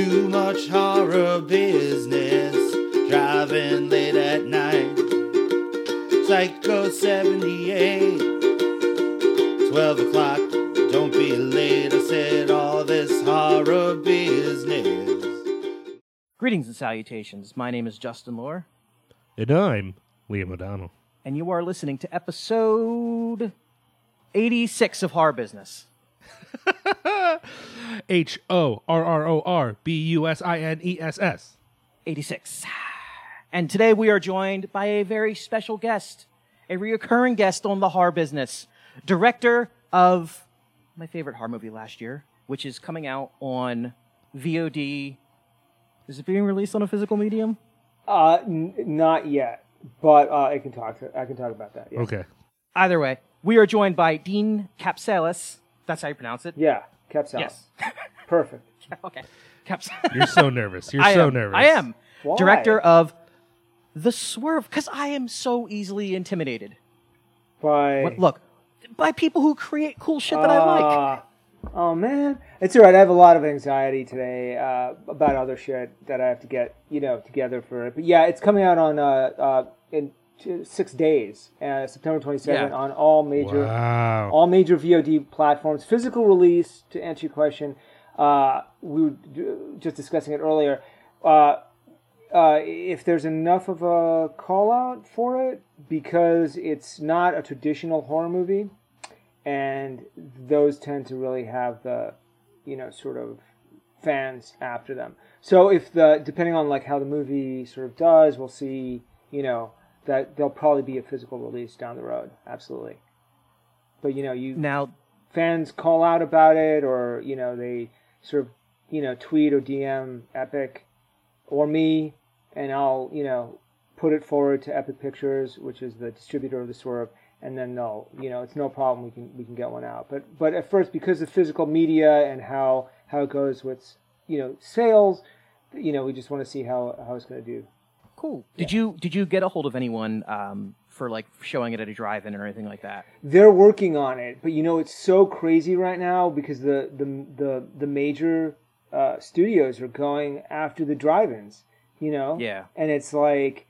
Too much horror business. Driving late at night. Psycho 78. 12 o'clock. Don't be late. I said all this horror business. Greetings and salutations. My name is Justin Lohr, And I'm Liam O'Donnell. and you are listening to episode 86 of Horror Business. H O R R O R B U S I N E S S. 86. And today we are joined by a very special guest, a reoccurring guest on the horror business, director of my favorite horror movie last year, which is coming out on VOD. Is it being released on a physical medium? Uh, n- not yet, but uh, I can talk. To, I can talk about that. Yeah. Okay. Either way, we are joined by Dean Kapsalis. That's how you pronounce it. Yeah, kept out. Yes. Perfect. okay. Caps. You're so nervous. You're I so am. nervous. I am. Why? Director of The Swerve, because I am so easily intimidated. By But look, by people who create cool shit that I like. Uh, Oh man, it's all right. I have a lot of anxiety today uh, about other shit that I have to get you know together for it. But yeah, it's coming out on uh, uh, in t- six days, uh, September twenty second, Yeah. on all major Wow. all major VOD platforms. Physical release, to answer your question, uh, we were just discussing it earlier. Uh, uh, if there's enough of a call out for it, because it's not a traditional horror movie, and those tend to really have the, you know, sort of fans after them. So if the depending on like how the movie sort of does, we'll see, you know, that there'll probably be a physical release down the road. Absolutely. But you know, you Now, fans call out about it or you know they sort of you know tweet or dm epic or me and i'll you know put it forward to epic pictures which is the distributor of the swerve and then they'll you know it's no problem we can we can get one out but but at first because of physical media and how how it goes with you know sales you know we just want to see how how it's going to do cool. Did you did you get a hold of anyone um, for like showing it at a drive-in or anything like that? they're working on it but you know it's so crazy right now because the the the, the major uh, studios are going after the drive-ins you know Yeah. and it's like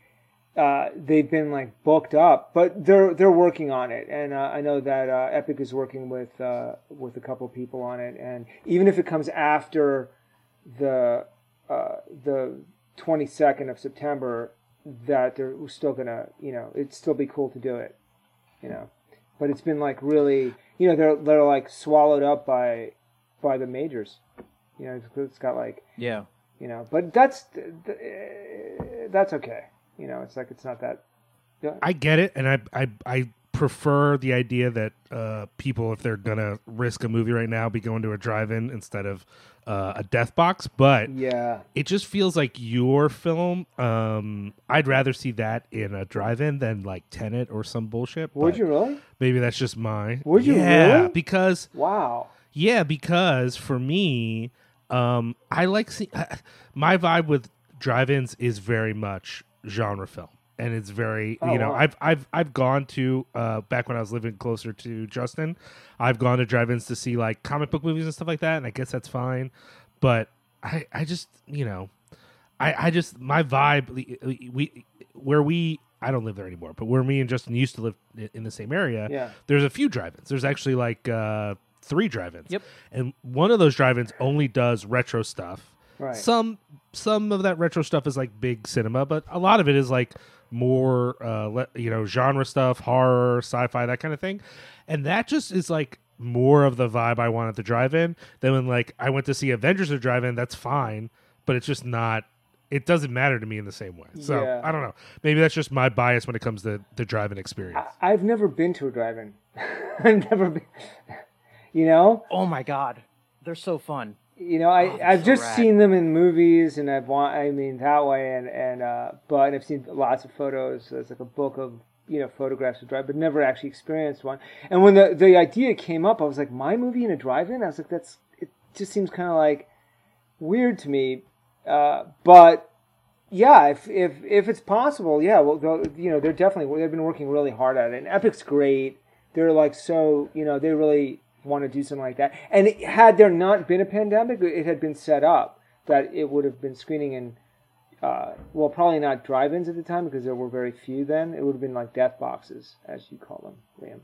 uh, they've been like booked up but they're they're working on it and uh, i know that uh, epic is working with uh, with a couple people on it and even if it comes after the uh, the 22nd of september that they're still gonna you know it'd still be cool to do it you know but it's been like really you know they're they're like swallowed up by by the majors you know it's, it's got like Yeah. you know but that's that's okay you know it's like it's not that I get it, and I I I prefer the idea that uh, people, if they're gonna risk a movie right now, be going to a drive-in instead of uh, a death box. But yeah it just feels like your film. Um, I'd rather see that in a drive-in than like Tenet or some bullshit. would you really Maybe that's just my. Would you yeah, really? Because wow Yeah, because for me, um, I like see my vibe with drive-ins is very much genre film, and it's very Oh, you know wow. I've I've I've gone to uh, back when I was living closer to Justin, I've gone to drive-ins to see like comic book movies and stuff like that, and I guess that's fine, but I I just you know I I just my vibe we where we. I don't live there anymore, but where me and Justin used to live in the same area, Yeah. there's a few drive-ins. There's actually like uh, three drive-ins. Yep. And one of those drive-ins only does retro stuff. Right. Some some of that retro stuff is like big cinema, but a lot of it is like more uh, le- you know genre stuff, horror, sci-fi, that kind of thing. And that just is like more of the vibe I want at the drive-in than when like I went to see Avengers at drive-in. That's fine, but it's just not. It doesn't matter to me in the same way. So Yeah. I don't know. Maybe that's just my bias when it comes to the drive-in experience. I, i've never been to a drive-in i've never been you know Oh my god, they're so fun. You know, I, oh, I've so just rad. seen them in movies, and I've want I mean that way, and and uh, but I've seen lots of photos. There's like a book of you know photographs of drive, but never actually experienced one. And when the the idea came up, I was like, my movie in a drive-in. I was like, that's it. Just seems kind of like weird to me. Uh, but yeah, if if if it's possible, yeah, well, you know, they're definitely they've been working really hard at it. And Epic's great. They're like so, you know, they really want to do something like that. And it, had there not been a pandemic, it had been set up. that it would have been screening in, uh, well, probably not drive-ins at the time because there were very few then. It would have been like death boxes, as you call them, Liam.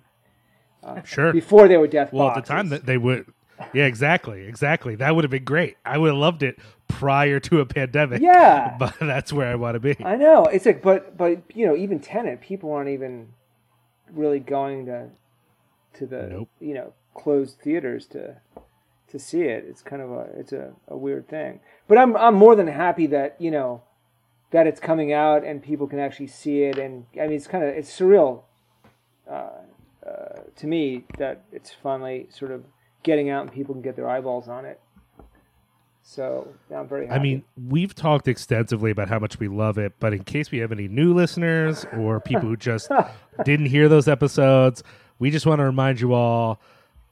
Sure. Before they were death Well, boxes. at the time that they would. Yeah, exactly, exactly. That would have been great. I would have loved it prior to a pandemic. Yeah. but that's where I want to be. I know. It's like, but but you know, even Tenet, people aren't even really going to to the Nope. you know closed theaters to to see it. It's kind of a it's a, a weird thing. But I'm I'm more than happy that you know that it's coming out and people can actually see it. And I mean, it's kind of it's surreal uh, uh, to me that it's finally sort of getting out and people can get their eyeballs on it. So yeah, I'm very happy. I mean, we've talked extensively about how much we love it, but in case we have any new listeners or people who just didn't hear those episodes, we just want to remind you all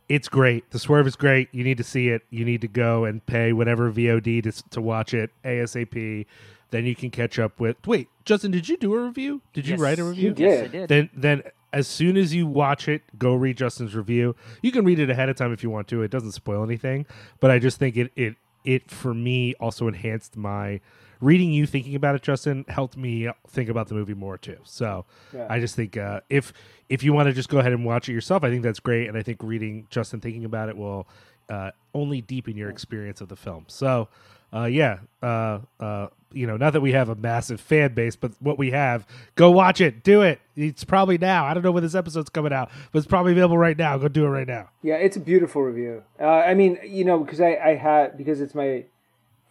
it's great. The Swerve is great. You need to see it. You need to go and pay whatever VOD to, to watch it ASAP. Then you can catch up with. Wait, Justin, did you do a review? Did you Yes. write a review? did. Yes, I did. Then, then as soon as you watch it, go read Justin's review. You can read it ahead of time if you want to. It doesn't spoil anything, but I just think it it it for me also enhanced my reading. You thinking about it, Justin, helped me think about the movie more too. So Yeah. I just think uh, if if you want to just go ahead and watch it yourself, I think that's great, and I think reading Justin thinking about it will uh, only deepen your experience of the film. So. Uh, yeah, uh, uh, you know, not that we have a massive fan base, but what we have, go watch it, do it. It's probably now. I don't know when this episode's coming out, but it's probably available right now. Go do it right now. Yeah, it's a beautiful review. Uh, I mean, you know, because I, I had because it's my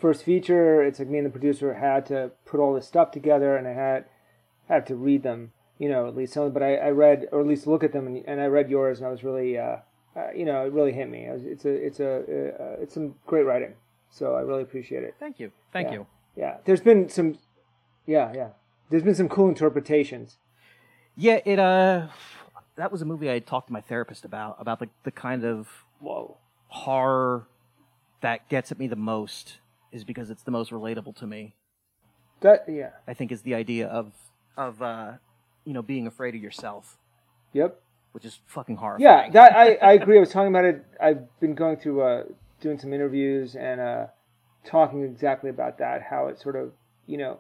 first feature. It's like me and the producer had to put all this stuff together, and I had had to read them. You know, at least some. But I, I read or at least look at them, and, and I read yours, and I was really, uh, uh, you know, it really hit me. It was, it's a, it's a, uh, it's some great writing. So I really appreciate it. Thank you. Thank Yeah. you. Yeah, there's been some, yeah, yeah. There's been some cool interpretations. Yeah, it uh that was a movie I talked to my therapist about about the the kind of Whoa. horror that gets at me the most is because it's the most relatable to me. That yeah. I think is the idea of of uh you know being afraid of yourself, Yep. which is fucking hard. Yeah, that I, I agree. I was talking about it. I've been going through uh, doing some interviews and uh, talking exactly about that. How it sort of you know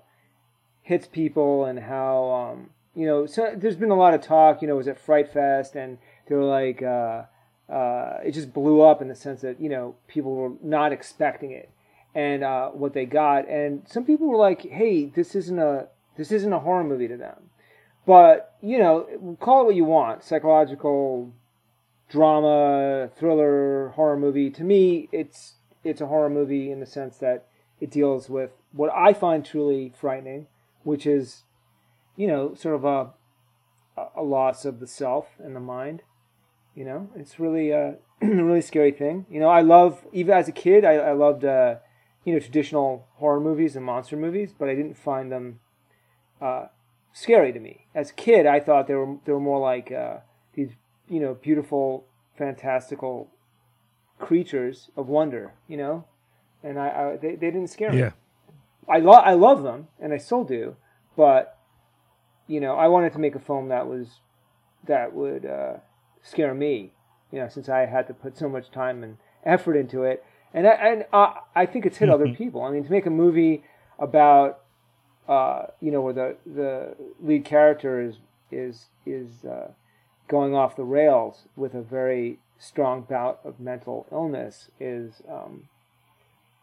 hits people and how um, you know. So there's been a lot of talk. You know, it was at Fright Fest and they were like uh, uh, it just blew up in the sense that you know people were not expecting it and uh, what they got. And some people were like, "Hey, this isn't a this isn't a horror movie to them." But you know, call it what you want, psychological drama, thriller, horror movie. To me, it's it's a horror movie in the sense that it deals with what I find truly frightening, which is, you know, sort of a a loss of the self and the mind. You know, it's really a, really scary thing. You know, I love even as a kid, I, I loved uh, you know traditional horror movies and monster movies, but I didn't find them uh, scary to me. As a kid, I thought they were they were more like uh, these you know beautiful, fantastical creatures of wonder. You know, and I, I they, they didn't scare me. Yeah. I love I love them, and I still do. But you know, I wanted to make a film that was that would uh, scare me. You know, since I had to put so much time and effort into it, and I, and uh, I think it's hit other people. I mean, to make a movie about uh, you know where the the lead character is is is uh, going off the rails with a very strong bout of mental illness is um,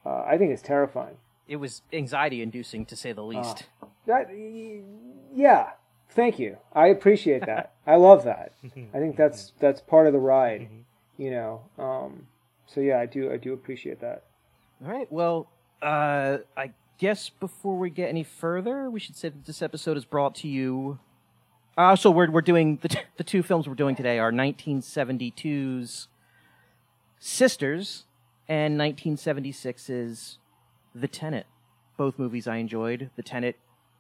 uh, I think it's terrifying. It was anxiety inducing to say the least. That, yeah. Thank you. I appreciate that. I love that. I think that's that's part of the ride. You know. Um, so yeah, I do I do appreciate that. All right. Well, uh, I guess before we get any further, we should say that this episode is brought to you. Uh, so we're we're doing the t- the two films we're doing today are 1972's Sisters and 1976's The Tenant. Both movies I enjoyed. The Tenant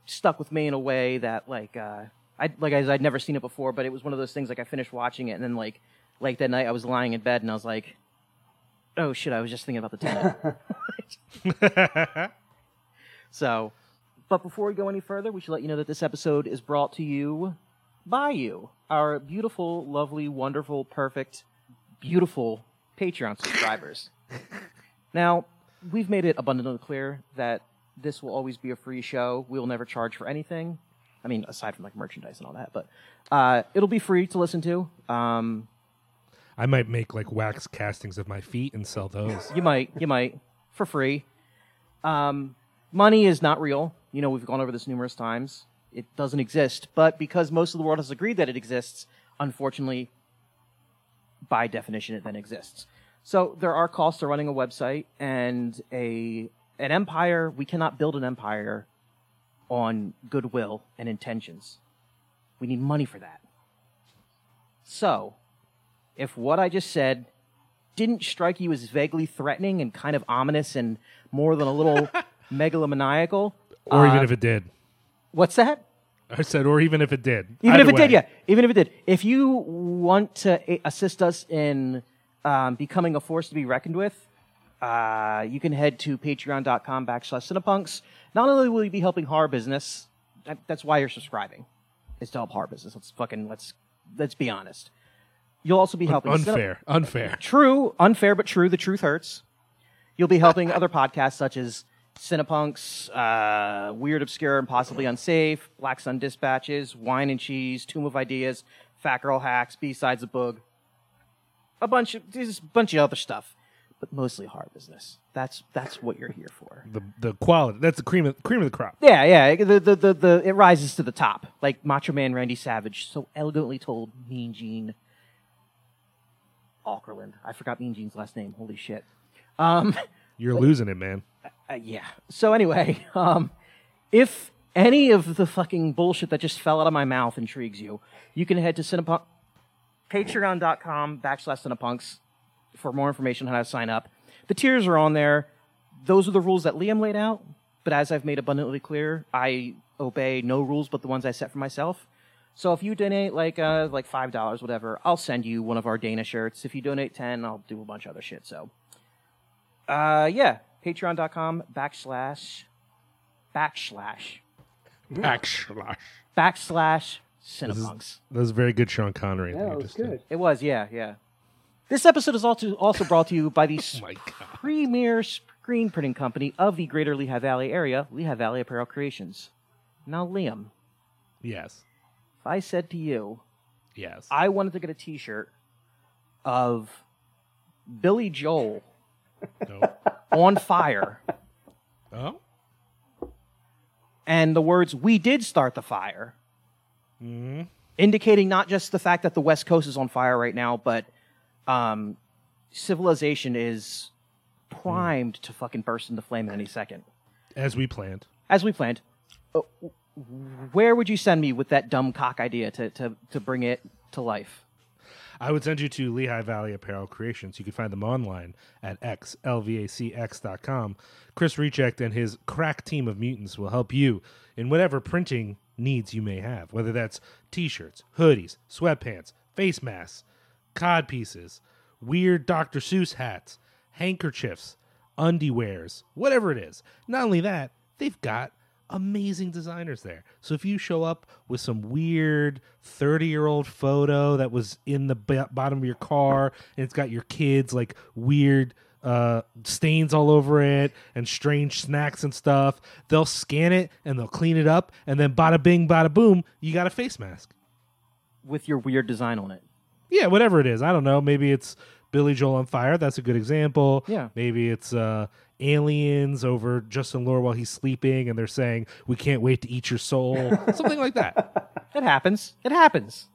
stuck with me in a way that like uh, I like I'd never seen it before, but it was one of those things like I finished watching it and then like like that night I was lying in bed and I was like, oh shit, I was just thinking about the Tenet. So, but before we go any further, we should let you know that this episode is brought to you by you, our beautiful, lovely, wonderful, perfect, beautiful Patreon subscribers. now, we've made it abundantly clear that this will always be a free show. We will never charge for anything. I mean, aside from like merchandise and all that, but uh, it'll be free to listen to. Um, I might make like wax castings of my feet and sell those. you might, you might, for free. Um, money is not real. You know, we've gone over this numerous times. It doesn't exist. But because most of the world has agreed that it exists, unfortunately, by definition, it then exists. So there are costs to running a website and a an empire. We cannot build an empire on goodwill and intentions. We need money for that. So, if what I just said didn't strike you as vaguely threatening and kind of ominous and more than a little megalomaniacal, Or even uh, if it did. what's that? I said, or even if it did. Even Either if it did, yeah. Even if it did. If you want to assist us in um, becoming a force to be reckoned with, uh, you can head to patreon.com backslash cinepunks. Not only will you be helping horror business, that, that's why you're subscribing, is to help horror business. Let's fucking, let's, let's be honest. You'll also be helping Unfair. Unfair. True, unfair but true. The truth hurts. You'll be helping other podcasts such as Cinepunks, uh, Weird, Obscure, and Possibly Unsafe, Black Sun Dispatches, Wine and Cheese, Tomb of Ideas, Fat Girl Hacks, B-Sides of Boog. A bunch of, there's a bunch of other stuff, but mostly horror business. That's, that's what you're here for. The the quality. That's the cream of cream of the crop. Yeah, yeah. The, the, the, the, it rises to the top. Like Macho Man Randy Savage so elegantly told Mean Gene Okerlund. I forgot Mean Gene's last name. Holy shit. Um, You're losing it, man. uh, yeah. So anyway, um, if any of the fucking bullshit that just fell out of my mouth intrigues you, you can head to Cinepunk, patreon.com backslash Cinepunks for more information on how to sign up. The tiers are on there. Those are the rules that Liam laid out. But as I've made abundantly clear, I obey no rules but the ones I set for myself. So if you donate like uh, like five dollars, whatever, I'll send you one of our Dana shirts. If you donate ten, I'll do a bunch of other shit. So uh, yeah, patreon.com backslash backslash Backslash. backslash This is, Cinepunks. that was very good, Sean Connery. Yeah, you that was just did. good. It was, yeah, yeah. This episode is also also brought to you by the Oh my god. premier screen printing company of the greater Lehigh Valley area, Lehigh Valley Apparel Creations. Now, Liam, Yes. If I said to you, Yes. I wanted to get a T-shirt of Billy Joel on fire, Oh. and the words "We did start the fire," hmm indicating not just the fact that the West Coast is on fire right now, but um, civilization is primed to fucking burst into flame at any second, As we planned. as we planned. Uh, where would you send me with that dumb cock idea to, to, to bring it to life? I would send you to Lehigh Valley Apparel Creations. You can find them online at xlvacx.com. Chris Reject and his crack team of mutants will help you in whatever printing needs you may have, whether that's t-shirts, hoodies, sweatpants, face masks, cod pieces, weird Dr. Seuss hats, handkerchiefs, undiewers, whatever it is. Not only that, they've got amazing designers there. So if you show up with some weird 30 year old photo that was in the b- bottom of your car and it's got your kids like weird uh, stains all over it and strange snacks and stuff, they'll scan it and they'll clean it up and then bada bing, bada boom, you got a face mask. With your weird design on it. Yeah, whatever it is. I don't know. Maybe it's Billy Joel on fire. That's a good example. Yeah. Maybe it's uh, aliens over Justin Lore while he's sleeping, and they're saying, "We can't wait to eat your soul." Something like that. It happens. It happens.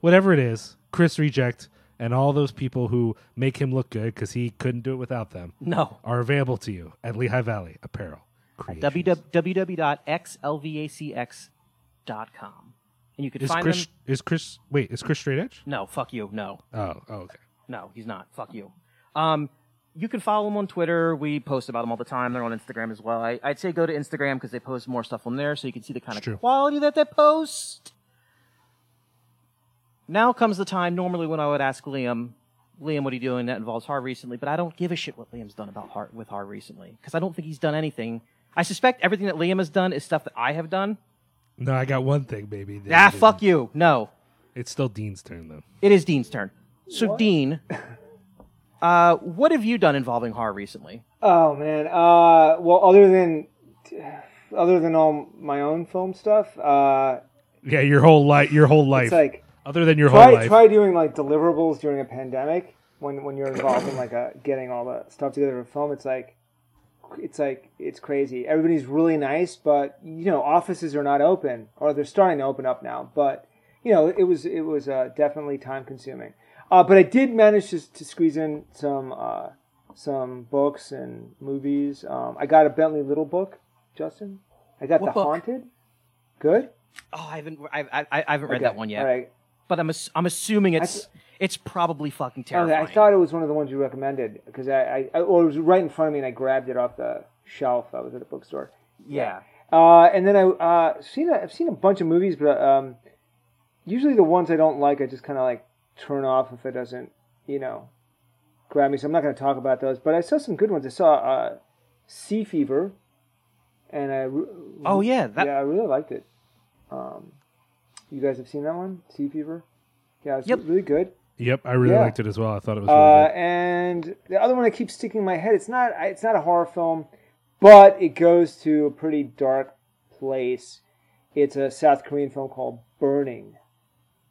Whatever it is, Chris Reject and all those people who make him look good because he couldn't do it without them No. are available to you at Lehigh Valley Apparel. Creations. www.xlvacx.com. And you can Is find Chris them. is Chris wait is Chris straight edge? No, fuck you. No. Oh, oh okay. No, he's not. Fuck you. Um, you can follow him on Twitter. We post about them all the time. They're on Instagram as well. I, I'd say go to Instagram because they post more stuff on there, so you can see the kind It's of true. quality that they post. Now comes the time. Normally, when I would ask Liam, Liam, what are you doing that involves Har recently? But I don't give a shit what Liam's done about Har with Har recently because I don't think he's done anything. I suspect everything that Liam has done is stuff that I have done. No, I got one thing, baby. Ah, fuck you. No, It's still Dean's turn though. it is Dean's turn. So What? Dean, Uh, what have you done involving horror recently? Oh man. Uh, well, other than other than all my own film stuff, uh, Yeah, your whole life, your whole life, it's like other than your whole try life. try doing like deliverables during a pandemic when when you're involved in like a getting all the stuff together for film. It's like it's like it's crazy. Everybody's really nice, but you know offices are not open or they're starting to open up now. But you know it was it was uh, definitely time consuming. Uh, but I did manage to, to squeeze in some uh, some books and movies. Um, I got a Bentley Little book, Justin. I got What The book? Haunted. Good. Oh, I haven't. I, I, I haven't read Okay, that one yet. All right. But I'm ass- I'm assuming it's it's probably fucking Okay, terrifying. I thought it was one of the ones you recommended because I, I, I well, it was right in front of me and I grabbed it off the shelf. I was at a bookstore. yeah. Uh, and then I uh, seen a, I've seen a bunch of movies, but um, usually the ones I don't like, I just kind of like turn off if it doesn't, you know, grab me. So I'm not going to talk about those. But I saw some good ones. I saw uh, Sea Fever, and I re- Oh yeah. That. yeah, I really liked it. Um, you guys have seen that one, Sea Fever? Yeah, it's Yep. really good. Yep, I really Yeah. liked it as well. I thought it was really Uh, good. and the other one that keeps sticking in my head, it's not it's not a horror film, but it goes to a pretty dark place. It's a South Korean film called Burning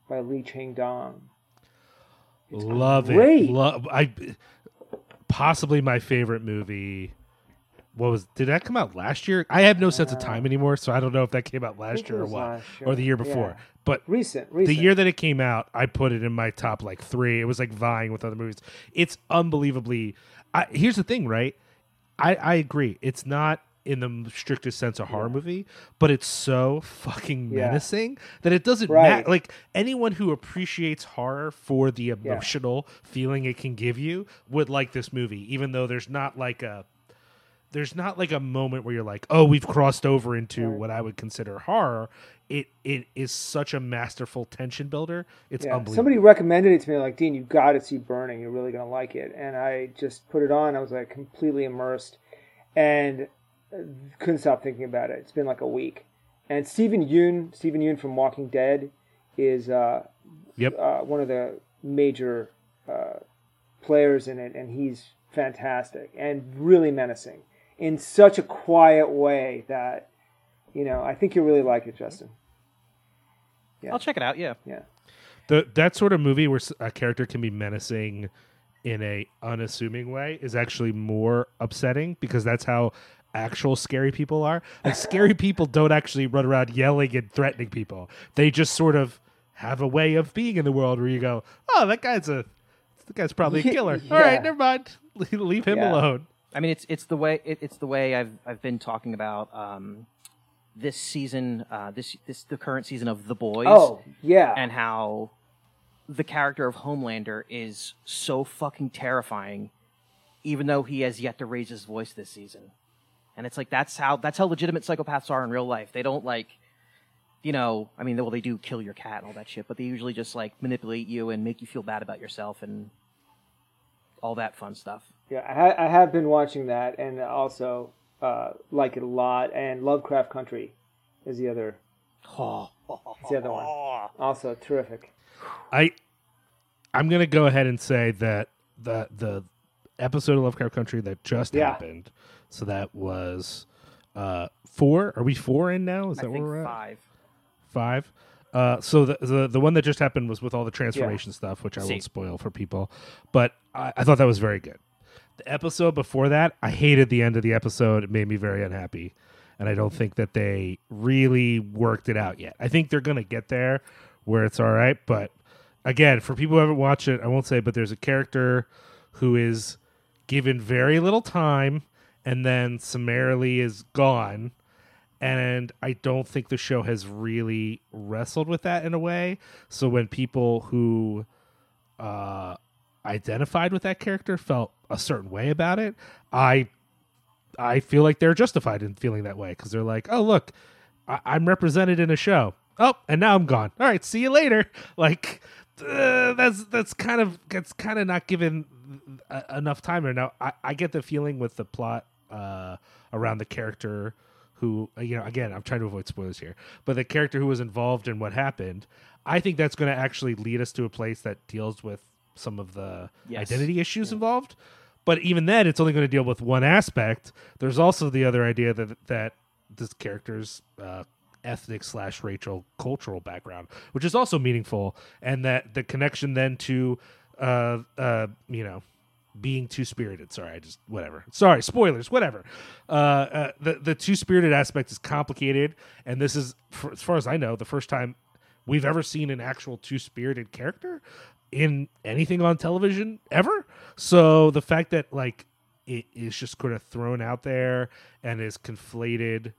by Lee Chang Dong. Love great. it. Love I possibly my favorite movie. What was did that come out last year? I have no sense of time anymore, so I don't know if that came out last year or what. year. Or the year before. Yeah. But Recent, recent, the year that it came out, I put it in my top like three. It was like vying with other movies. It's unbelievably. I, here's the thing, right? I I agree. It's not in the strictest sense a horror movie, but it's so fucking Yeah. menacing that it doesn't Right. matter. Like anyone who appreciates horror for the emotional feeling it can give you would like this movie, even though there's not like a there's not like a moment where you're like, oh, we've crossed over into what I would consider horror. It it is such a masterful tension builder. It's Yeah. unbelievable. Somebody recommended it to me, like Dean, you've got to see Burning. You're really gonna like it. And I just put it on. I was like completely immersed, and couldn't stop thinking about it. It's been like a week. And Steven Yeun, Steven Yeun from Walking Dead, is uh, Yep. uh, one of the major uh, players in it, and he's fantastic and really menacing in such a quiet way that you know I think you'll really like it, Justin. Yeah. I'll check it out. Yeah. Yeah. the that sort of movie where a character can be menacing in a unassuming way is actually more upsetting because that's how actual scary people are. Like scary people don't actually run around yelling and threatening people. They just sort of have a way of being in the world where you go, "Oh, that guy's a that guy's probably a killer." yeah. All right, never mind. Leave him Yeah. alone. I mean, it's it's the way it, it's the way I've I've been talking about um, this season, uh, this this the current season of The Boys. Oh yeah. and how the character of Homelander is so fucking terrifying, even though he has yet to raise his voice this season. And it's like that's how that's how legitimate psychopaths are in real life. They don't like, you know, I mean, well, they do kill your cat and all that shit, but they usually just like manipulate you and make you feel bad about yourself and all that fun stuff. Yeah, I, ha- I have been watching that and also uh, like it a lot. And Lovecraft Country is the other, Oh, is the other one. Also terrific. I I'm gonna go ahead and say that the the episode of Lovecraft Country that just Yeah. happened. So that was uh four. Are we four in now? Is I that where we're at? five. Five. Uh, so the, the the one that just happened was with all the transformation stuff, which I See. won't spoil for people. But I, I thought that was very good. The episode before that, I hated the end of the episode. It made me very unhappy, and I don't think that they really worked it out yet. I think they're gonna get there where it's all right. But again, for people who haven't watched it, I won't say. But there's a character who is given very little time and then summarily is gone and I don't think the show has really wrestled with that in a way. So when people who uh, identified with that character felt a certain way about it, I I feel like they're justified in feeling that way because they're like, oh look, I- I'm represented in a show. Oh, and now I'm gone. All right, see you later. Like uh, that's that's kind of that's kind of not given uh, enough time there. Now I, I get the feeling with the plot uh, around the character who uh, you know again I'm trying to avoid spoilers here, but the character who was involved in what happened, I think that's going to actually lead us to a place that deals with some of the Yes. identity issues involved. But even then, it's only going to deal with one aspect. There's also the other idea that that this character's uh, ethnic slash racial cultural background, which is also meaningful, and that the connection then to, uh, uh, you know, being two spirited. Sorry, I just whatever. Sorry, spoilers. Whatever. Uh, uh, the the two spirited aspect is complicated, and this is, for, as far as I know, the first time we've ever seen an actual two spirited character in anything on television ever. So the fact that like it is just kind of thrown out there and is conflated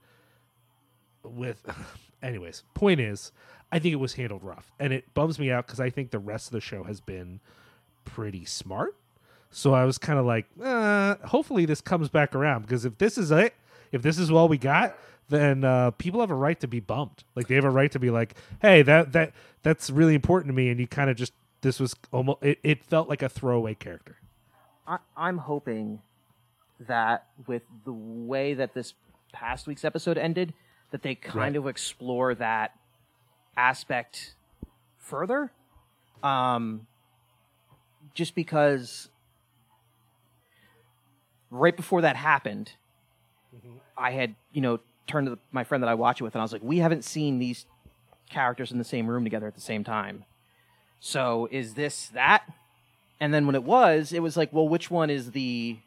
with anyways point is i think it was handled rough and it bums me out because i think the rest of the show has been pretty smart so i was kind of like uh, hopefully this comes back around because if this is it if this is all we got then uh, people have a right to be bumped. like they have a right to be like hey that that that's really important to me and you kind of just this was almost it, it felt like a throwaway character I, I'm hoping that with the way that this past week's episode ended, that they kind Right. of explore that aspect further. Um, just because right before that happened, I had you know turned to the, my friend that I watch it with, and I was like, "We haven't seen these characters in the same room together at the same time. So is this that?" And then when it was, it was like, well, which one is the,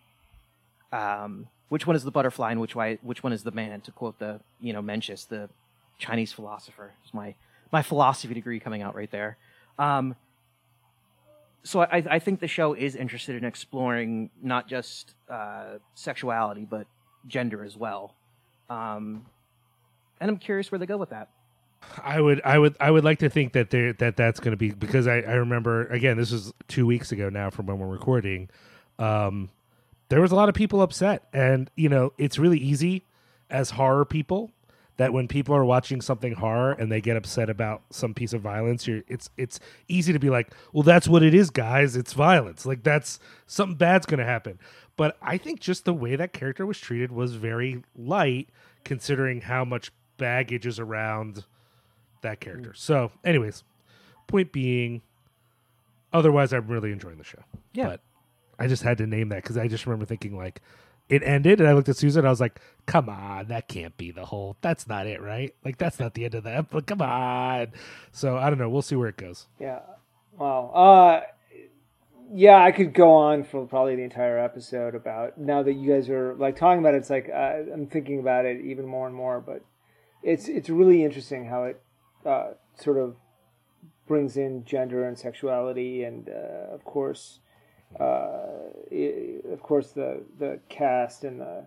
um, which one is the butterfly and which why, which one is the man? To quote the, you know, Mencius, the Chinese philosopher. It's my my philosophy degree coming out right there. Um, so I, I think the show is interested in exploring not just uh, sexuality but gender as well. Um, and I'm curious where they go with that. I would, I would, I would like to think that there that that's going to be because I, I remember again this was two weeks ago now from when we're recording. Um, there was a lot of people upset, and you know it's really easy as horror people that when people are watching something horror and they get upset about some piece of violence, you're, it's it's easy to be like, well, that's what it is, guys. It's violence. Like that's something bad's going to happen. But I think just the way that character was treated was very light, considering how much baggage is around that character. Mm. So, anyways, point being, otherwise, I'm really enjoying the show. Yeah. But I just had to name that because I just remember thinking like it ended, and I looked at Susan, and I was like, "Come on, that can't be the whole. That's not it, right? Like that's not the end of that. But come on." So I don't know. We'll see where it goes. Yeah. Wow. Uh, yeah, I could go on for probably the entire episode about now that you guys are like talking about it. It's like uh, I'm thinking about it even more and more. But it's it's really interesting how it uh, sort of brings in gender and sexuality, and uh, of course, uh, i of course the the cast and the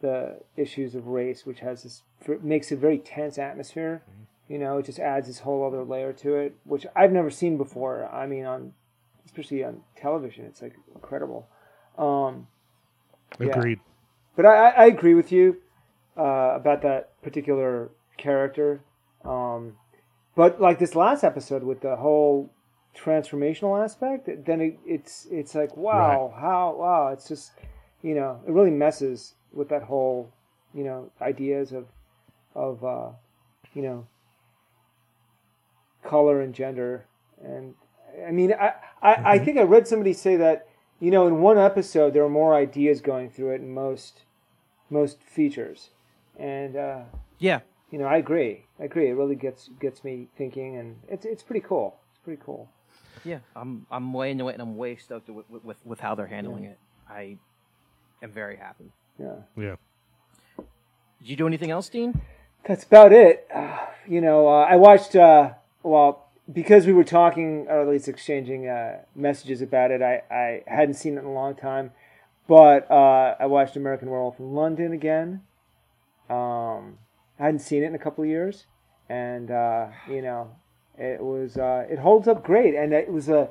the issues of race, which has this makes a very tense atmosphere. You know, it just adds this whole other layer to it, which I've never seen before. I mean, on especially on television, it's like incredible. Um, Yeah. Agreed. but I, I I agree with you uh, about that particular character. Um, but like this last episode with the whole transformational aspect, then it, it's it's like wow, how wow, it's just you know it really messes with that whole you know ideas of of uh, you know color and gender. And I mean I I, I think I read somebody say that you know in one episode there are more ideas going through it in most most features. And uh, Yeah. you know I agree. I agree. It really gets gets me thinking and it's it's pretty cool. It's pretty cool Yeah, I'm I'm way into it, and I'm way stoked with with, with how they're handling it. I am very happy. yeah Yeah. Did you do anything else, Dean? that's about it. Uh, you know, uh, I watched. Uh, well, because we were talking, or at least exchanging uh, messages about it, I, I hadn't seen it in a long time. But uh, I watched American Werewolf in London again. Um, I hadn't seen it in a couple of years, and uh, you know, it was uh, it holds up great, and it was a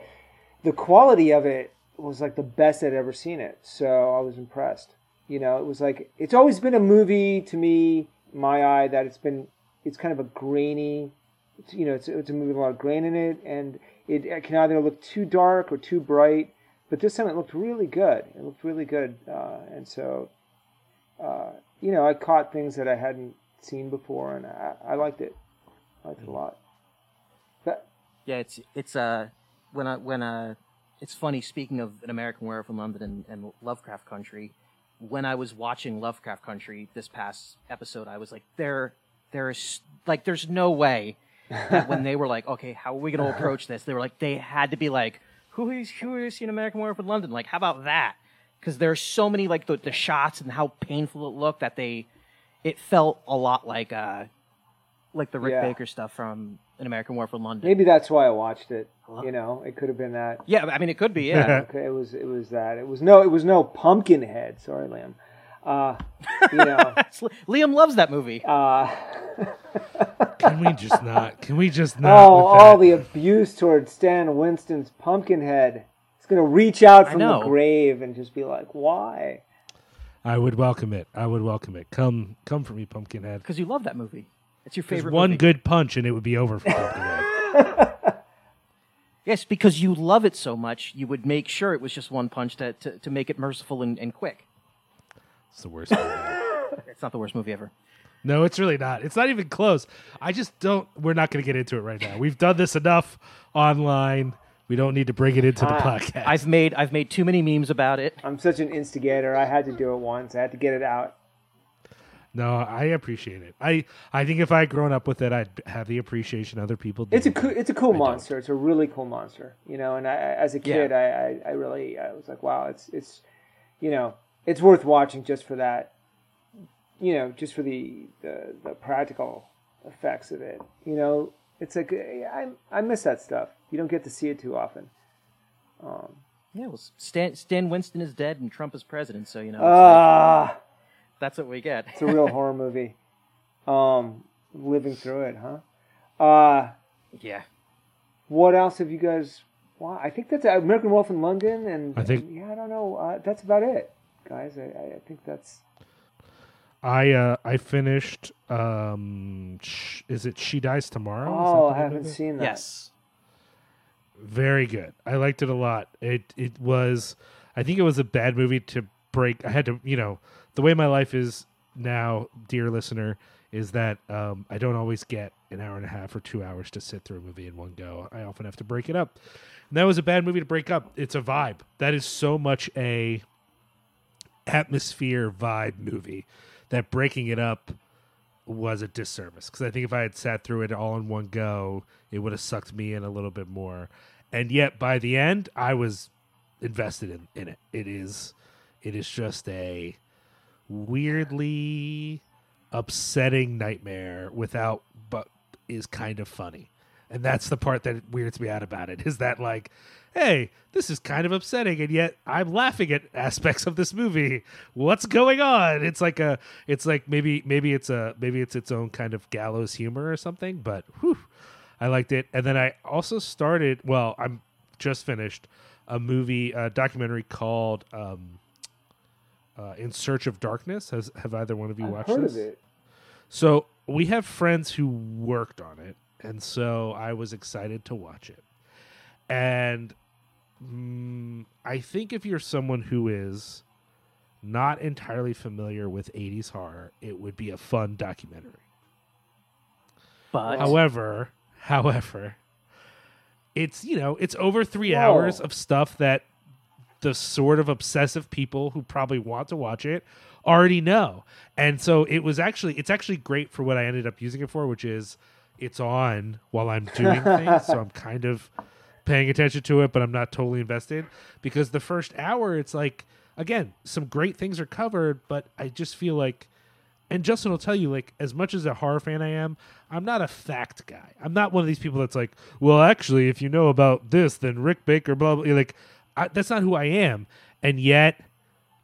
the quality of it was like the best I'd ever seen it. So I was impressed. You know, it was like it's always been a movie to me, my eye, that it's been it's kind of a grainy. It's, you know, it's it's a movie with a lot of grain in it, and it, it can either look too dark or too bright. But this time it looked really good. It looked really good, uh, and so uh, you know, I caught things that I hadn't seen before, and I, I liked it. I liked it a lot. Yeah, it's it's uh when uh when uh it's funny. Speaking of an American Werewolf in London and, and Lovecraft Country, when I was watching Lovecraft Country this past episode, I was like, there, there's like, there's no way that when they were like, okay, how are we going to approach this? They were like, they had to be like, who is who is an American Werewolf in London? Like, how about that? Because there's so many like the, the shots and how painful it looked that they, it felt a lot like uh, like the Rick Yeah. Baker stuff from an American War in London. Maybe that's why I watched it. Hello? You know, it could have been that. Yeah, I mean, it could be. Yeah. Okay, it was it was that. It was no it was no Pumpkinhead. Sorry, Liam. Uh, you know. Liam loves that movie. Uh, Can we just not? Can we just not? oh, all the abuse towards Stan Winston's Pumpkinhead. It's gonna reach out from the grave and just be like, "Why?" I would welcome it. I would welcome it. Come, come for me, Pumpkinhead. Because you love that movie. It's your favorite one movie. good punch and it would be over for Pumpkinhead. Yes, because you love it so much, you would make sure it was just one punch to, to, to make it merciful and, and quick. it's the worst. movie. It's not the worst movie ever. No, it's really not. It's not even close. I just don't. We're not going to get into it right now. We've done this enough online. We don't need to bring it into the Ah, podcast. I've made I've made too many memes about it. I'm such an instigator. I had to do it once. I had to get it out. No, I appreciate it. I I think if I had grown up with it, I'd have the appreciation other people. Do. It's a cool, it's a cool I don't. monster. It's a really cool monster, you know. And I, I- as a Yeah. kid, I, I, I really, I was like, wow, it's, it's, you know, it's worth watching just for that, you know, just for the, the, the practical effects of it. You know, it's like I, I miss that stuff. You don't get to see it too often. Um, Yeah, well, Stan, Stan Winston is dead and Trump is president, so you know it's ah, like, that's what we get. it's a real horror movie. Um, living through it, huh? Uh, yeah, What else have you guys? Wow, I think that's American Wolf in London, and I think- yeah, I don't know. Uh, that's about it, guys. I, I I think that's I uh I finished. Um, sh- is it She Dies Tomorrow? Oh, I haven't of seen that. yes, Very good. I liked it a lot. It it was. I think it was a bad movie to break. I had to, you know, the way my life is now, dear listener, is that um, I don't always get an hour and a half or two hours to sit through a movie in one go. I often have to break it up. And that was a bad movie to break up. It's a vibe. That is so much a atmosphere vibe movie that breaking it up was a disservice because I think if I had sat through it all in one go, it would have sucked me in a little bit more. And yet, by the end, I was invested in, in it. It is, it is just a weirdly upsetting nightmare without, but is kind of funny. And that's the part that weirds me out about it is that like, hey, this is kind of upsetting, and yet I'm laughing at aspects of this movie. What's going on? It's like a, it's like maybe maybe it's a maybe it's its own kind of gallows humor or something. But whew, I liked it. And then I also started. Well, I'm just finished a movie, a documentary called um, uh, "In Search of Darkness." Has have either one of you I've watched heard this? of it. So we have friends who worked on it, and so I was excited to watch it. And mm, I think if you're someone who is not entirely familiar with 80s horror, it would be a fun documentary. but However, however, it's you know it's over three Whoa. hours of stuff that the sort of obsessive people who probably want to watch it already know, and so it was actually it's actually great for what I ended up using it for, which is it's on while I'm doing things, so I'm kind of paying attention to it, but I'm not totally invested because the first hour it's like again some great things are covered, but I just feel like and Justin will tell you, like, as much as a horror fan I am, I'm not a fact guy. I'm not one of these people that's like, well, actually, if you know about this, then Rick Baker, blah blah. Like, I, that's not who I am. And yet,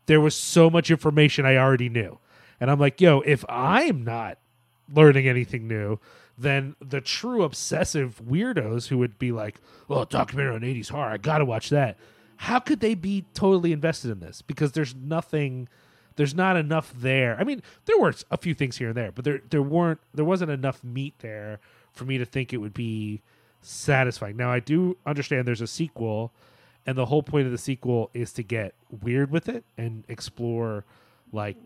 there was so much information I already knew, and I'm like, yo, if I'm not learning anything new, then the true obsessive weirdos who would be like, "Oh, documentary on '80s horror, I gotta watch that." How could they be totally invested in this? Because there's nothing, there's not enough there. I mean, there were a few things here and there, but there there weren't, there wasn't enough meat there for me to think it would be satisfying. Now, I do understand there's a sequel, and the whole point of the sequel is to get weird with it and explore like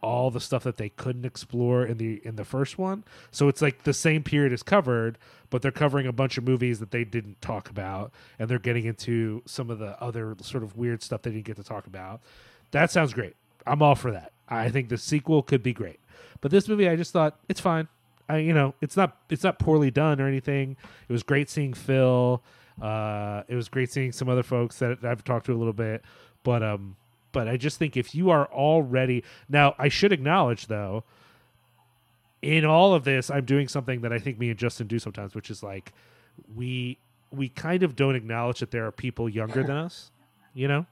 all the stuff that they couldn't explore in the in the first one. So it's like the same period is covered, but they're covering a bunch of movies that they didn't talk about, and they're getting into some of the other sort of weird stuff they didn't get to talk about. That sounds great. I'm all for that. I think the sequel could be great. But this movie, I just thought it's fine. I, you know, it's not it's not poorly done or anything. It was great seeing Phil. Uh, it was great seeing some other folks that I've talked to a little bit. But um, but I just think if you are already now, I should acknowledge though, in all of this, I'm doing something that I think me and Justin do sometimes, which is like we we kind of don't acknowledge that there are people younger than us. You know,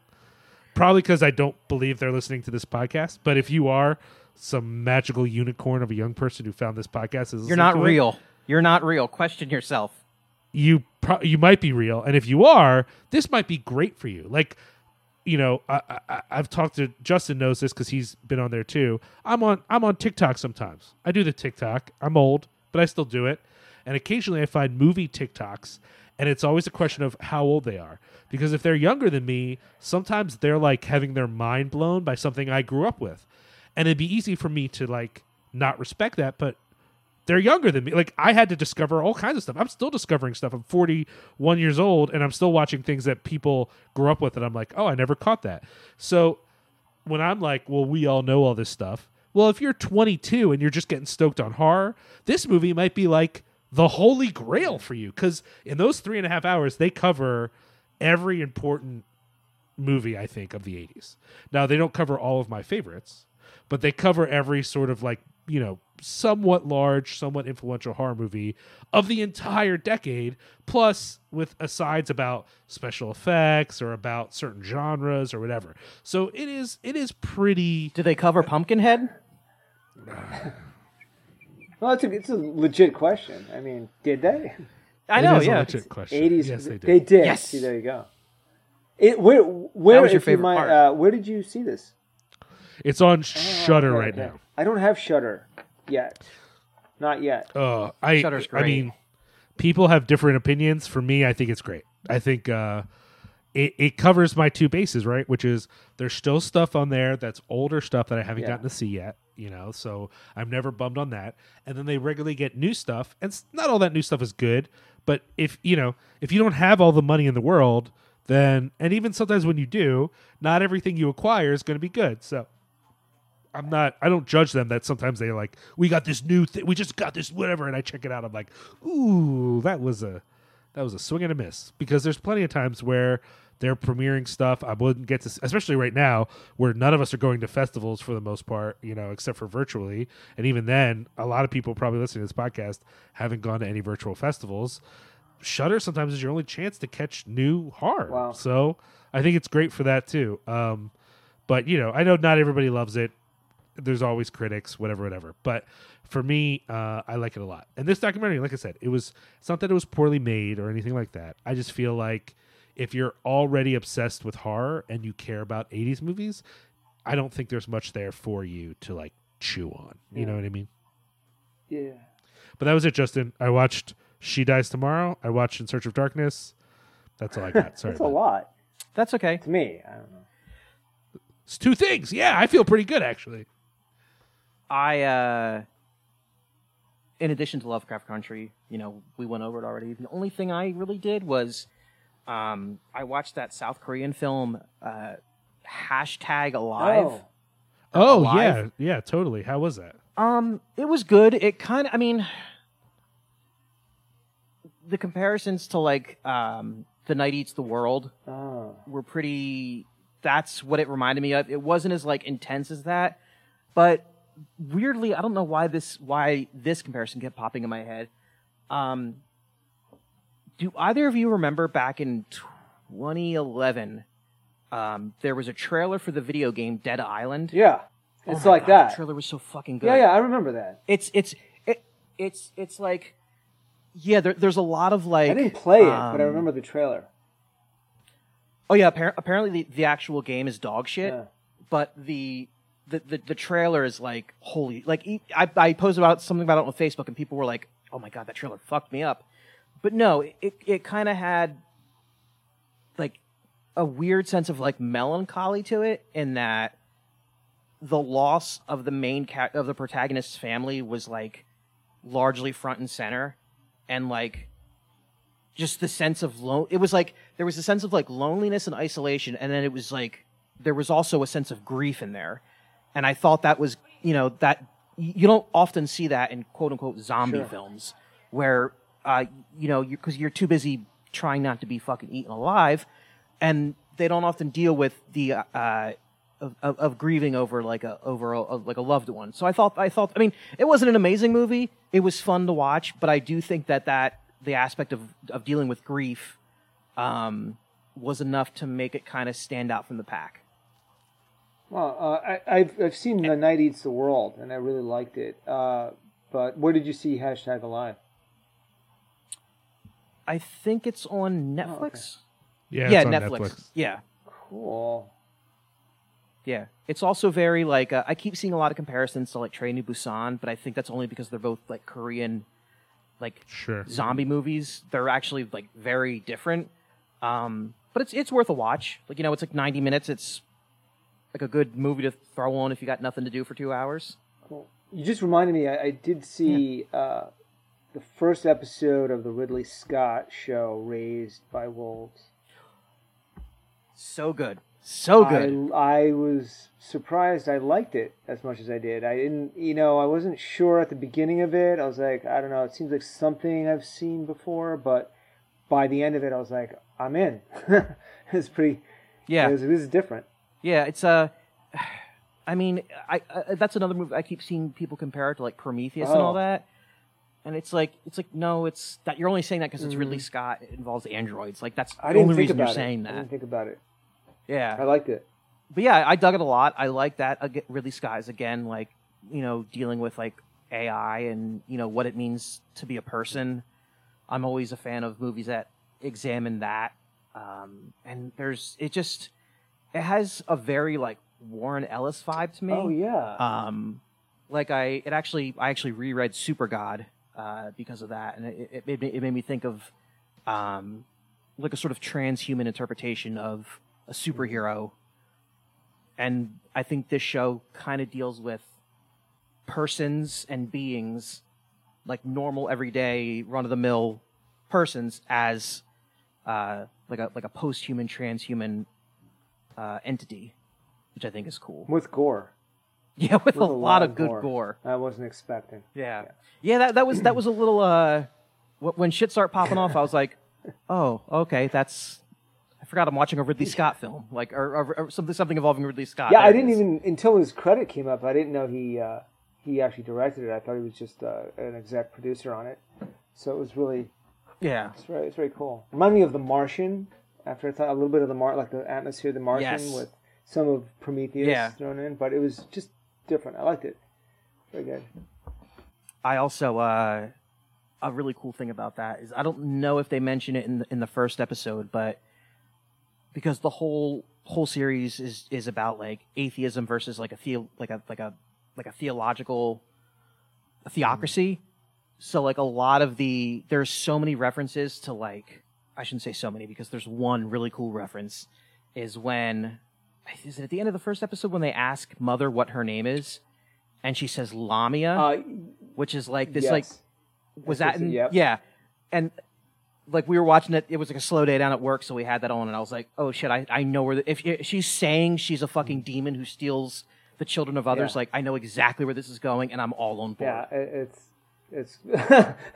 probably because I don't believe they're listening to this podcast. But if you are some magical unicorn of a young person who found this podcast, is You're not to it, real. You're not real. Question yourself. You pro- you might be real, and if you are, this might be great for you. Like, you know, I, I, I've talked to Justin knows this because he's been on there too. I'm on I'm on TikTok sometimes. I do the TikTok. I'm old, but I still do it, and occasionally I find movie TikToks, and it's always a question of how old they are. Because if they're younger than me, sometimes they're like having their mind blown by something I grew up with, and it'd be easy for me to like not respect that, but they're younger than me. Like I had to discover all kinds of stuff. I'm still discovering stuff. I'm 41 years old and I'm still watching things that people grew up with and I'm like, "Oh, I never caught that." So when I'm like, "Well, we all know all this stuff." Well, if you're 22 and you're just getting stoked on horror, this movie might be like the holy grail for you because in those three and a half hours they cover every important movie I think of the 80s. Now they don't cover all of my favorites, but they cover every sort of like you know somewhat large, somewhat influential horror movie of the entire decade, plus with asides about special effects or about certain genres or whatever. So it is it is pretty. Do they cover Pumpkinhead? Well, it's a, it's a legit question. I mean, did they? I it know, is a yeah. legit question. Eighties. Yes, they did. They did. Yes. See, there you go. It where where was your if you favorite might, part. uh, where did you see this? It's on Shudder Okay, right okay. now. I don't have Shudder yet. Not yet. Uh, I Shudder's I great. mean, people have different opinions. For me, I think it's great. I think uh, it it covers my two bases, right? Which is there's still stuff on there that's older stuff that I haven't Yeah. gotten to see yet. You know, so I'm never bummed on that. And then they regularly get new stuff, and s- not all that new stuff is good. But if you know, if you don't have all the money in the world, then and even sometimes when you do, not everything you acquire is going to be good. So I'm not. I don't judge them. That sometimes they're like, "We got this new thing. We just got this whatever," and I check it out. I'm like, "Ooh, that was a that was a swing and a miss." Because there's plenty of times where they're premiering stuff I wouldn't get to, especially right now where none of us are going to festivals for the most part, you know, except for virtually. And even then, a lot of people probably listening to this podcast haven't gone to any virtual festivals. Shudder sometimes is your only chance to catch new horror. Wow. So I think it's great for that too. Um, but you know, I know not everybody loves it. There's always critics, whatever, whatever. But for me, uh, I like it a lot. And this documentary, like I said, it was. It's not that it was poorly made or anything like that. I just feel like if you're already obsessed with horror and you care about '80s movies, I don't think there's much there for you to like chew on. You know what I mean? Yeah. But that was it, Justin. I watched She Dies Tomorrow. I watched In Search of Darkness. That's all I got. Sorry. That's a bud. lot That's okay. to me. I don't know. It's two things. Yeah, I feel pretty good actually. I, uh, in addition to Lovecraft Country, you know, we went over it already. The only thing I really did was, um, I watched that South Korean film, uh, hashtag Alive. Oh, Oh Alive? yeah, yeah, totally. How was that? Um, it was good. It kind of, I mean, the comparisons to like um, The Night Eats the World oh. were pretty. That's what it reminded me of. It wasn't as like intense as that, but weirdly, I don't know why this why this comparison kept popping in my head. Um, do either of you remember back in 2011? Um, there was a trailer for the video game Dead Island. Yeah. Oh It's like God, that. The trailer was so fucking good. yeah, yeah, I remember that. It's it's it, it's it's like yeah. There, there's a lot of like I didn't play it, but I um, remember the trailer. Oh yeah, appar- apparently the, the actual game is dog shit, Yeah. but the, the the the trailer is like holy. Like I, I posted about something about it on Facebook, and people were like, "Oh my god, that trailer fucked me up." But no, it it kind of had like a weird sense of like melancholy to it, in that the loss of the main ca- of the protagonist's family was like largely front and center, and like just the sense of lone. It was like there was a sense of like loneliness and isolation, and then it was like there was also a sense of grief in there, and I thought that was you know that you don't often see that in quote unquote zombie Sure. films where uh you know because you're too busy trying not to be fucking eaten alive, and they don't often deal with the uh of, of, of grieving over like a over a- like a loved one. So I thought I thought I mean it wasn't an amazing movie. It was fun to watch, but I do think that that the aspect of of dealing with grief um, was enough to make it kind of stand out from the pack. Well, uh, I, I've I've seen The Night Eats the World, and I really liked it. Uh, but where did you see hashtag Alive? I think it's on Netflix. Yeah, yeah, it's on Netflix. Netflix. Yeah, Cool. yeah. It's also very like uh, I keep seeing a lot of comparisons to like Train to Busan, but I think that's only because they're both like Korean, like Sure. zombie movies. They're actually like very different. Um, but it's it's worth a watch. Like you know, it's like ninety minutes. It's like a good movie to throw on if you got nothing to do for two hours. Cool. You just reminded me. I, I did see uh, the first episode of the Ridley Scott show, Raised by Wolves. So good, so good. I, I was surprised. I liked it as much as I did. I didn't, you know, I wasn't sure at the beginning of it. I was like, I don't know. It seems like something I've seen before, but by the end of it, I was like, I'm in. it's pretty. yeah, it was- this is different. Yeah, it's Uh, I mean, I, I that's another movie I keep seeing people compare it to like Prometheus and Oh. all that, and it's like it's like no, it's that you're only saying that because it's Ridley Scott. It involves androids. Like that's Mm. I the didn't only think reason about you're it. saying I that. didn't think about it. Yeah. I Yeah, liked it. but yeah, I dug it a lot. I like that. Aga Ridley Scott is again like you know dealing with like AI and you know what it means to be a person. I'm always a fan of movies that examine that. Um, and there's it just it has a very like Warren Ellis vibe to me. Oh yeah. Um, like I, it actually, I actually reread SuperGod uh, because of that, and it, it, made me, it made me think of um, like a sort of transhuman interpretation of a superhero. And I think this show kind of deals with persons and beings, like normal, everyday, run of the mill persons, as uh, like a like a post human, transhuman uh, entity, which I think is cool. With gore. Yeah, with, With a, lot, of good gore. I wasn't expecting. Yeah. yeah, That that was that was a little. uh When shit started popping off, I was like, "Oh, okay, that's." I forgot I'm watching a Ridley Scott film, like or, or, or something something involving Ridley Scott. Yeah, There I didn't even until his credit came up. I didn't know he uh, he actually directed it. I thought he was just uh, an exec producer on it. So it was really Yeah, it's very it's very cool. Remind me of The Martian. After I thought a little bit of the Mar like the atmosphere The Martian Yes. with some of Prometheus Yeah. thrown in, but it was just different. I liked it. Very good. I also uh, a really cool thing about that is I don't know if they mention it in the, in the first episode, but because the whole whole series is is about like atheism versus like a theo like a like a like a theological a theocracy. So like a lot of the there's so many references to like I shouldn't say so many because there's one really cool reference is when is it at the end of the first episode when they ask mother what her name is and she says Lamia Uh, which is like this yes. like was that in, yep. yeah and like we were watching it it was like a slow day down at work so we had that on and i was like oh shit i, I know where the, if, if she's saying she's a fucking demon who steals the children of others Yeah. like i know exactly where this is going and i'm all on board yeah, it's it's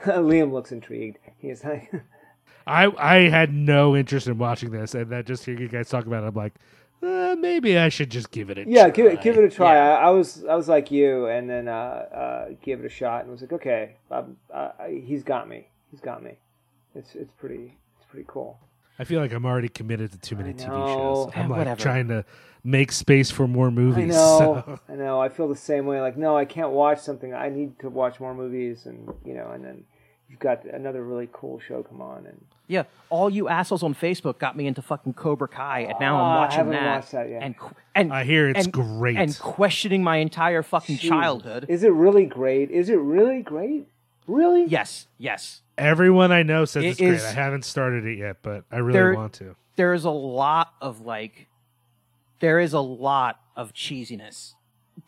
Liam looks intrigued. He's like I I had no interest in watching this, and that just hearing you guys talk about it, I'm like, uh, maybe I should just give it a Yeah, try. give it give it a try. Yeah. I, I was I was like you, and then uh, uh, gave it a shot, and was like, okay, he's got me. He's got me. It's it's pretty it's pretty cool. I feel like I'm already committed to too many TV shows. I'm like whatever. trying to make space for more I movies. know, so- I know. I feel the same way. Like, no, I can't watch something. I need to watch more movies, and you know, and then you've got another really cool show come on, and yeah all you assholes on facebook got me into fucking cobra kai and now Ah, i'm I watching haven't that, watched that yet. and and I hear it's and, great. and questioning my entire fucking Jeez. childhood Is it really great? Is it really great? Really? yes yes Everyone I know says It it's great. I haven't started it yet, but I really There- want to. there's a lot of like there is a lot of cheesiness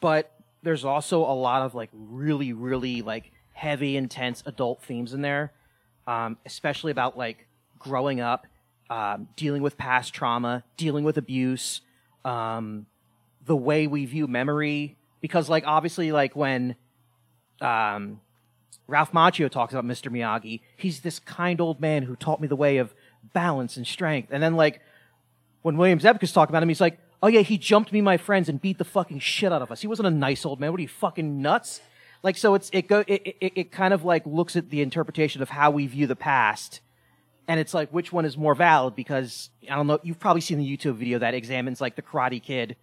but there's also a lot of like really, really like heavy, intense adult themes in there, um, especially about like growing up, um, dealing with past trauma, dealing with abuse, um, the way we view memory. Because like obviously, like when um, Ralph Macchio talks about Mr. Miyagi, he's this kind old man who taught me the way of balance and strength. And then like when William Zabka's talking about him, he's like, "Oh yeah, he jumped me, my friends, and beat the fucking shit out of us. He wasn't a nice old man. What are you fucking nuts?" Like so, it's it go it, it it kind of like looks at the interpretation of how we view the past, and it's like which one is more valid because I don't know. You've probably seen the YouTube video that examines like the Karate Kid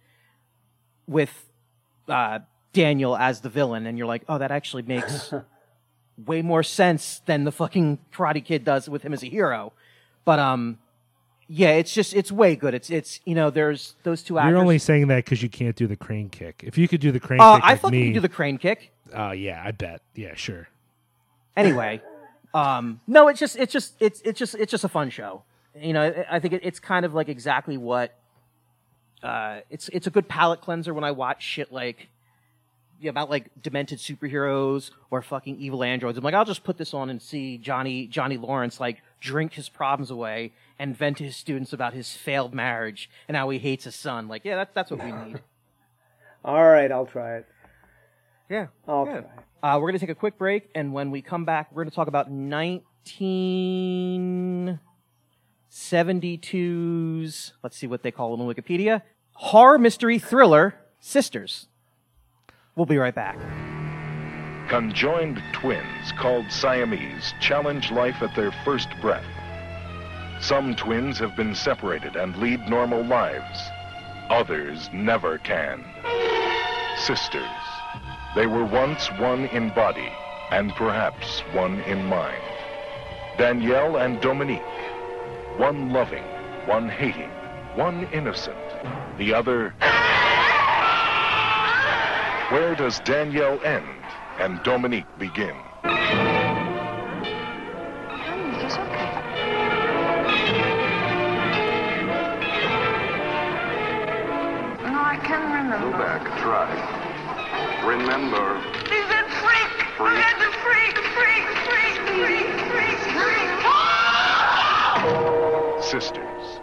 with uh, Daniel as the villain, and you're like, oh, that actually makes way more sense than the fucking Karate Kid does with him as a hero. But um, yeah, it's just it's way good. It's it's you know there's those two actors. You're only saying that because you can't do the crane kick. If you could do the crane uh, kick, I like fucking me, can do the crane kick. Uh, yeah, I bet. Yeah, sure. Anyway, um, no, it's just it's just it's it's just it's just a fun show. You know, I- I think it, it's kind of like exactly what. Uh, it's it's a good palate cleanser when I watch shit like about like demented superheroes or fucking evil androids. I'm like, I'll just put this on and see Johnny Johnny Lawrence like drink his problems away and vent to his students about his failed marriage and how he hates his son. Like, yeah, that's that's what we need. All right, I'll try it. Yeah. I'll Yeah. try. Uh, we're going to take a quick break, and when we come back, we're going to talk about 1972's, let's see what they call it on Wikipedia, horror mystery thriller, Sisters. We'll be right back. Conjoined twins called Siamese challenge life at their first breath. Some twins have been separated and lead normal lives. Others never can. Sisters. They were once one in body and perhaps one in mind. Danielle and Dominique. One loving, one hating, one innocent, the other. Where does Danielle end and Dominique begin? Um, it's okay. No, I can't remember. Go back, try. Remember, He's a freak! Freak. He's a freak! Freak! Freak! Freak! Freak! Freak! Sisters.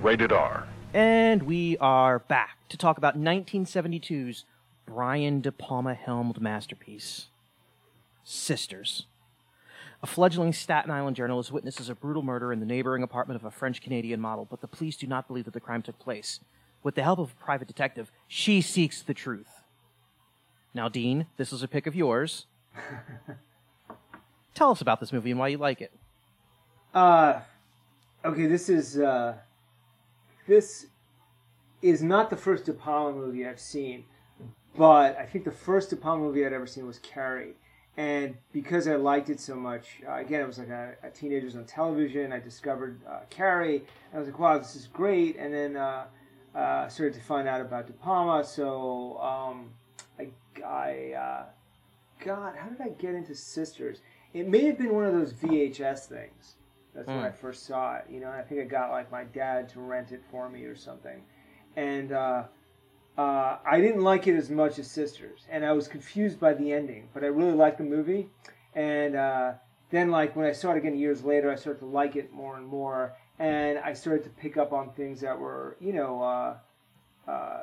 Rated R. And we are back to talk about 1972's Brian De Palma helmed masterpiece, Sisters. A fledgling Staten Island journalist witnesses a brutal murder in the neighboring apartment of a French Canadian model, but the police do not believe that the crime took place. With the help of a private detective, she seeks the truth. Now, Dean, this is a pick of yours. Tell us about this movie and why you like it. Uh, okay, this is uh, this is not the first De Palma movie I've seen, but I think the first De Palma movie I'd ever seen was Carrie, and because I liked it so much, uh, again, it was like a, a teenagers on television. I discovered uh, Carrie, and I was like, wow, this is great. And then uh, uh, started to find out about De Palma. So um, I, I uh, God, how did I get into Sisters? It may have been one of those VHS things. That's when I first saw it. You know, and I think I got like my dad to rent it for me or something. And uh, I didn't like it as much as Sisters, and I was confused by the ending. But I really liked the movie, and uh, then like when I saw it again years later, I started to like it more and more, and I started to pick up on things that were, you know, uh, uh,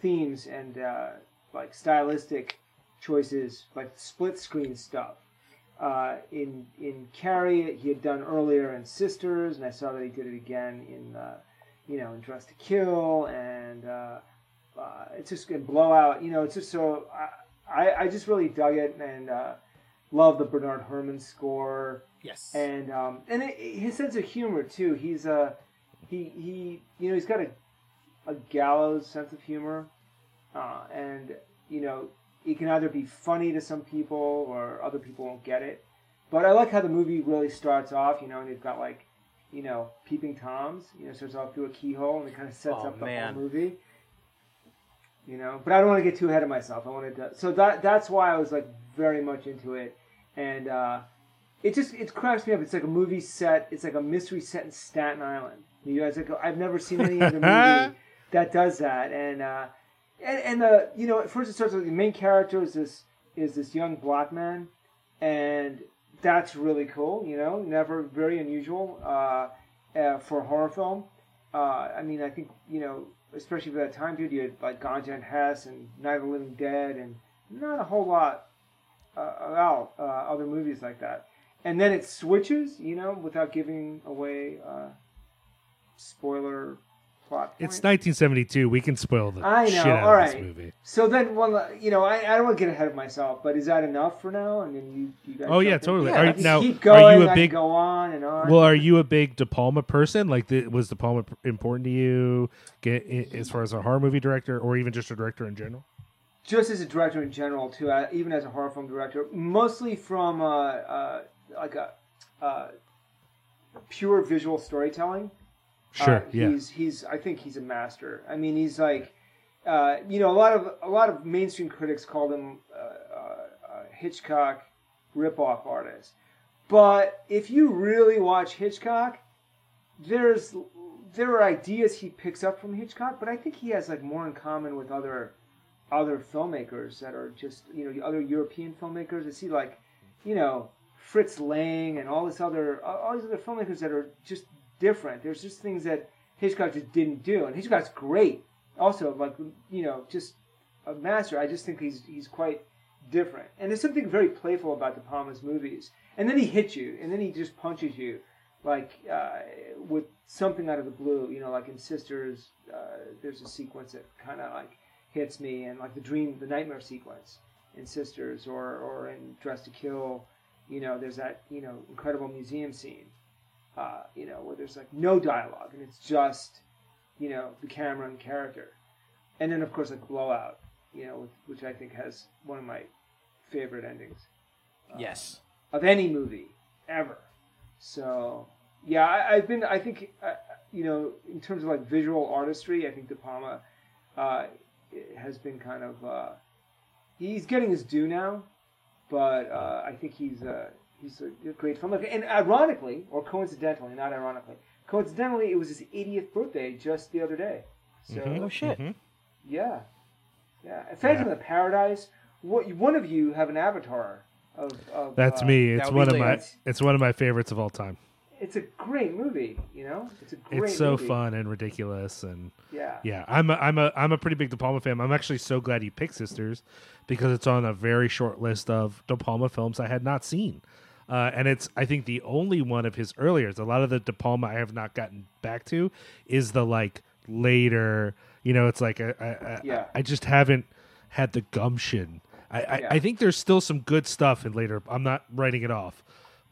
themes and uh, like stylistic choices, like split screen stuff. Uh, in in Carrie, he had done earlier in Sisters, and I saw that he did it again in, you know, in Dressed to Kill, and uh, uh, it's just in Blowout. You know, it's just so I I, just really dug it and uh, love the Bernard Herrmann score Yes. and um, and it, his sense of humor too. He's a he he you know he's got a a gallows sense of humor, uh, and you know it can either be funny to some people or other people won't get it. But I like how the movie really starts off. You know, and they've got like you know peeping toms. You know, starts off through a keyhole and it kind of sets Oh, up the man. whole movie. You know, but I don't want to get too ahead of myself. I wanted to, so that that's why I was like very much into it, and. uh it just it cracks me up. It's like a movie set. It's like a mystery set in Staten Island. You guys, like, I've never seen any other movie that does that, and uh, and, and the you know at first it starts with the main character is this is this young black man, and that's really cool. You know, never very unusual uh, uh, for a horror film. Uh, I mean, I think you know, especially for that time period, you had like Ganja and Hess and Night of the Living Dead, and not a whole lot uh, about uh, other movies like that. And then it switches, you know, without giving away uh, spoiler plot. It's 1972. We can spoil the I know. shit out All of right. this movie. So then, well, you know, I, I don't want to get ahead of myself, but is that enough for now? And then you, you guys. Oh, yeah, in? totally. Yeah, Are you- let's now, keep going. are you a I can big go on and on. Well, are you a big De Palma person? Like, the, was De Palma important to you, get, as far as a horror movie director, or even just a director in general? just as a director in general, too, uh, even as a horror film director, mostly from uh, uh, like a uh, pure visual storytelling. Sure. Uh, yeah. He's he's I think he's a master. I mean, he's like, uh, you know, a lot of a lot of mainstream critics called him uh, uh, uh, Hitchcock ripoff artist. But if you really watch Hitchcock, there's there are ideas he picks up from Hitchcock, but I think he has like more in common with other other filmmakers that are just you know other European filmmakers. I see like you know Fritz Lang and all this other all these other filmmakers that are just different. There's just things that Hitchcock just didn't do, and Hitchcock's great. Also, like you know, just a master. I just think he's he's quite different, and there's something very playful about De Palma's movies. And then he hits you, and then he just punches you, like uh, with something out of the blue. You know, like in Sisters, uh, there's a sequence that kind of like hits me, and like the dream, the nightmare sequence in Sisters, or or in Dressed to Kill. You know, there's that you know incredible museum scene uh, you know, where there's like no dialogue and it's just, you know, the camera and character. And then, of course, like Blowout, you know, which, which I think has one of my favorite endings Yes. of any movie ever. So, yeah, I, I've been, I think, uh, you know, in terms of like visual artistry, I think De Palma uh, has been kind of, uh, he's getting his due now, but uh, I think he's, he's a great filmmaker. And ironically, or coincidentally, not ironically, coincidentally, it was his 80th birthday just the other day. So, Mhm. Oh shit. Mhm. yeah, yeah. And Phantom of the Paradise. What one of you have an avatar of? of That's uh, me. It's would one of my. Lance. It's one of my favorites of all time. It's a great movie. You know, it's a great. It's so movie. fun and ridiculous, and Yeah. yeah, I'm a, I'm a I'm a pretty big De Palma fan. I'm actually so glad you picked Sisters because it's on a very short list of De Palma films I had not seen. Uh, and it's I think the only one of his earlier. A lot of the De Palma I have not gotten back to is the like later. You know, it's like I, I, I- Yeah. I just haven't had the gumption. I, I, Yeah. I think there's still some good stuff in later. I'm not writing it off,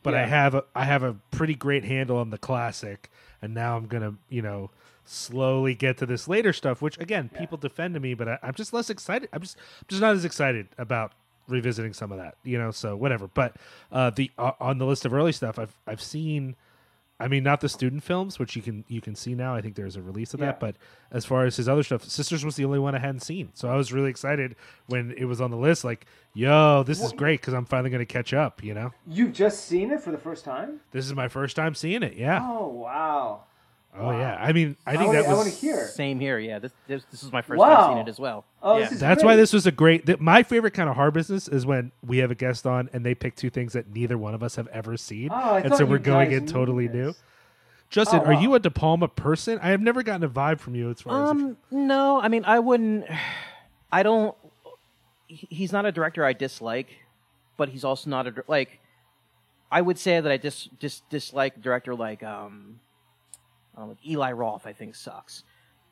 but I have a, I have a pretty great handle on the classic, and now I'm gonna you know slowly get to this later stuff, which again people defend to me, but I, I'm just less excited. I'm just I'm just not as excited about revisiting some of that, you know. So whatever. But uh, the uh, on the list of early stuff, I've I've seen. I mean, not the student films, which you can you can see now. I think there's a release of Yeah. that. But as far as his other stuff, Sisters was the only one I hadn't seen. So I was really excited when it was on the list. Like, yo, this is great because I'm finally going to catch up. You know, You've just seen it for the first time. this is my first time seeing it. Yeah. Oh wow. Oh yeah. I mean, I think wanna- that was. wanna hear. Same here. Yeah. This this, this is my first Wow. time seeing it as well. Oh, yeah. this is That's great. why this was a great. Th- my favorite kind of horror business is when we have a guest on and they pick two things that neither one of us have ever seen, Oh, and so we're going in totally this. new. Justin, Oh, are you a De Palma person? I have never gotten a vibe from you as far as. Um, no, I mean, I wouldn't. I don't. He's not a director I dislike, but he's also not a dir- like. I would say that I dis, dis dislike director like um, Like Eli Roth. I think sucks,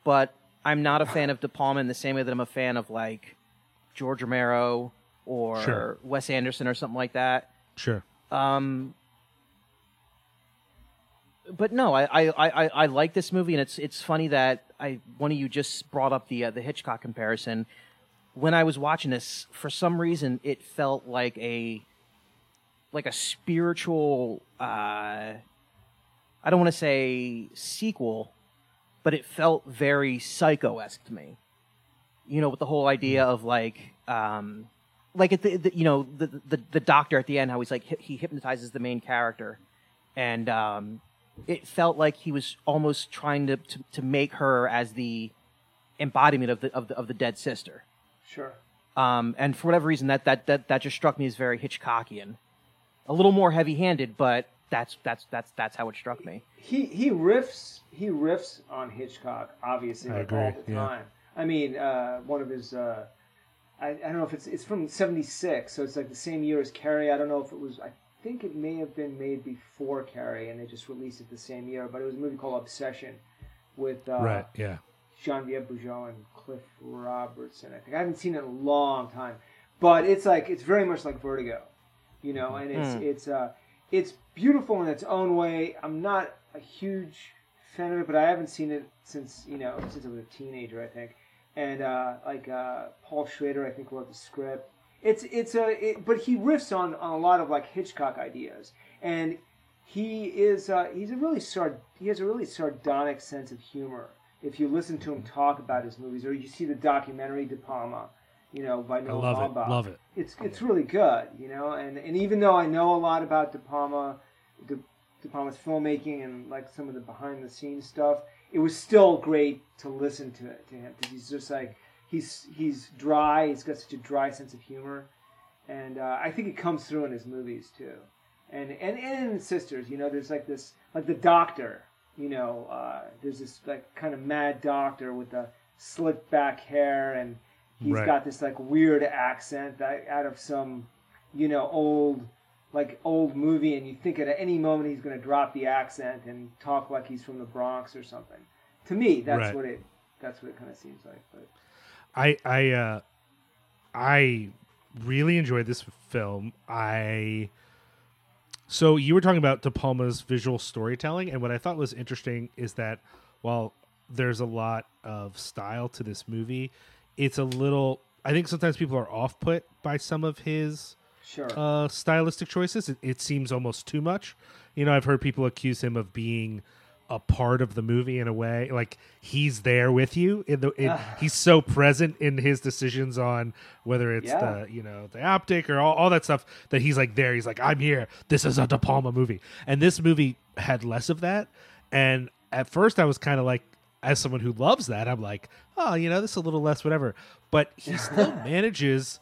but I'm not a fan of De Palma in the same way that I'm a fan of like George Romero or Sure. Wes Anderson or something like that. Sure. Um, but no, I, I, I, I like this movie, and it's it's funny that I one of you just brought up the uh, the Hitchcock comparison. When I was watching this, for some reason, it felt like a like a spiritual. Uh, I don't want to say sequel, but it felt very psycho esque to me. You know, with the whole idea of like. Um, like at the, the you know the, the the doctor at the end how he's like he hypnotizes the main character and um it felt like he was almost trying to to, to make her as the embodiment of the of the of the dead sister. Sure. Um, and for whatever reason, that, that that that just struck me as very Hitchcockian, a little more heavy-handed, but that's that's that's that's how it struck me. he he riffs he riffs on Hitchcock obviously I like, all the yeah. time. I mean, uh, one of his uh, I, I don't know if it's it's from '76, so it's like the same year as Carrie. I don't know if it was. I think it may have been made before Carrie, and they just released it the same year. But it was a movie called Obsession with uh, right. Yeah. Genevieve Bujold and Cliff Robertson. I think I haven't seen it in a long time, but it's like it's very much like Vertigo, you know, and it's Hmm. it's uh it's beautiful in its own way. I'm not a huge fan of it, but I haven't seen it since you know since I was a teenager, I think. And uh, like uh, Paul Schrader, I think wrote the script. It's it's a it, but he riffs on on a lot of like Hitchcock ideas, and he is uh, he's a really sard he has a really sardonic sense of humor. If you listen to him talk about his movies, or you see the documentary De Palma, you know by I Noah love it. Baumbach, Love it. it's it's really good, you know. And and even though I know a lot about De Palma, De, De Palma's filmmaking and like some of the behind the scenes stuff, it was still great to listen to to him because he's just like he's he's dry. He's got such a dry sense of humor, and uh, I think it comes through in his movies too. And and and in Sisters, you know, there's like this like the Doctor. You know, uh, there's this like kind of mad doctor with the slick back hair, and he's Right. got this like weird accent that out of some, you know, old like old movie, and you think at any moment he's going to drop the accent and talk like he's from the Bronx or something. To me, that's Right. what it that's what it kind of seems like. But I I uh I really enjoyed this film. I so you were talking about De Palma's visual storytelling, and what I thought was interesting is that while there's a lot of style to this movie, it's a little. I think sometimes people are off put by some of his sure, uh, stylistic choices. It, it seems almost too much. You know, I've heard people accuse him of being a part of the movie in a way, like he's there with you. In the, in, he's so present in his decisions on whether it's Yeah. the you know the optic or all, all that stuff that he's like there. He's like, I'm here. This is a De Palma movie, and this movie had less of that. And at first, I was kind of like, as someone who loves that, I'm like, oh, you know, this is a little less whatever. But he still manages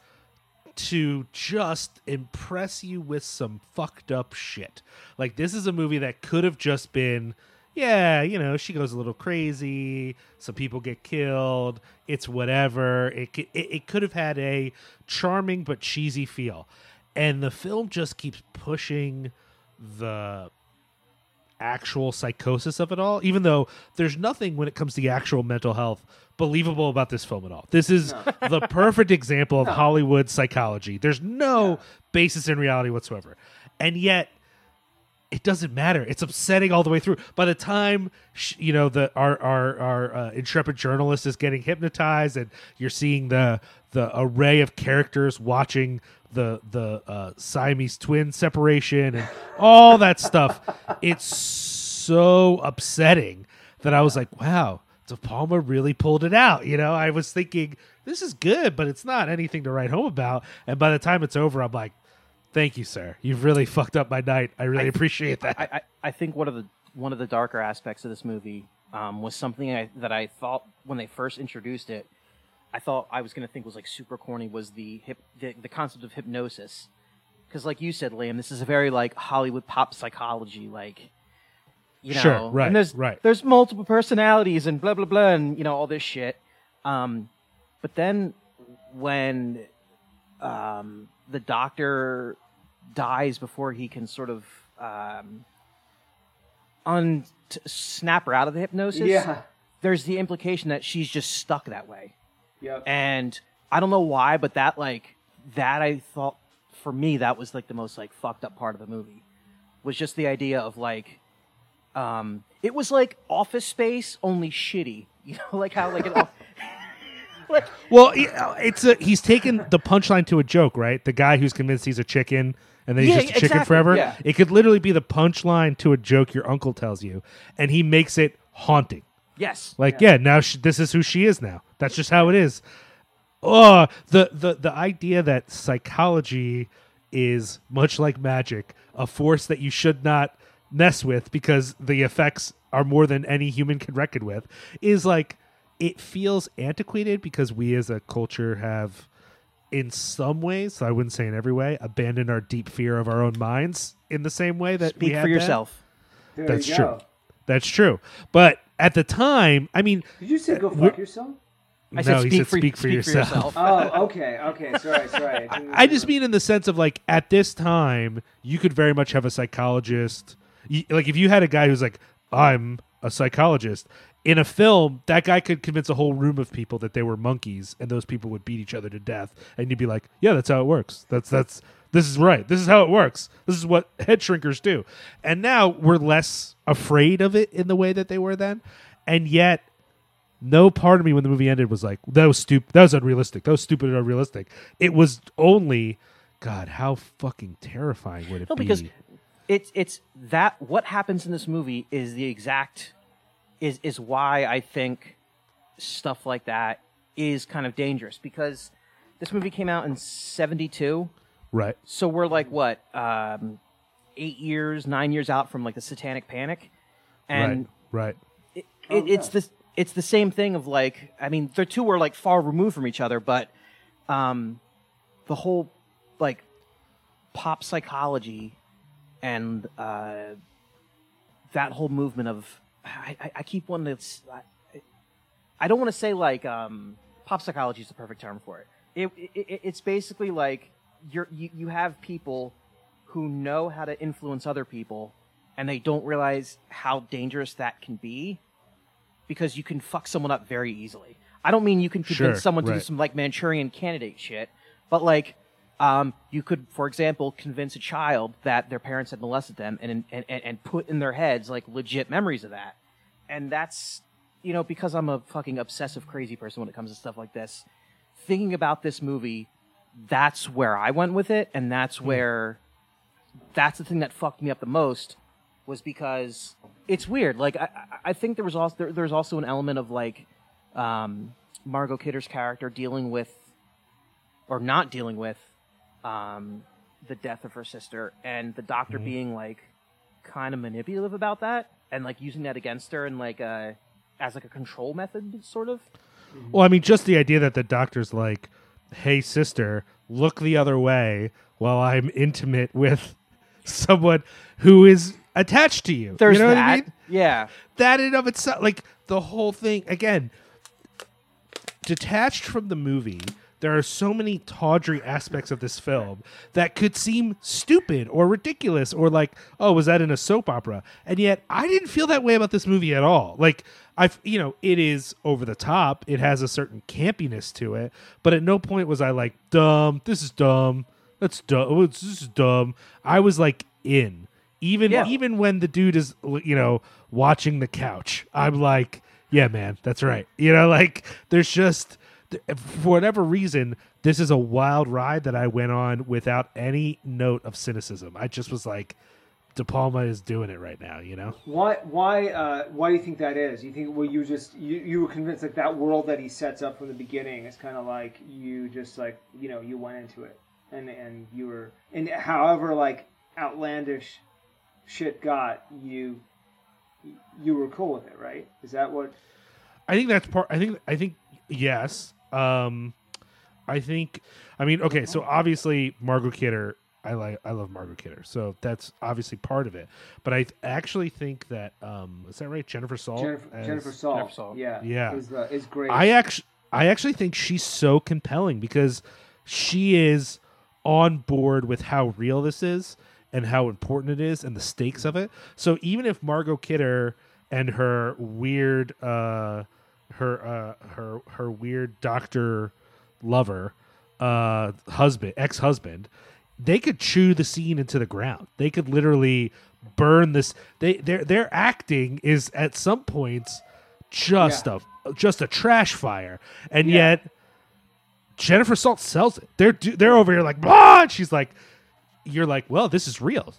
to just impress you with some fucked up shit. Like this is a movie that could have just been yeah, you know, she goes a little crazy, some people get killed, it's whatever. It it, it could have had a charming but cheesy feel. And the film just keeps pushing the actual psychosis of it all, even though there's nothing when it comes to the actual mental health believable about this film at all. This is the perfect example of Hollywood psychology. There's no basis in reality whatsoever. And yet it doesn't matter. It's upsetting all the way through. By the time sh- you know the our our our uh, intrepid journalist is getting hypnotized, and you're seeing the the array of characters watching the the uh, Siamese twin separation and all that stuff, it's so upsetting that I was like, wow. De Palma really pulled it out. You know, I was thinking this is good, but it's not anything to write home about. And by the time it's over, I'm like, Thank you, sir. You've really fucked up my night. I really appreciate that. I, I, I think one of the one of the darker aspects of this movie um, was something I, that I thought when they first introduced it, I thought I was going to think was like super corny was the hip the, the concept of hypnosis, because like you said, Liam, this is a very like Hollywood pop psychology, like you know, Sure, right, and there's right. there's multiple personalities and blah blah blah and you know all this shit. Um, but then when um, the doctor dies before he can sort of um, un snap her out of the hypnosis. yeah, There's the implication that she's just stuck that way, yep. and I don't know why, but that like that I thought for me that was like the most like fucked up part of the movie was just the idea of like um it was like office space only shitty you know like how like an off- like well, it's a, he's taken the punchline to a joke, right? The guy who's convinced he's a chicken and then he's Yeah, just a chicken exactly, forever. yeah. It could literally be the punchline to a joke your uncle tells you, and he makes it haunting. Yes Like, yeah, now she, this is who she is now. That's just how it is. Oh, the the the idea that psychology is much like magic, a force that you should not mess with because the effects are more than any human can reckon with, is like it feels antiquated because we as a culture have in some ways so i wouldn't say in every way abandoned our deep fear of our own minds in the same way that we Speak had for yourself. That's true that's true but at the time i mean Did you say uh, go fuck yourself? I no said he speak said for, speak for yourself, Oh, okay, okay. Sorry, sorry. didn't- I just mean in the sense of like at this time, you could very much have a psychologist. y- Like if you had a guy who's like, I'm a psychologist in a film, that guy could convince a whole room of people that they were monkeys, and those people would beat each other to death, and you'd be like, Yeah, that's how it works. That's that's this is right. This is how it works. This is what head shrinkers do. And now we're less afraid of it in the way that they were then, and yet no part of me when the movie ended was like that was stupid that was unrealistic that was stupid and unrealistic it was only god how fucking terrifying would it No, be because it's it's that what happens in this movie is the exact is is why I think stuff like that is kind of dangerous because this movie came out in 72 right. So we're like what um 8 years 9 years out from like the satanic panic? And right right. it, it, it's the it's the same thing of like I mean the two were like far removed from each other, but um, the whole like pop psychology and uh, that whole movement of I, I, I keep wanting to I don't want to say like um, pop psychology is the perfect term for it. It, it, it it's basically like you're you, you have people who know how to influence other people and they don't realize how dangerous that can be because you can fuck someone up very easily. I don't mean you can convince Sure, someone to do right. some like Manchurian candidate shit, but like um, you could, for example, convince a child that their parents had molested them and, and, and, and put in their heads like legit memories of that. And that's, you know, because I'm a fucking obsessive crazy person when it comes to stuff like this, thinking about this movie, that's where I went with it. And that's where, that's the thing that fucked me up the most was because it's weird. Like, I, I- think there was also, there, there's also an element of like, um, Margot Kidder's character dealing with, or not dealing with, um, the death of her sister, and the doctor being like kind of manipulative about that, and like using that against her, and like uh, as like a control method, sort of. well i mean just the idea that the doctor's like hey sister look the other way while i'm intimate with someone who is attached to you There's you know that. i mean Yeah. that in of itself like the whole thing again detached from the movie there are so many tawdry aspects of this film that could seem stupid or ridiculous or like oh was that in a soap opera? And yet i didn't feel that way about this movie at all. Like i you know it is over the top. It has a certain campiness to it. But at no point was i like dumb. This is dumb. That's dumb oh, this is dumb. I was like in. Even Yeah. even when the dude is you know watching the couch i'm like yeah man that's right. You know like there's just for whatever reason this is a wild ride that i went on without any note of cynicism i just was like de palma is doing it right now you know Why? Why? Uh, why do you think that is? You think? Well, you just you, you were convinced like that world that he sets up from the beginning is kind of like you just like you know you went into it and and you were and however like outlandish shit got you you were cool with it, right? Is that what? I think that's part. I think. I think yes. Um, I think. I mean, okay. So obviously, Margot Kidder. I like. I love Margot Kidder. So that's obviously part of it. But I th- actually think that. Um, is that right? Jennifer Salt. Jennifer, as- Jennifer Salt. Jennifer Salt. Yeah. Yeah. Is, uh, is great. I actually. I actually think she's so compelling because she is on board with how real this is and how important it is and the stakes of it. So even if Margot Kidder and her weird uh her uh her her weird doctor lover uh husband ex-husband they could chew the scene into the ground they could literally burn this they their their acting is at some points just Yeah. a just a trash fire and Yeah. yet Jennifer Salt sells it. They're they're over here like blah. and she's like, you're like, well, this is real.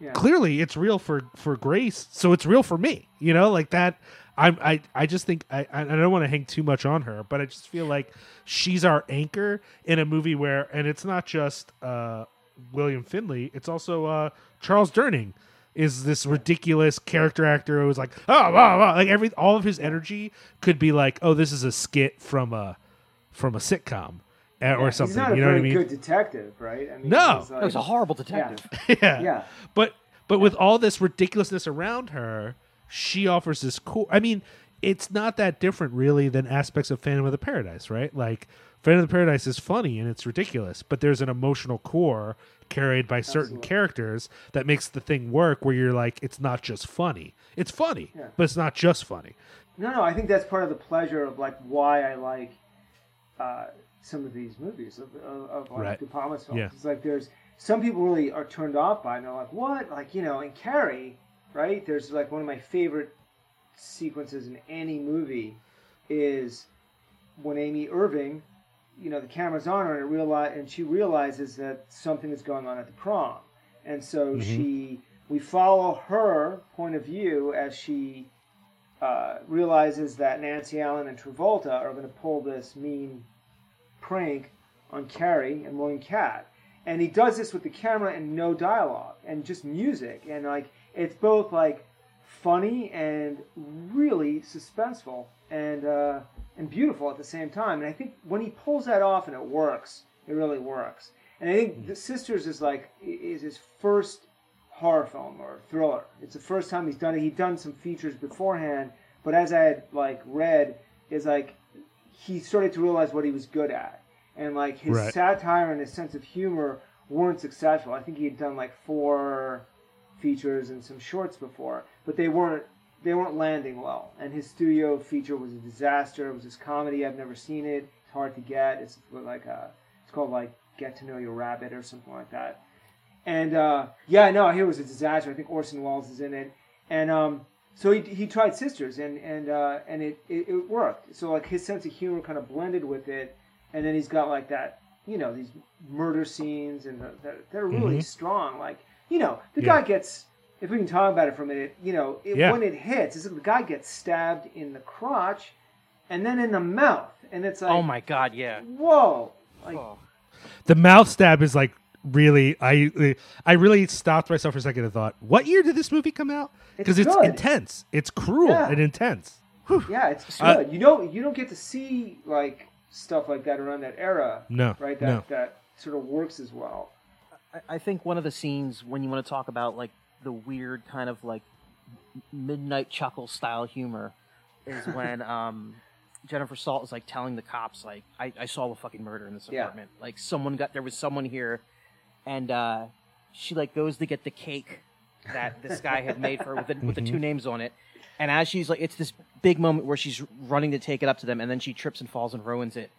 Yeah. Clearly, it's real for for Grace, so it's real for me. You know, like that. I'm I I just think I I I don't want to hang too much on her, but I just feel like she's our anchor in a movie where, and it's not just uh William Finley, it's also uh Charles Durning. is this ridiculous character actor who's like, oh, wow, wow. like every all of his energy could be like, oh, this is a skit from a from a sitcom eh, or something. He's not a you know what very I mean? good detective, right? I mean, No. he's He was a horrible detective. yeah. Yeah. But but with all this ridiculousness around her, she offers this cool. I mean, it's not that different really than aspects of Phantom of the Paradise, right? Like Phantom of the Paradise is funny and it's ridiculous, but there's an emotional core carried by certain Absolutely. characters that makes the thing work where you're like it's not just funny. It's funny, Yeah. but it's not just funny. No, no, I think that's part of the pleasure of like why I like uh, some of these movies of, of, of like Right. De Palma's films. Yeah. It's like there's some people really are turned off by it and they're like, what? Like, you know, and Carrie, right? There's like one of my favorite sequences in any movie is when Amy Irving, you know, the camera's on her and, it reali- and she realizes that something is going on at the prom. And so she, we follow her point of view as she uh, realizes that Nancy Allen and Travolta are going to pull this mean prank on Carrie and William Katt. And he does this with the camera and no dialogue and just music. And like it's both like funny and really suspenseful and uh, and beautiful at the same time. And I think when he pulls that off and it works, it really works. And I think The Sisters is like is his first horror film or thriller. It's the first time he's done it. He'd done some features beforehand, but as I had like read, is like he started to realize what he was good at, and like his Right. satire and his sense of humor weren't successful. I think he had done like four features and some shorts before, but they weren't they weren't landing well. And his studio feature was a disaster. It was this comedy. I've never seen it. It's hard to get. It's like a, it's called like Get to Know Your Rabbit or something like that. And uh, yeah, no, it was a disaster. I think Orson Welles is in it, and um, so he, he tried Sisters, and and uh, and it, it it worked. So like his sense of humor kind of blended with it, and then he's got like that, you know, these murder scenes, and the, they're, they're really strong. Like you know, the Yeah. guy gets. If we can talk about it for a minute, you know, it, Yeah. when it hits, it's like the guy gets stabbed in the crotch, and then in the mouth, and it's like, Oh my god, yeah. whoa, like Oh. The mouth stab is like really I I really stopped myself for a second and thought, what year did this movie come out? Because it's, good. intense. It's cruel Yeah. and intense. Yeah, it's Uh, good. you don't you don't get to see like stuff like that around that era. No, right? That no. that sort of works as well. I, I think one of the scenes when you want to talk about like the weird kind of like midnight chuckle style humor is when um Jennifer Salt is like telling the cops like I, I saw a fucking murder in this Yeah. apartment. Like someone got there was someone here and uh she like goes to get the cake that this guy had made for her with the, with the two names on it. And as she's like it's this big moment where she's running to take it up to them and then she trips and falls and ruins it.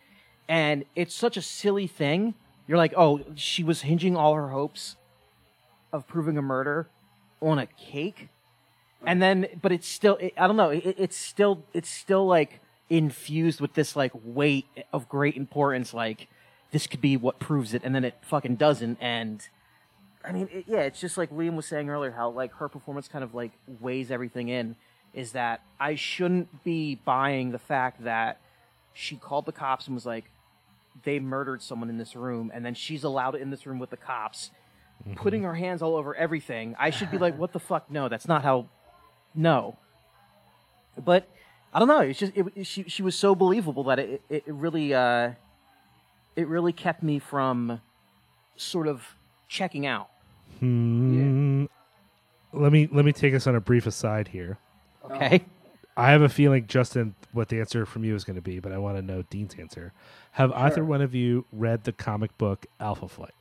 And it's such a silly thing. You're like, "Oh, she was hinging all her hopes of proving a murder on a cake? And then but it's still it, i don't know it, it's still it's still like infused with this like weight of great importance like this could be what proves it and then it fucking doesn't and i mean it, yeah it's just like liam was saying earlier how like her performance kind of like weighs everything in is that i shouldn't be buying the fact that she called the cops and was like they murdered someone in this room and then she's allowed in this room with the cops putting her hands all over everything. I should be like what the fuck? No that's not how no. But i don't know it's just it, she, she was so believable that it, it, it really uh it really kept me from sort of checking out. Hmm. Let me let me take us on a brief aside here. okay I have a feeling, Justin, what the answer from you is going to be, but I want to know Dean's answer. Have either one of you read the comic book Alpha Flight?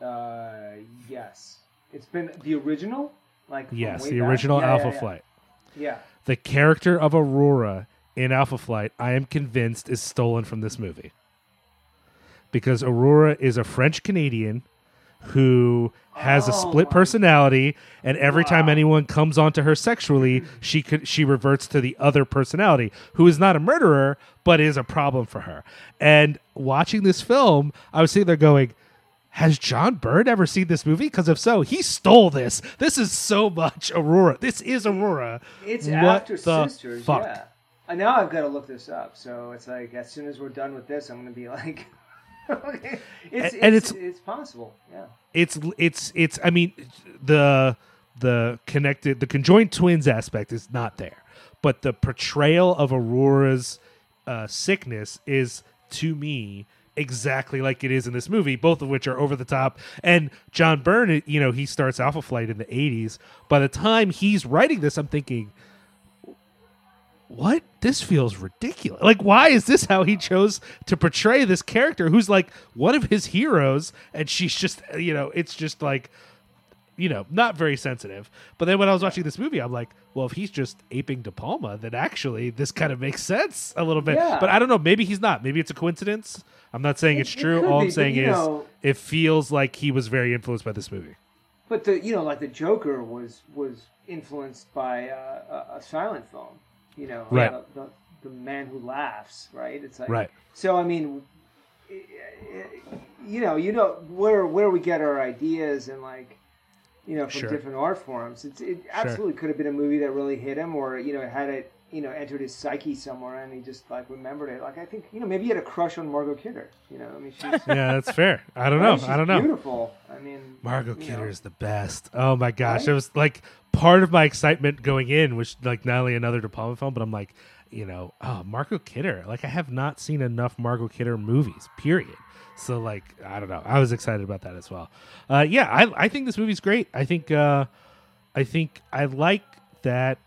Uh, yes, it's been the original. Like Yes, the back? original Yeah, yeah, Alpha yeah. Flight. Yeah, The character of Aurora in Alpha Flight, I am convinced, is stolen from this movie. Because Aurora is a French Canadian who has a Oh split personality, and every time anyone comes onto her sexually, she could she reverts to the other personality, who is not a murderer, but is a problem for her. And watching this film, I was sitting there going, has John Byrne ever seen this movie? Because if so, he stole this. This is so much Aurora. This is Aurora. it's What after the Sisters. fuck? Yeah, and now I've got to look this up. So it's like as soon as we're done with this, I'm going to be like, it's, And- and it's, it's- it's possible. Yeah, it's it's it's i mean the the connected the conjoined twins aspect is not there, but the portrayal of Aurora's uh, sickness is to me exactly like it is in this movie, both of which are over the top. And John Byrne, you know, he starts Alpha Flight in the 80s. By the time he's writing this, I'm thinking, what? This feels ridiculous. Like, why is this how he chose to portray this character who's like one of his heroes? And she's just, you know, it's just like, you know, not very sensitive. But then when I was watching this movie, I'm like, well, if he's just aping De Palma, then actually this kind of makes sense a little bit. Yeah. But I don't know. Maybe he's not. Maybe it's a coincidence. I'm not saying It- it's true. could All be, I'm saying is know- it feels like he was very influenced by this movie. But the you know like the Joker was was influenced by uh, a, a silent film. You know, Right. The, the, the man who laughs. Right. It's like Right. So I mean, you know, you know where where we get our ideas and like. You know, from Sure. different art forms, it's, it absolutely could have been a movie that really hit him, or you know, had it, you know, entered his psyche somewhere, and he just like remembered it. Like I think, you know, maybe he had a crush on Margot Kidder. You know, I mean, she's Yeah, that's fair. I don't know. She's I don't know. Beautiful. I mean, Margot Kidder know. is the best. Oh my gosh, Right? it was like part of my excitement going in was like not only another De Palma film, but I'm like, you know, oh Margot Kidder. Like I have not seen enough Margot Kidder movies. Period. So like I don't know. I was excited about that as well. Uh, yeah, I I think this movie's great. I think uh, I think I like that.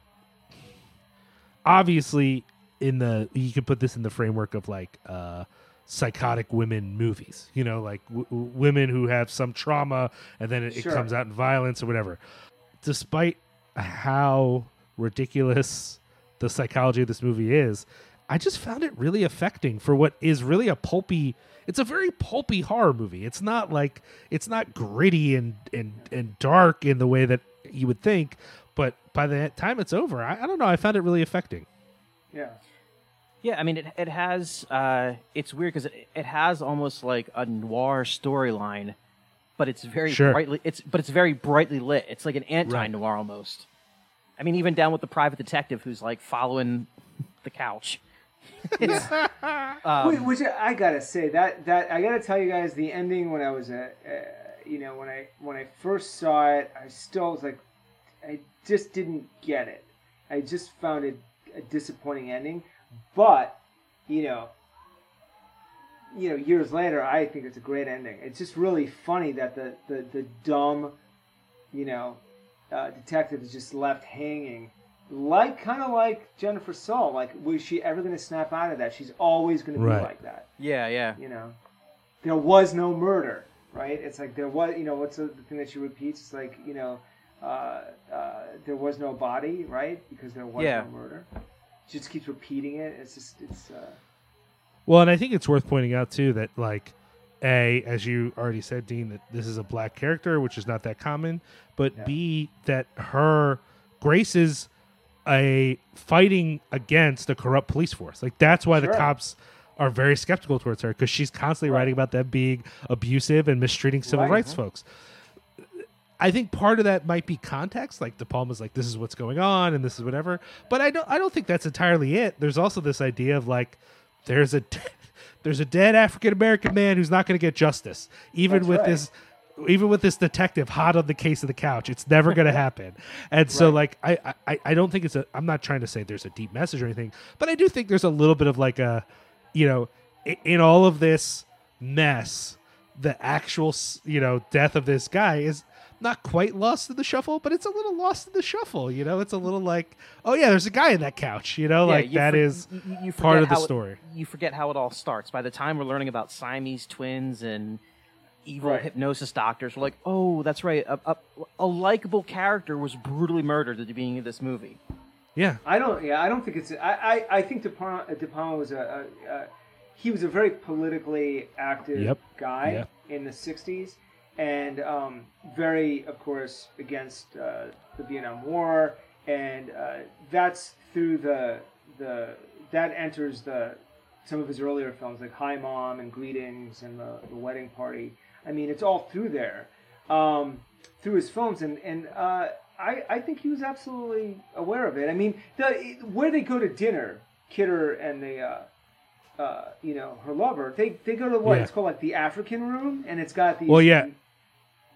Obviously, in the you could put this in the framework of like uh, psychotic women movies. You know, like w- w- women who have some trauma and then it, it comes out in violence or whatever. Despite how ridiculous the psychology of this movie is, I just found it really affecting for what is really a pulpy. It's a very pulpy horror movie. It's not like it's not gritty and and and dark in the way that you would think. But by the time it's over, I, I don't know. I found it really affecting. yeah. Yeah, I mean, it it has. Uh, it's weird because it, it has almost like a noir storyline, but it's very Sure. brightly. It's but it's very brightly lit. It's like an anti noir almost. I mean, even down with the private detective who's like following the couch. It's, um, Wait, which I gotta say that that I gotta tell you guys the ending when I was a, uh, you know when I when I first saw it I still was like I just didn't get it. I just found it a disappointing ending, but you know. You know, years later, I think it's a great ending. It's just really funny that the, the, the dumb, you know, uh, detective is just left hanging like kind of like Jennifer Salt. Like, was she ever going to snap out of that? She's always going to be like that. yeah, yeah. You know, there was no murder, right? It's like there was. You know, what's the, the thing that she repeats? It's like you know, uh, uh, there was no body, right? Because there was Yeah. no murder. She just keeps repeating it. It's just it's. Uh, Well, and I think it's worth pointing out too that like a as you already said, Dean, that this is a black character, which is not that common. But b that her Grace is a fighting against a corrupt police force. Like that's why the cops are very skeptical towards her because she's constantly Right. writing about them being abusive and mistreating civil Right. rights folks. I think part of that might be context. Like De Palma's like, this is what's going on and this is whatever. But I don't I don't think that's entirely it. There's also this idea of like there's a there's a dead African American man who's not going to get justice, even That's with right. this even with this detective hot on the case of the couch. It's never going to happen. And so like I, I I don't think it's a I'm not trying to say there's a deep message or anything, but I do think there's a little bit of like a you know in, in all of this mess, the actual you know death of this guy is not quite lost in the shuffle, but it's a little lost in the shuffle. You know, it's a little like, oh yeah, there's a guy in that couch. You know, Yeah, like you that for- is you- you part of the how it- story. you forget how it all starts. By the time we're learning about Siamese twins and evil Right. hypnosis doctors, we're like, oh, that's right. A, a, a likable character was brutally murdered at the beginning of this movie. Yeah, I don't. Yeah, I don't think it's. I. I, I think De Palma, uh, De Palma was a, a, a. He was a very politically active Yep. guy Yep. in the '60s, and um, very, of course, against uh, the Vietnam War, and uh, that's through the the that enters the some of his earlier films like Hi Mom and Greetings and the, the Wedding Party. I mean, it's all through there, um, through his films, and and uh, I I think he was absolutely aware of it. I mean, the where they go to dinner, Kidder and the. Uh, uh, you know her lover. They they go to what Yeah. it's called like the African room, and it's got these. Well, yeah.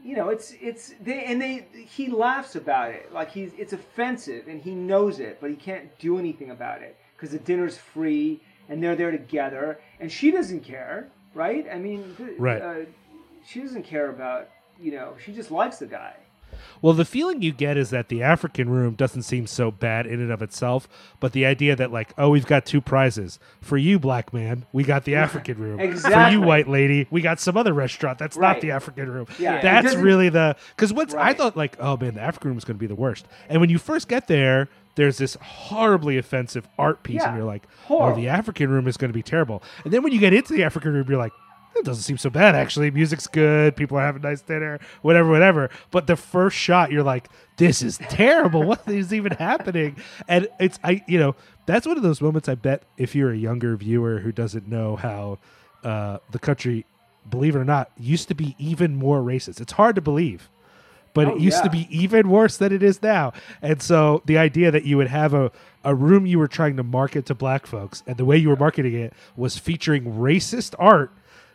You know, it's it's they and they he laughs about it like he's it's offensive and he knows it, but he can't do anything about it because the dinner's free and they're there together and she doesn't care, right? I mean, Right. Uh, she doesn't care about you know she just likes the guy. Well, the feeling you get is that the African room doesn't seem so bad in and of itself, but the idea that like, oh, we've got two prizes for you, black man, we got the African room. For you, white lady, we got some other restaurant that's not the African room. Yeah, that's really the because what's I thought like, oh man, the African room is going to be the worst. And when you first get there. There's this horribly offensive art piece, and you're like, oh, Horrible. "Oh, the African room is going to be terrible." And then when you get into the African room, you're like, "It doesn't seem so bad actually. Music's good, people are having a nice dinner, whatever, whatever." But the first shot, you're like, "This is terrible. what is even happening?" And it's I, you know, that's one of those moments. I bet if you're a younger viewer who doesn't know how uh, the country, believe it or not, used to be even more racist. It's hard to believe but Oh, it used to be even worse than it is now. And so the idea that you would have a, a room you were trying to market to black folks and the way you were marketing it was featuring racist art,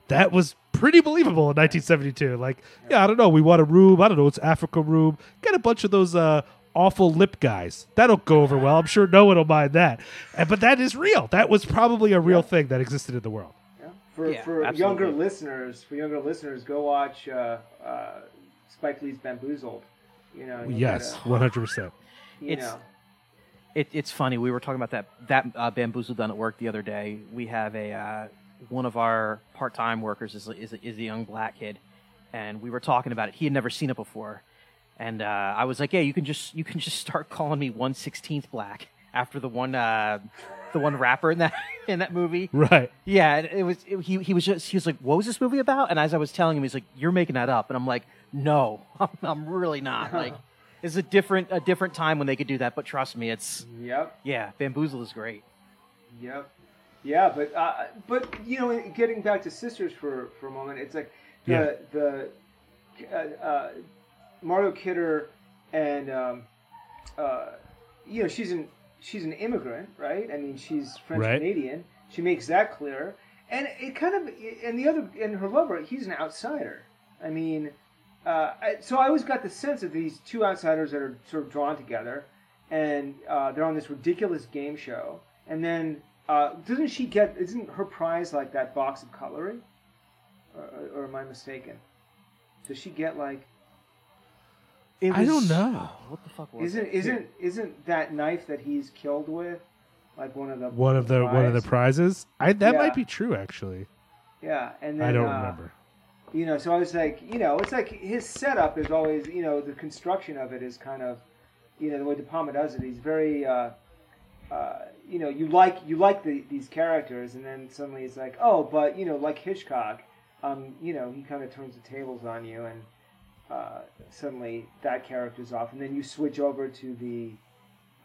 that was pretty believable in 1972. Like, yeah, I don't know, we want a room, I don't know, it's Africa room, get a bunch of those uh awful lip guys. That'll go over well. I'm sure no one will mind that. And, but that is real. That was probably a real thing that existed in the world. Yeah. For Yeah, for absolutely. younger listeners, for younger listeners, go watch uh, uh, Spike Lee's Bamboozled. You know. you Yes, 100%. you It's- know. It, it's funny. We were talking about that that uh, bamboozle done at work the other day. We have a uh, one of our part time workers is a, is is a young black kid, and we were talking about it. He had never seen it before, and uh, I was like, "Yeah, you can just you can just start calling me one sixteenth black after the one uh, the one rapper in that in that movie." Right. Yeah, it, it was. It, he he was just he was like, "What was this movie about?" And as I was telling him, he's like, "You're making that up," and I'm like, "No, I'm, I'm really not." Like, it's a different a different time when they could do that. But trust me, it's Yep. yeah, Bamboozle is great. Yep. Yeah, but uh, but you know, getting back to sisters for for a moment, it's like the Yeah. the uh, uh, Margot Kidder and um, uh, you know she's an she's an immigrant, right? I mean, she's French Right. Canadian. She makes that clear, and it kind of and the other and her lover, he's an outsider. I mean, uh, I, so I always got the sense of these two outsiders that are sort of drawn together, and uh, they're on this ridiculous game show, and then uh, doesn't she get? Isn't her prize like that box of cutlery? Or, or, or am I mistaken? Does she get like? It I don't know. What the fuck was Isn't it? isn't isn't that knife that he's killed with, like one of the One of the one of the prizes. I that Yeah. might be true actually. Yeah, and then I don't uh, remember. You know, so I was like, you know, it's like his setup is always, you know, the construction of it is kind of, you know, the way De Palma does it. He's very, uh, uh, you know, you like you like the, these characters, and then suddenly it's like, oh, but you know, like Hitchcock, um, you know, he kind of turns the tables on you, and uh, suddenly that character's off, and then you switch over to the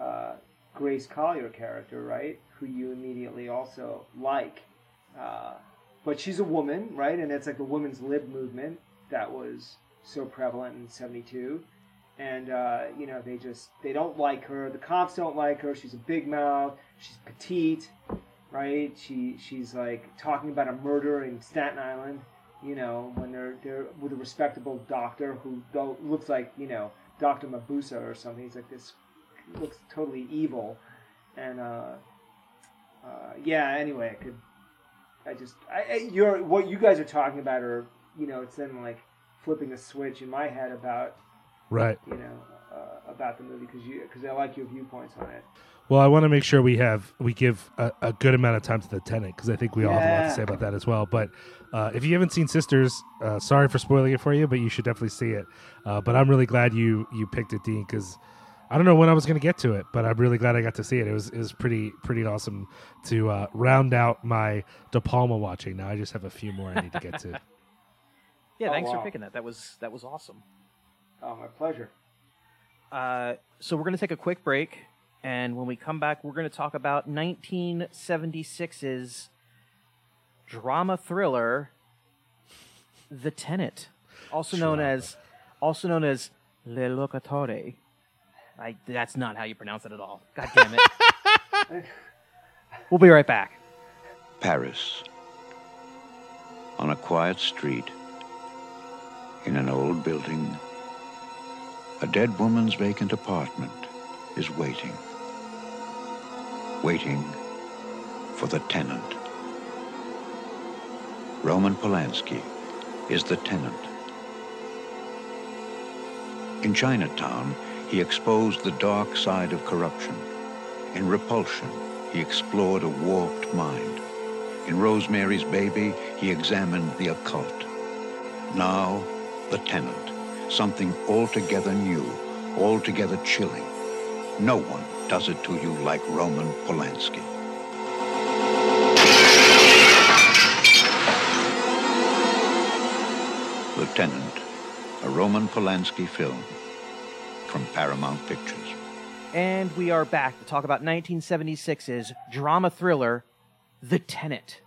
uh, Grace Collier character, right, who you immediately also like. Uh, but she's a woman, right? And it's like the women's lib movement that was so prevalent in '72. And uh, you know, they just they don't like her. The cops don't like her. She's a big mouth. She's petite, right? She she's like talking about a murder in Staten Island. You know, when they're they're with a respectable doctor who looks like you know Doctor Mabuse or something. He's like this looks totally evil, and uh, uh, yeah. Anyway, I could I just, I, you're what you guys are talking about, are you know, it's then like flipping a switch in my head about Right. you know about the movie because you because I like your viewpoints on it. Well, I want to make sure we have we give a, a good amount of time to the tenant because I think we all have a lot to say about that as well. But uh, if you haven't seen Sisters, uh, sorry for spoiling it for you, but you should definitely see it. Uh, but I'm really glad you you picked it, Dean, because I don't know when I was going to get to it, but I'm really glad I got to see it. It was it was pretty pretty awesome to uh, round out my De Palma watching. Now I just have a few more I need to get to. Yeah, Oh, thanks wow. for picking that. That was that was awesome. Oh, my pleasure. Uh, so we're going to take a quick break, and when we come back, we're going to talk about 1976's drama thriller, The Tenant, also known as also known as Le Locatore. I, that's not how you pronounce it at all. God damn it. we'll be right back. Paris. On a quiet street, In an old building, a dead woman's vacant apartment is waiting. Waiting for the tenant. Roman Polanski is the tenant. In Chinatown, he exposed the dark side of corruption. In Repulsion, he explored a warped mind. In Rosemary's Baby, he examined the occult. Now, the tenant, something altogether new, altogether chilling. No one does it to you like Roman Polanski. The Tenant, a Roman Polanski film from Paramount Pictures. And we are back to talk about 1976's drama thriller, The Tenant.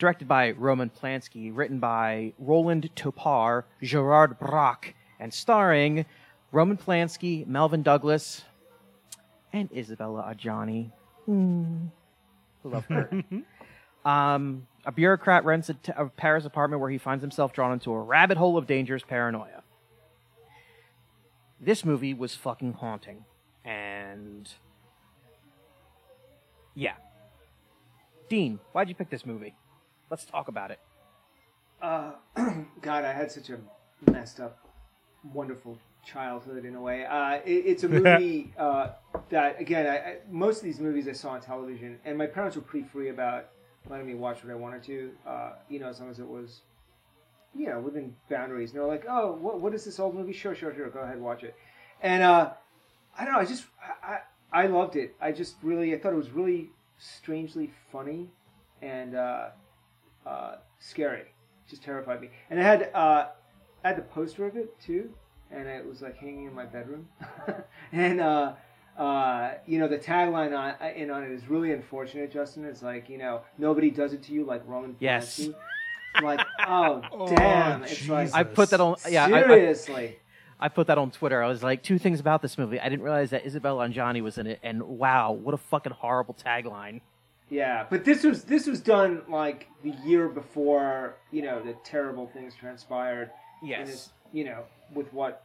Directed by Roman Polanski, written by Roland Topor, Gérard Brach, and starring Roman Polanski, Melvyn Douglas, and Isabella Adjani. Hmm. Love her. um, a bureaucrat rents a, t- a Paris apartment where he finds himself drawn into a rabbit hole of dangerous paranoia. This movie was fucking haunting. And. Yeah. Dean, why'd you pick this movie? Let's talk about it. Uh, God, I had such a messed up, wonderful childhood in a way. Uh, it, it's a movie uh, that, again, I, I, most of these movies I saw on television, and my parents were pretty free about letting me watch what I wanted to. Uh, you know, as long as it was, you know, within boundaries. And they're like, "Oh, what, what is this old movie? Sure, sure, sure. Go ahead, watch it." And uh, I don't know. I just I, I I loved it. I just really I thought it was really strangely funny and uh, uh, scary. Just terrified me. And I had uh, I had the poster of it too, and it was like hanging in my bedroom. and uh, uh, you know the tagline on in on it is really unfortunate. Justin, it's like you know nobody does it to you like Roman Yes. Polanski. like oh damn, it's like I put that on. Yeah, I- I, seriously. I put that on Twitter. I was like, two things about this movie. I didn't realize that Isabella Adjani was in it, and wow, what a fucking horrible tagline. Yeah, but this was this was done like the year before you know the terrible things transpired. Yes. and it's, you know with what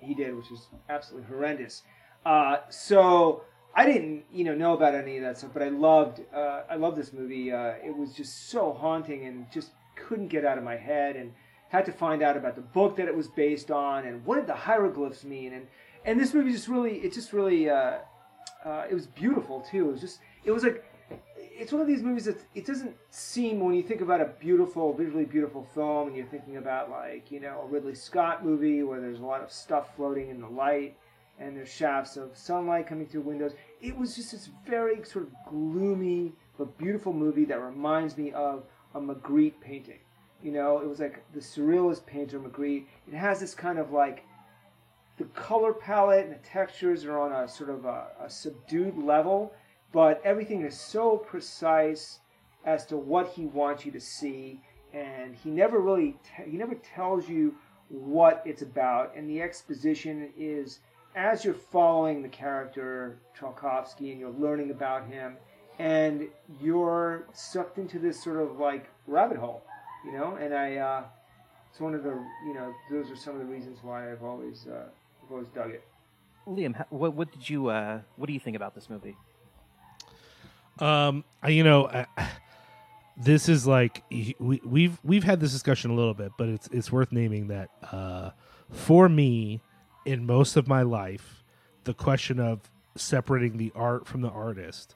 he did, which was absolutely horrendous. Uh, so I didn't you know know about any of that stuff, but I loved uh, I loved this movie. Uh, it was just so haunting and just couldn't get out of my head and had to find out about the book that it was based on and what did the hieroglyphs mean and and this movie just really it just really uh, uh, it was beautiful too. It was just it was like it's one of these movies that it doesn't seem when you think about a beautiful, visually beautiful film, and you're thinking about like you know a Ridley Scott movie where there's a lot of stuff floating in the light and there's shafts of sunlight coming through windows. It was just this very sort of gloomy but beautiful movie that reminds me of a Magritte painting. You know, it was like the surrealist painter Magritte. It has this kind of like the color palette and the textures are on a sort of a, a subdued level, but everything is so precise as to what he wants you to see, and he never really te- he never tells you what it's about, and the exposition is as you're following the character Trelkovsky and you're learning about him, and you're sucked into this sort of like rabbit hole, you know. And I, uh, it's one of the you know those are some of the reasons why I've always uh, I've always dug it. Liam, what, what did you uh, what do you think about this movie? Um, I- you know, I, this is like we, we've we've had this discussion a little bit, but it's it's worth naming that uh, for me, in most of my life, the question of separating the art from the artist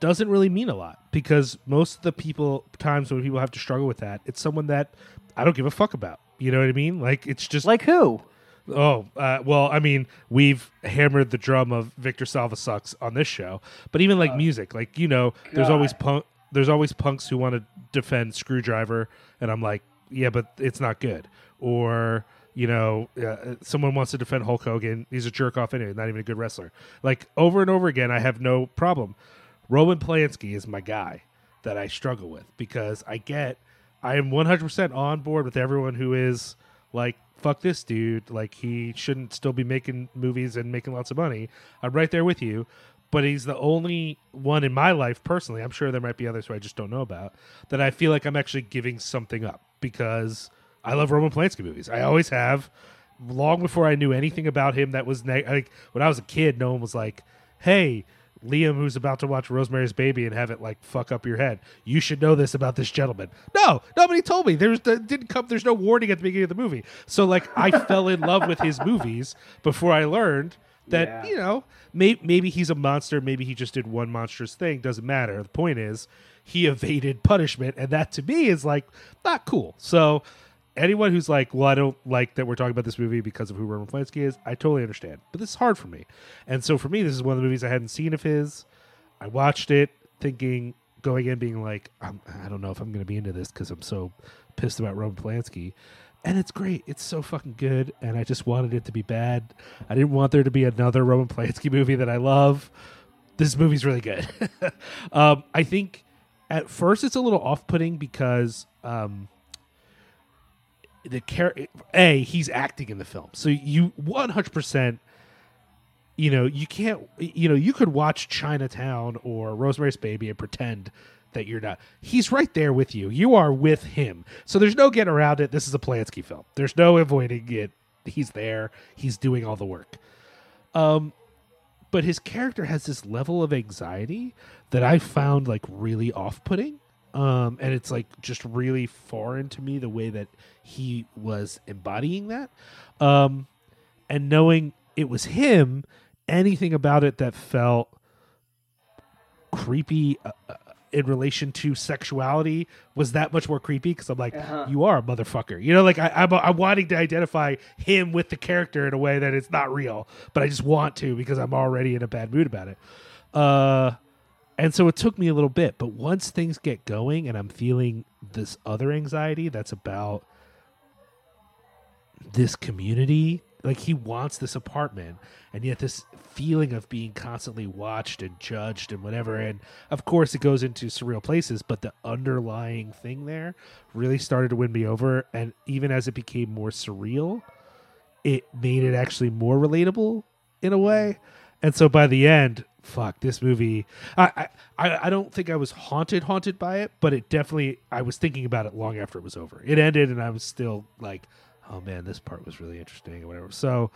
doesn't really mean a lot because most of the people times when people have to struggle with that, it's someone that I don't give a fuck about. You know what I mean? Like it's just Like who? Oh, uh, well, I mean, we've hammered the drum of Victor Salva sucks on this show, but even like music, like you know, there's always punk, there's always punks who want to defend Skrewdriver, and I'm like, yeah, but it's not good. Or you know, uh, someone wants to defend Hulk Hogan, he's a jerk off anyway, not even a good wrestler. Like over and over again, I have no problem. Roman Polanski is my guy that I struggle with because I get, I am 100% on board with everyone who is like fuck this dude like he shouldn't still be making movies and making lots of money i'm right there with you but he's the only one in my life personally i'm sure there might be others who i just don't know about that i feel like i'm actually giving something up because I love Roman Polanski movies. I always have. Long before I knew anything about him, that was like when I was a kid. No one was like, "Hey, Liam, who's about to watch Rosemary's Baby and have it like fuck up your head. You should know this about this gentleman." No, nobody told me. There's the, didn't come. There's no warning at the beginning of the movie. So like, I fell in love with his movies before I learned that Yeah. you know may, maybe he's a monster. Maybe he just did one monstrous thing. Doesn't matter. The point is he evaded punishment, and that to me is like not cool. So anyone who's like, well, I don't like that we're talking about this movie because of who Roman Polanski is, I totally understand. But this is hard for me. And so for me, this is one of the movies I hadn't seen of his. I watched it thinking, going in, being like, I'm, I don't know if I'm going to be into this because I'm so pissed about Roman Polanski. And it's great. It's so fucking good. And I just wanted it to be bad. I didn't want there to be another Roman Polanski movie that I love. This movie's really good. um, I think at first it's a little off putting because. Um, the char- a he's acting in the film. So you 100% you know you can't you know you could watch chinatown or rosemary's baby and pretend that you're not. He's right there with you. You are with him. So there's no getting around it. This is a polanski film. There's no avoiding it. He's there. He's doing all the work. Um but his character has this level of anxiety that i found like really off-putting. Um and it's like just really foreign to me the way that he was embodying that um and knowing it was him anything about it that felt creepy uh, uh, in relation to sexuality was that much more creepy because I'm like, you are a motherfucker. You know, like I, I'm, I'm wanting to identify him with the character in a way that it's not real, but I just want to because I'm already in a bad mood about it. Uh, and so it took me a little bit, but once things get going and I'm feeling this other anxiety that's about this community like he wants this apartment and yet this feeling of being constantly watched and judged and whatever and of course it goes into surreal places but the underlying thing there really started to win me over and even as it became more surreal it made it actually more relatable in a way. And so by the end fuck this movie I, I i don't think i was haunted haunted by it but it definitely i was thinking about it long after it was over. It ended and i was still like oh man this part was really interesting or whatever. So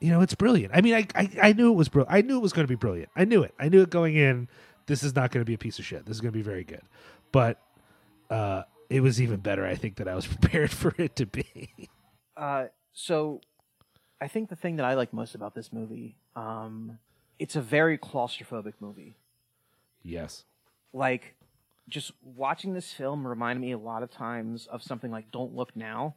you know it's brilliant. I mean i i, I knew it was brilliant i knew it was going to be brilliant. I knew it. I knew it going in this is not going to be a piece of shit. This is going to be very good. But uh it was even better i think that i was prepared for it to be. Uh, so, I think the thing that I like most about this movie, um, it's a very claustrophobic movie. yes. Like, just watching this film reminded me a lot of times of something like Don't Look Now,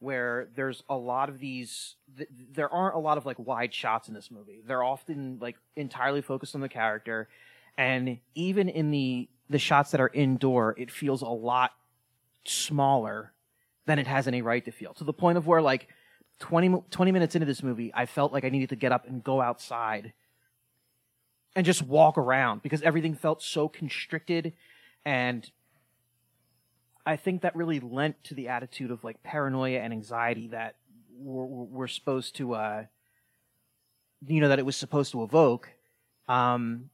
where there's a lot of these. Th- there aren't a lot of like wide shots in this movie. They're often like entirely focused on the character, and even in the the shots that are indoor, it feels a lot smaller than it has any right to feel. To the point of where like 20, 20 minutes into this movie, I felt like I needed to get up and go outside and just walk around because everything felt so constricted and I think that really lent to the attitude of like paranoia and anxiety that we're, we're supposed to, uh, you know, that it was supposed to evoke. Um,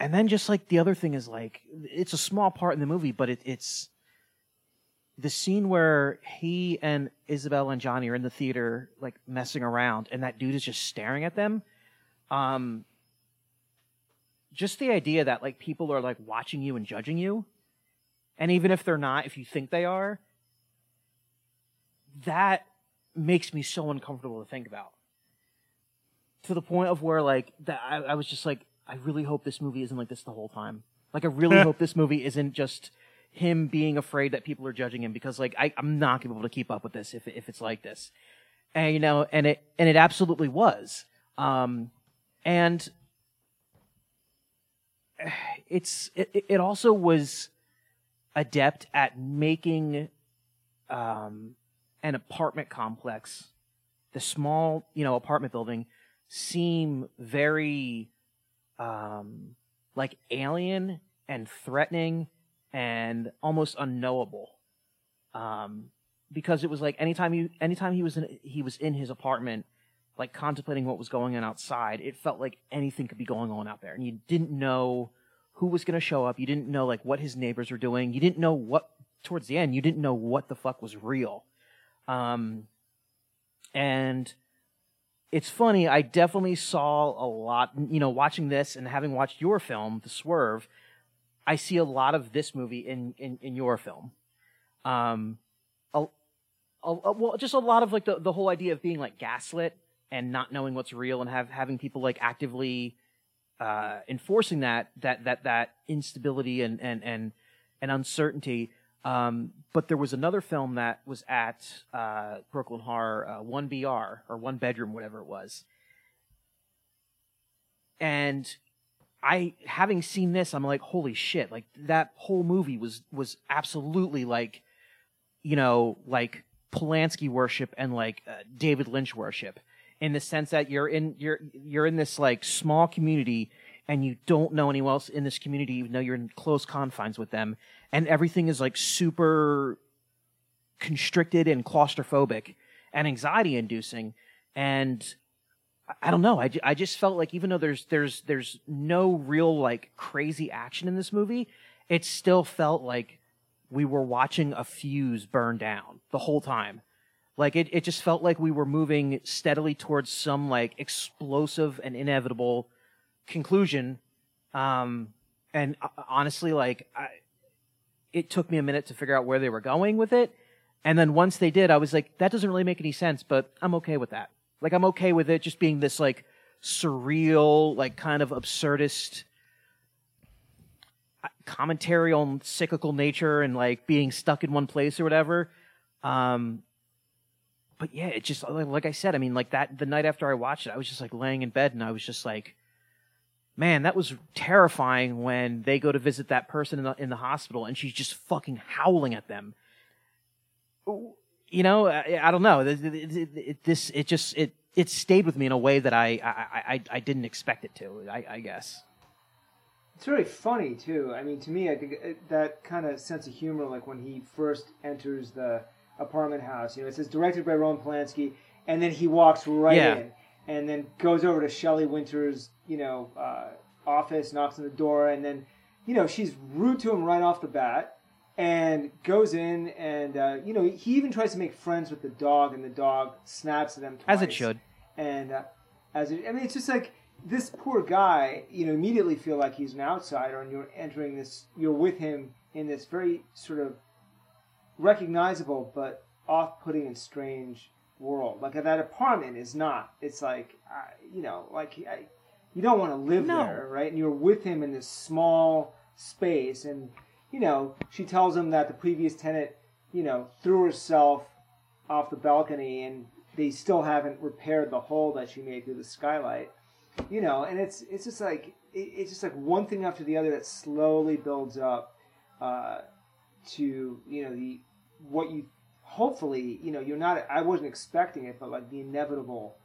and then just like the other thing is like, it's a small part in the movie, but it, it's the scene where he and Isabelle Adjani are in the theater, like messing around, and that dude is just staring at them. Um, just the idea that like people are like watching you and judging you, and even if they're not, if you think they are, that makes me so uncomfortable to think about. To the point of where like that, I, I was just like, I really hope this movie isn't like this the whole time. Like, I really hope this movie isn't just him being afraid that people are judging him because like I, I'm not gonna be able to keep up with this if if it's like this. And you know, and it and it absolutely was. Um, and it's it, it also was adept at making um, an apartment complex, the small you know apartment building, seem very um, like alien and threatening and almost unknowable. Um, because it was like anytime you anytime he was in he was in his apartment, like contemplating what was going on outside, it felt like anything could be going on out there, and you didn't know who was going to show up. You didn't know like what his neighbors were doing. You didn't know what towards the end. You didn't know what the fuck was real. Um, and it's funny. I definitely saw a lot. You know, watching this and having watched your film, The Swerve, I see a lot of this movie in in, in your film. Um, a, a, well, just a lot of like the the whole idea of being like gaslit and not knowing what's real and have having people like actively uh, enforcing that that that that instability and and and and uncertainty. Um, but there was another film that was at uh, Brooklyn Horror, uh, One BR or One Bedroom, whatever it was. And I, having seen this, I'm like, holy shit! Like that whole movie was was absolutely like, you know, like Polanski worship and like uh, David Lynch worship, in the sense that you're in you're you're in this like small community and you don't know anyone else in this community, even though you're in close confines with them, and everything is like super constricted and claustrophobic and anxiety inducing and I- don't know. I, I just felt like even though there's there's there's no real like crazy action in this movie it still felt like we were watching a fuse burn down the whole time like it, it just felt like we were moving steadily towards some like explosive and inevitable conclusion um and uh, honestly like I, it took me a minute to figure out where they were going with it. And then once they did, I was like, that doesn't really make any sense, but I'm okay with that. Like, I'm okay with it just being this, like, surreal, like, kind of absurdist uh, commentary on cyclical nature and, like, being stuck in one place or whatever. Um, but yeah, it just, like I said, I mean, like, that, the night after I watched it, I was just, like, laying in bed and I was just like, man, that was terrifying when they go to visit that person in the, in the hospital and she's just fucking howling at them. You know, I, I don't know. It- it- it- This, it just, it, it stayed with me in a way that I, I, I, I didn't expect it to, I, I guess. It's really funny too. I mean, to me, I think uh, that kind of sense of humor, like when he first enters the apartment house. You know, it says directed by Roman Polanski, and then he walks right Yeah. in, and then goes over to Shelley Winters', you know, uh, office, knocks on the door, and then, you know, she's rude to him right off the bat, and goes in, and uh, you know, he even tries to make friends with the dog, and the dog snaps at him twice As it should. and uh, as it, I mean, it's just like this poor guy, you know, immediately feel like he's an outsider, and you're entering this, you're with him in this very sort of recognizable but off-putting and strange world. Like that apartment is not. It's like, uh, you know, like I, you don't want to live No. there, right? And you're with him in this small space, and you know, she tells him that the previous tenant, you know, threw herself off the balcony, and they still haven't repaired the hole that she made through the skylight. You know, and it's it's just like it, it's just like one thing after the other that slowly builds up uh, to you know the what you hopefully you know you're not I wasn't expecting it, but like the inevitable,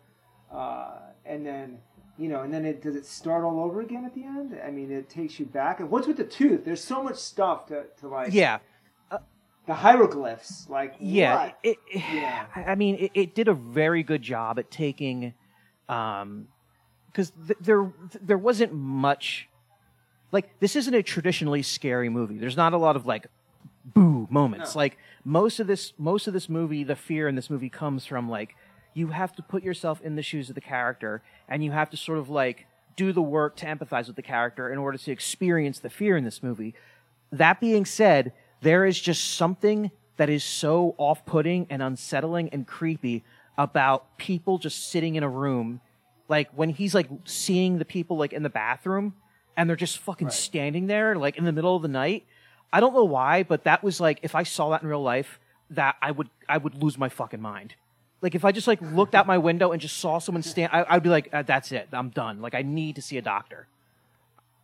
uh, and then you know, and then it does it start all over again at the end? I mean, it takes you back. And what's with the tooth? There's so much stuff to, to like Yeah. the hieroglyphs, like Yeah. It, it, Yeah. I I mean, it, it did a very good job at taking, um, because th- there there wasn't much, like this isn't a traditionally scary movie. There's not a lot of like, boo moments. No. Like most of this most of this movie, the fear in this movie comes from like you have to put yourself in the shoes of the character, and you have to sort of like do the work to empathize with the character in order to experience the fear in this movie. That being said, there is just something that is so off putting and unsettling and creepy about people just sitting in a room. Like when he's like seeing the people like in the bathroom and they're just fucking standing there like in the middle of the night. I don't know why, but that was like if I saw that in real life, that I would I would lose my fucking mind. Like if I just like looked out my window and just saw someone stand, I, I'd be like, uh, "That's it, I'm done." Like I need to see a doctor.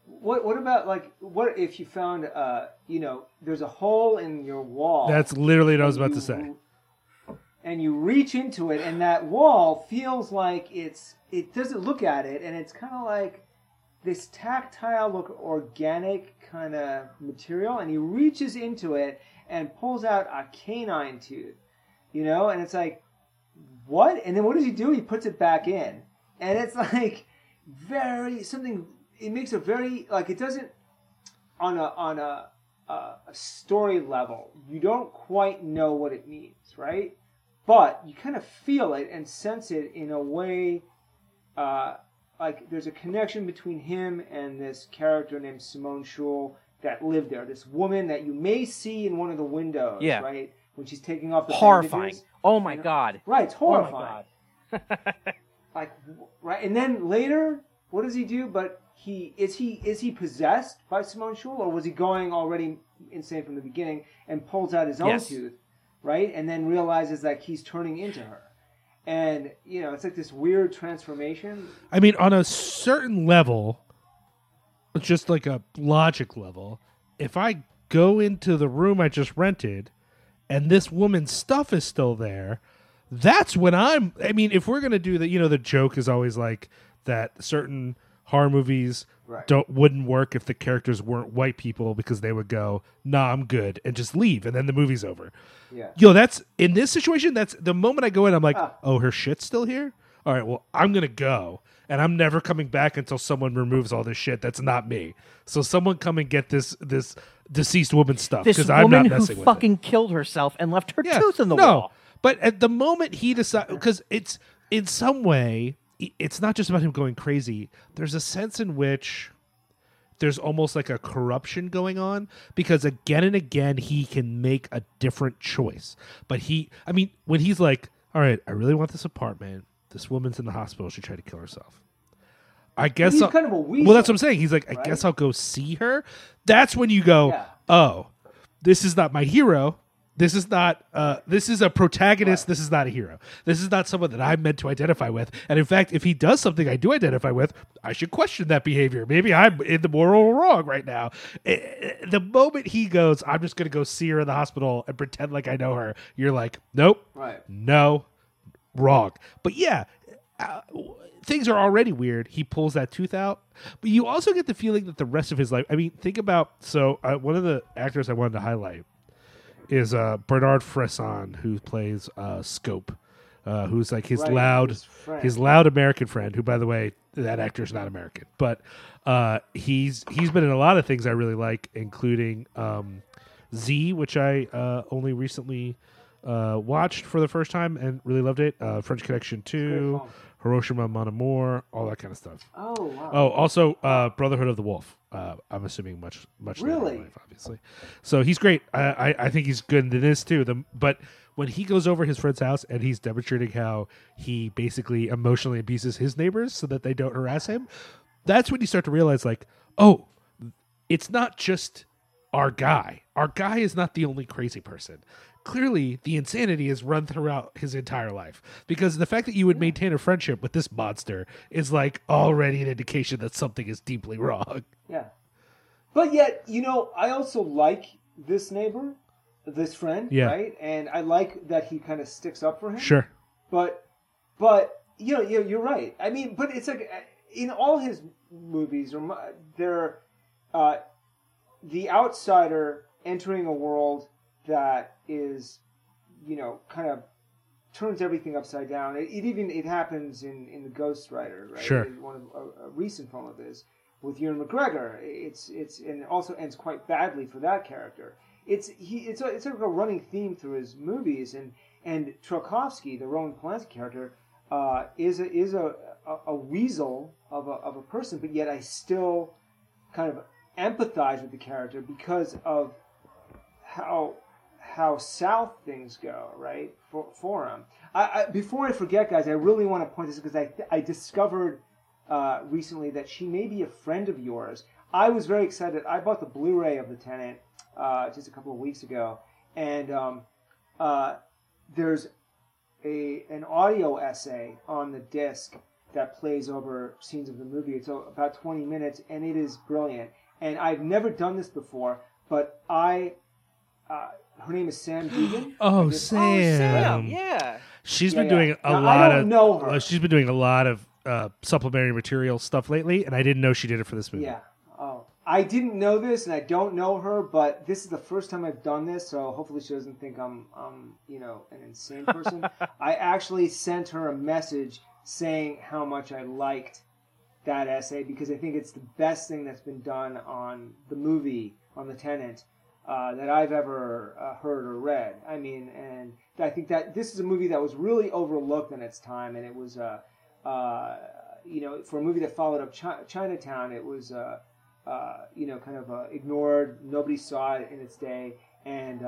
What what about like what if you found uh you know there's a hole in your wall? That's literally what I was and about to say. And you reach into it, and that wall feels like it's. It doesn't look at it, and it's kind of like this tactile, look organic kind of material. And he reaches into it and pulls out a canine tooth, you know, and it's like, what? And then what does he do? He puts it back in, and it's like very something. It makes a very like it doesn't on a on a a, story level. You don't quite know what it means, right? but you kind of feel it and sense it in a way. Uh, like there's a connection between him and this character named Simone Choule that lived there. This woman that you may see in one of the windows, Yeah. right? When she's taking off the Horrifying. bandages. Oh my You uh, know? god. Right, it's Oh my horrifying. like right, and then later, what does he do? But he is he is he possessed by Simone Choule, or was he going already insane from the beginning and pulls out his own Yes. tooth, right, and then realizes that he's turning into her, and you know it's like this weird transformation. I mean, on a certain level, just like a logic level, if I go into the room I just rented and this woman's stuff is still there, that's when I'm. I mean, if we're gonna do that, you know, the joke is always like that certain horror movies Right. don't wouldn't work if the characters weren't white people because they would go, "Nah, I'm good," and just leave, and then the movie's over. Yeah. Yo, that's in this situation. That's the moment I go in. I'm like, Ah. oh, her shit's still here. All right, well, I'm gonna go, and I'm never coming back until someone removes all this shit. That's not me. So someone come and get this this deceased woman's stuff This because I'm woman not who messing with fucking it. killed herself and left her Yeah, tooth in the no, wall. but at the moment he decides, because it's in some way, i- it's not just about him going crazy. There's a sense in which there's almost like a corruption going on because again and again he can make a different choice. But he, I mean, when he's like, "All right, I really want this apartment. This woman's in the hospital. She tried to kill herself." I guess he's I'll- kind of a weasel. well, that's what I'm saying. He's like, I right? guess I'll go see her. That's when you go, Yeah. oh, this is not my hero. This is not. Uh, this is a protagonist. This is not a hero. This is not someone that I'm meant to identify with. And in fact, if he does something I do identify with, I should question that behavior. Maybe I'm in the moral wrong right now. Eh, eh, The moment he goes, I'm just going to go see her in the hospital and pretend like I know her. You're like, nope, Right. no, wrong. But yeah, uh, things are already weird. He pulls that tooth out, but you also get the feeling that the rest of his life. I mean, think about so uh, one of the actors I wanted to highlight is uh, Bernard Fresson, who plays uh, Scope. Uh, who's like his Right, loud, his his loud American friend? Who, by the way, that actor's not American, but uh, he's he's been in a lot of things I really like, including um, Z, which I uh, only recently uh, watched for the first time and really loved it. Uh, French Connection Two. Hiroshima Mon Amour, all that kind of stuff. Oh wow. Oh, also uh, Brotherhood of the Wolf. Uh, I'm assuming much much Really? life, obviously. So he's great. I, I I think he's good in this too. The, but when he goes over his friend's house and he's demonstrating how he basically emotionally abuses his neighbors so that they don't harass him, that's when you start to realize like, oh, it's not just our guy. Our guy is not the only crazy person. Clearly, the insanity is run throughout his entire life because the fact that you would maintain a friendship with this monster is like already an indication that something is deeply wrong. Yeah. But yet, you know, I also like this neighbor, this friend, Yeah. right? And I like that he kind of sticks up for him. Sure. But, but you know, you're, you're right. I mean, but it's like uh, in all his movies, or they're uh, the outsider entering a world that is, you know, kind of turns everything upside down. It, it even it happens in in the Ghost Writer, right? Sure. It's One of a, a recent film of his with Ewan McGregor. It's it's and it also ends quite badly for that character. It's he it's a, it's like a running theme through his movies and and Trelkovsky, the Roman Polanski character, uh, is a, is a, a a weasel of a of a person, but yet I still kind of empathize with the character because of how how south things go, right? For for him. I, I before I forget, guys, I really want to point this because I I discovered uh, recently that she may be a friend of yours. I was very excited. I bought the Blu-ray of The Tenant uh, just a couple of weeks ago, and um, uh, there's a an audio essay on the disc that plays over scenes of the movie. It's about 20 minutes, and it is brilliant. And I've never done this before, but I. Uh, her name is Sam Deighan. Oh, Sam. Oh, Sam. Yeah. She's Yeah, been yeah. doing a Now, I lot don't of know her. uh, she's been doing a lot of uh, supplementary material stuff lately, and I didn't know she did it for this movie. Yeah. Oh, I didn't know this, and I don't know her, but this is the first time I've done this, so hopefully she doesn't think I'm, um, you know, an insane person. I actually sent her a message saying how much I liked that essay because I think it's the best thing that's been done on the movie on the Tenant. Uh, that I've ever uh, heard or read. I mean, and I think that this is a movie that was really overlooked in its time, and it was, uh, uh, you know, for a movie that followed up Chi- Chinatown, it was, uh, you know, kind of ignored. Nobody saw it in its day, and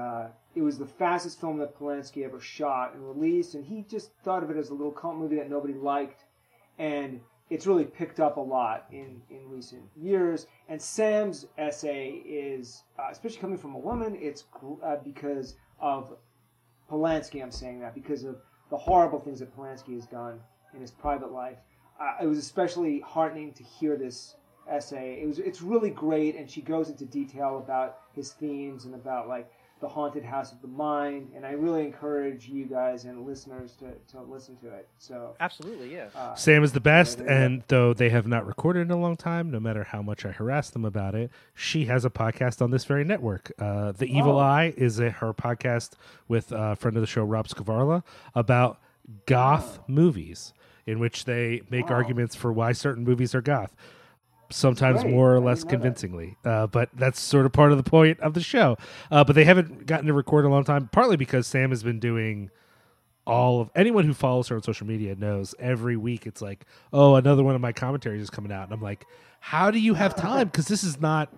it was the fastest film that Polanski ever shot and released, and he just thought of it as a little cult movie that nobody liked, and it's really picked up a lot in, in recent years. And Sam's essay is, uh, especially coming from a woman, it's uh, because of Polanski. I'm saying that because of the horrible things that Polanski has done in his private life. Uh, it was especially heartening to hear this essay. It was it's really great, and she goes into detail about his themes and about like the haunted house of the mind. And I really encourage you guys and listeners to, to listen to it. So Absolutely, yeah. uh, Sam is the best, there you go. and though they have not recorded in a long time, no matter how much I harass them about it, she has a podcast on this very network. Uh, the Evil Oh. Eye is a, her podcast with a friend of the show, Rob Scavarla, about goth movies, in which they make Wow. arguments for why certain movies are goth. Sometimes Great. more or less convincingly, uh, but that's sort of part of the point of the show. Uh, but they haven't gotten to record in a long time, partly because Sam has been doing all of anyone who follows her on social media knows every week it's like oh another one of my commentaries is coming out. And i'm like how do you have time? Because this is not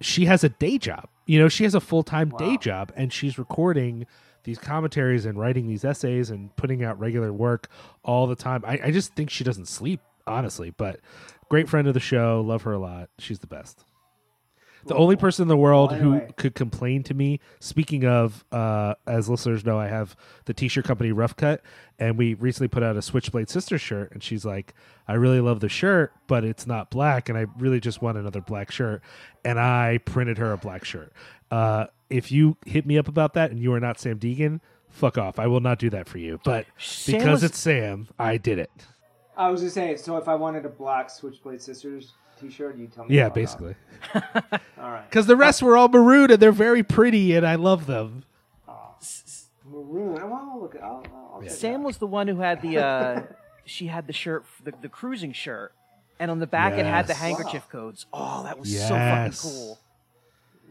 she has a day job. You know she has a full-time day job and she's recording these commentaries and writing these essays and putting out regular work all the time. I, I just think she doesn't sleep honestly but great friend of the show love her a lot she's the best the only person in the world Well, who could complain to me. Speaking of, uh, as listeners know, I have the t-shirt company Rough Cut, and we recently put out a Switchblade Sister shirt, and she's like, "I really love the shirt, but it's not black, and I really just want another black shirt." And I printed her a black shirt. Uh, if you hit me up about that, and you are not Sam Deighan, fuck off. I will not do that for you. But Sam because was- it's Sam, I did it. I was just saying. So if I wanted a black Switchblade Sisters T-shirt, you tell me. Yeah, to fuck off. basically. All right. Because the rest were all maroon, and they're very pretty, and I love them. Oh, Maroon. Well, I'll look. at- I'll, I'll, I'll check it Sam was the one who had the uh she had the shirt the, the cruising shirt. And on the back it had the Yes. handkerchief codes. Oh, that was so fucking cool.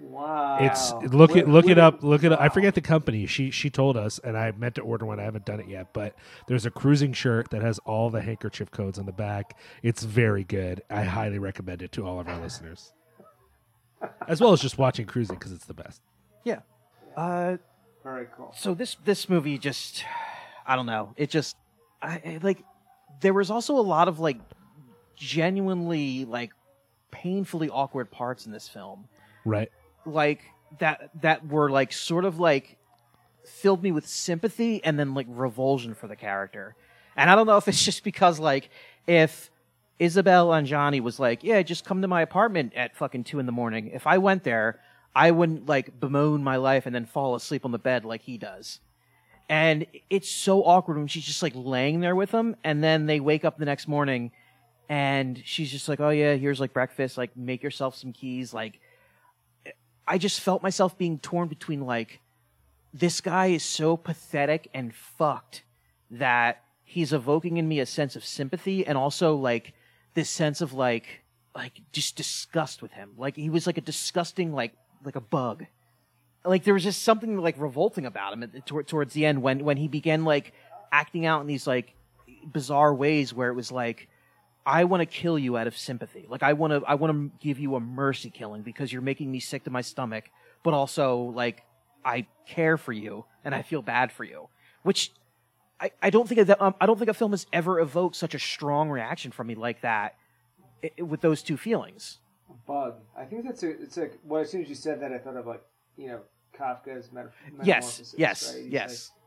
Wow. It's look it Where- look it up look it up. I forget the company. She she told us, and I meant to order one. I haven't done it yet, but there's a cruising shirt that has all the handkerchief codes on the back. It's very good. I highly recommend it to all of our listeners, as well as just watching cruising because it's the best. Yeah. Uh Very cool. so this this movie just I don't know. It just I, I like there was also a lot of like genuinely like painfully awkward parts in this film. Right? Like that that were like sort of like filled me with sympathy and then like revulsion for the character. And I don't know if it's just because like if Isabelle Adjani was like, "Yeah, just come to my apartment at fucking two in the morning." If I went there, I wouldn't like bemoan my life and then fall asleep on the bed like he does. And it's so awkward when she's just like laying there with him, and then they wake up the next morning, and she's just like, "Oh yeah, here's like breakfast. Like, make yourself some keys." Like, I just felt myself being torn between like, this guy is so pathetic and fucked that he's evoking in me a sense of sympathy and also like this sense of like like just disgust with him. Like he was like a disgusting like like a bug. Like there was just something like revolting about him at, toward, towards the end when when he began like acting out in these like bizarre ways where it was like I want to kill you out of sympathy. Like I want to I want to give you a mercy killing because you're making me sick to my stomach, but also like I care for you and I feel bad for you. Which I, I don't think that um, I don't think a film has ever evoked such a strong reaction from me like that i- i- with those two feelings. Bug. I think that's a. It's like. Well, as soon as you said that, I thought of like you know Kafka's meta- Yes, yes, right? Yes. Like,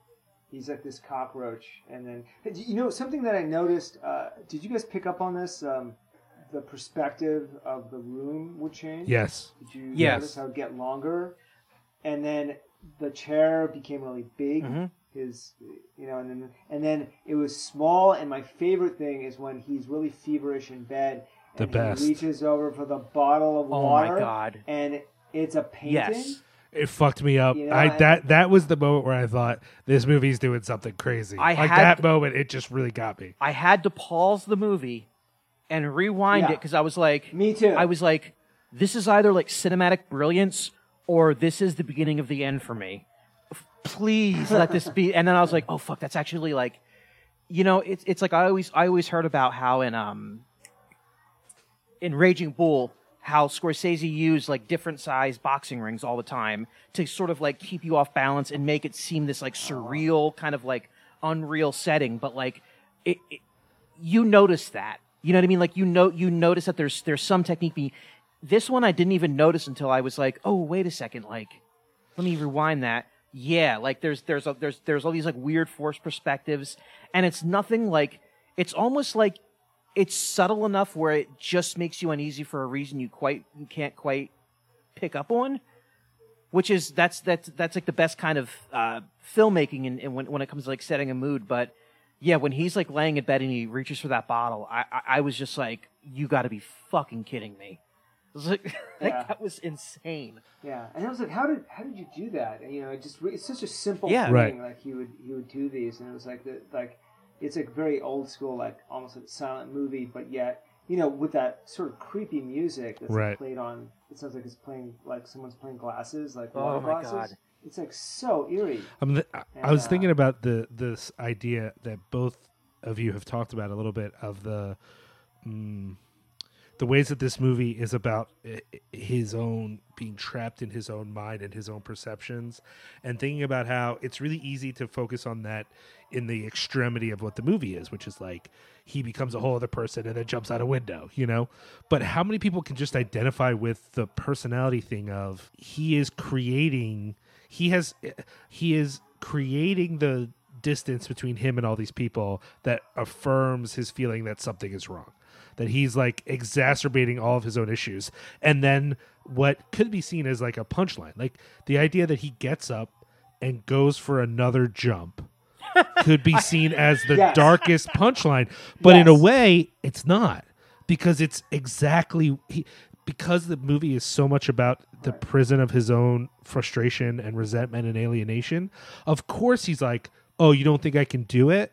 he's like this cockroach, and then you know something that I noticed. Uh, did you guys pick up on this? Um, the perspective of the room would change. Yes. Did you Yes. notice how it get longer? And then the chair became really big. Mhm. His, you know, and then and then it was small. And my favorite thing is when he's really feverish in bed. The And best. He reaches over for the bottle of Oh water. my god. And it's a painting. Yes. It fucked me up. You know, I and- that that was the moment where I thought this movie's doing something crazy. I like had- that moment, it just really got me. I had to pause the movie and rewind Yeah. it because I was like, Me too. I was like, this is either like cinematic brilliance or this is the beginning of the end for me. Please let this be. And then I was like, oh fuck, that's actually like, you know, it's it's like I always I always heard about how in um in Raging Bull how Scorsese used like different size boxing rings all the time to sort of like keep you off balance and make it seem this like surreal kind of like unreal setting, but like it, it you notice that. You know what I mean? Like you know you notice that there's there's some technique being this one I didn't even notice until I was like, "Oh, wait a second, like let me rewind that." Yeah, like there's there's a, there's there's all these like weird forced perspectives and it's nothing like it's almost like it's subtle enough where it just makes you uneasy for a reason you quite you can't quite pick up on which is that's that's that's like the best kind of uh, filmmaking and when when it comes to like setting a mood. But yeah, when he's like laying in bed and he reaches for that bottle, I I, I was just like, you got to be fucking kidding me. It was like, like, Yeah. that was insane. Yeah, and I was like, how did how did you do that? And, you know, it just it's such a simple Yeah. thing. Right. Like he would he would do these, and it was like the like it's a very old school, like almost like a silent movie, but yet you know with that sort of creepy music that's like, played on. It sounds like it's playing like someone's playing glasses, like Oh my glasses. God. It's like so eerie. I'm the, I- I was uh, thinking about the this idea that both of you have talked about a little bit of the mm, the ways that this movie is about i- i- his own being trapped in his own mind and his own perceptions and thinking about how it's really easy to focus on that in the extremity of what the movie is which is like he becomes a whole other person and then jumps out a window you know? But how many people can just identify with the personality thing of he is creating he has eh, he is creating the distance between him and all these people that affirms his feeling that something is wrong that he's like exacerbating all of his own issues. And then what could be seen as like a punchline. Like the idea that he gets up and goes for another jump could be seen as the Yes. darkest punchline. But in a way it's not. Because it's exactly he, because the movie is so much about the prison of his own frustration and resentment and alienation of course he's like oh you don't think i can do it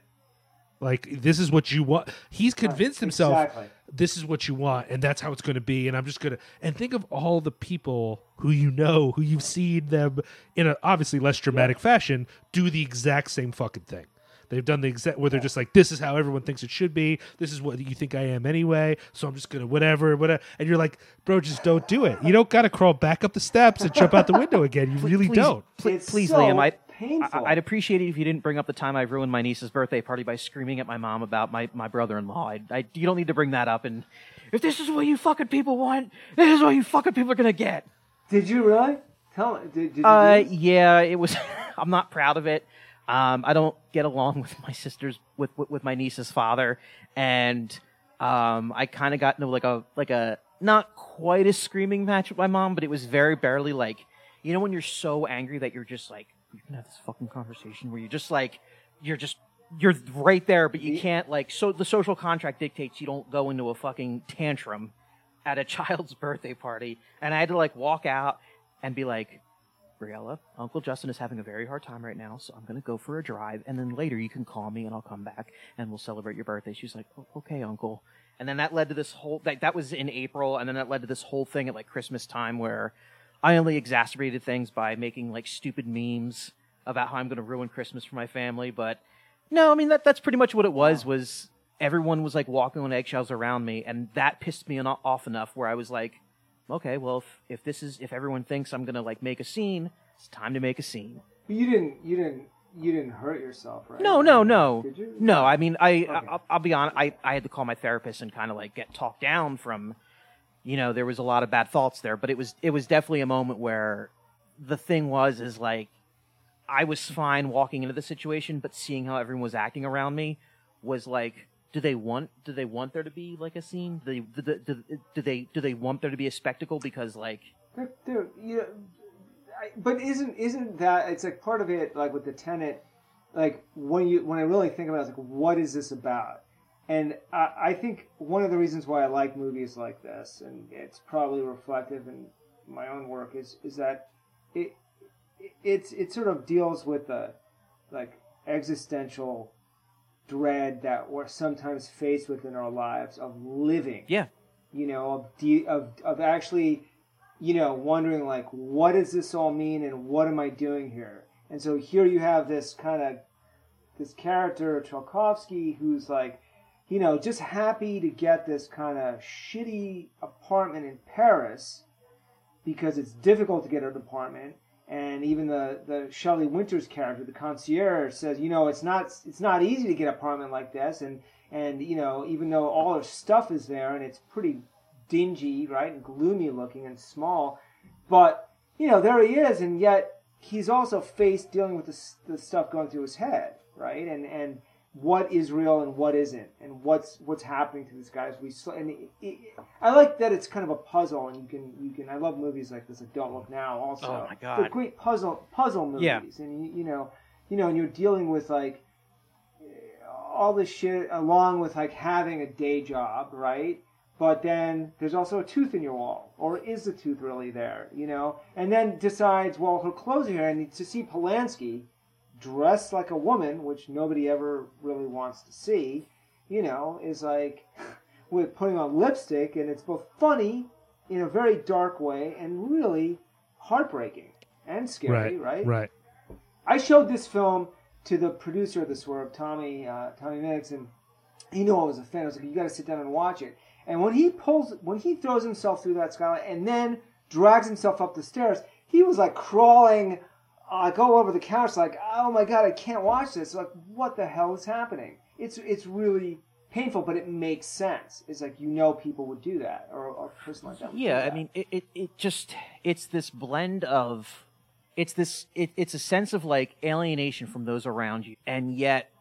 like this is what you want. He's convinced himself exactly. this is what you want and that's how it's going to be and i'm just going to and think of all the people who you know who you've seen them in a obviously less dramatic fashion do the exact same fucking thing. They've done the exact where they're just like this is how everyone thinks it should be. This is what you think i am anyway so i'm just gonna whatever whatever and you're like bro just don't do it. You don't gotta crawl back up the steps and jump out the window again. You really please, don't. pl- It's please, so Liam, I, painful. I, I'd appreciate it if you didn't bring up the time I ruined my niece's birthday party by screaming at my mom about my, my brother-in-law. I, I, you don't need to bring that up. And if this is what you fucking people want, this is what you fucking people are gonna get. Did you really? Tell. Did, did you Uh, yeah, it was. I'm not proud of it. Um, I don't get along with my sister's with with, with my niece's father, and um, I kind of got into like a like a not quite a screaming match with my mom, but it was very barely like you know when you're so angry that you're just like you can have this fucking conversation where you're just like you're just you're right there, but you can't like so the social contract dictates you don't go into a fucking tantrum at a child's birthday party, and I had to like walk out and be like, Briella, Uncle Justin is having a very hard time right now, so I'm going to go for a drive, and then later you can call me and I'll come back and we'll celebrate your birthday. She's like, oh, okay, Uncle. And then that led to this whole, that, that was in April, and then that led to this whole thing at like Christmas time where I only exacerbated things by making like stupid memes about how I'm going to ruin Christmas for my family. But no, I mean, that, that's pretty much what it was, was everyone was like walking on eggshells around me, and that pissed me off enough where I was like, okay, well, if, if this is, if everyone thinks I'm going to like make a scene, it's time to make a scene. But you didn't. You didn't. You didn't hurt yourself, right? No, no, no, no. I mean, I, Okay. I'll, I'll be honest. I, I had to call my therapist and kind of like get talked down from, you know, there was a lot of bad thoughts there, but it was, it was definitely a moment where the thing was, is like, I was fine walking into the situation, but seeing how everyone was acting around me was like, do they want, do they want there to be like a scene? Do they, do, do, do they, do they want there to be a spectacle? Because like, there, you know, I, but isn't isn't that it's like part of it like with the tenant like when you when I really think about it, it's like what is this about and I, I think one of the reasons why I like movies like this and it's probably reflective in my own work is is that it it's it sort of deals with the like existential dread that we're sometimes faced with in our lives of living yeah, you know, of de- of of actually you know, wondering like, what does this all mean and what am I doing here? And so here you have this kind of this character Trelkovsky who's like, you know, just happy to get this kind of shitty apartment in Paris because it's difficult to get an apartment. And even the, the Shelley Winters character, the concierge, says, you know, it's not it's not easy to get an apartment like this. And and you know, even though all her stuff is there and it's pretty dingy, right, and gloomy looking and small, but you know, there he is, and yet he's also faced dealing with the, the stuff going through his head, right, and and what is real and what isn't, and what's what's happening to this guy as we sl- and it, it, I like that it's kind of a puzzle, and you can you can I love movies like this, like Don't Look Now, also. Oh, my God. They're great puzzle puzzle movies, Yeah. and you, you know you know, and you're dealing with like all this shit along with like having a day job, right? But then there's also a tooth in your wall, or is the tooth really there? You know, and then decides, well, her clothes are here, and to see Polanski dressed like a woman, which nobody ever really wants to see, you know, is like with putting on lipstick, and it's both funny in a very dark way and really heartbreaking and scary, right? Right. I showed this film to the producer of the Swerve, Tommy uh, Tommy Mix, and he knew I was a fan. I was like, "You got to sit down and watch it." And when he pulls, when he throws himself through that skylight and then drags himself up the stairs, he was like crawling, like all over the couch, like, "Oh my god, I can't watch this!" Like, what the hell is happening? It's it's really painful, but it makes sense. It's like you know people would do that, or, or a person like that. Would do Yeah, I mean, it, it, it just it's this blend of it's this it, it's a sense of like alienation from those around you, and yet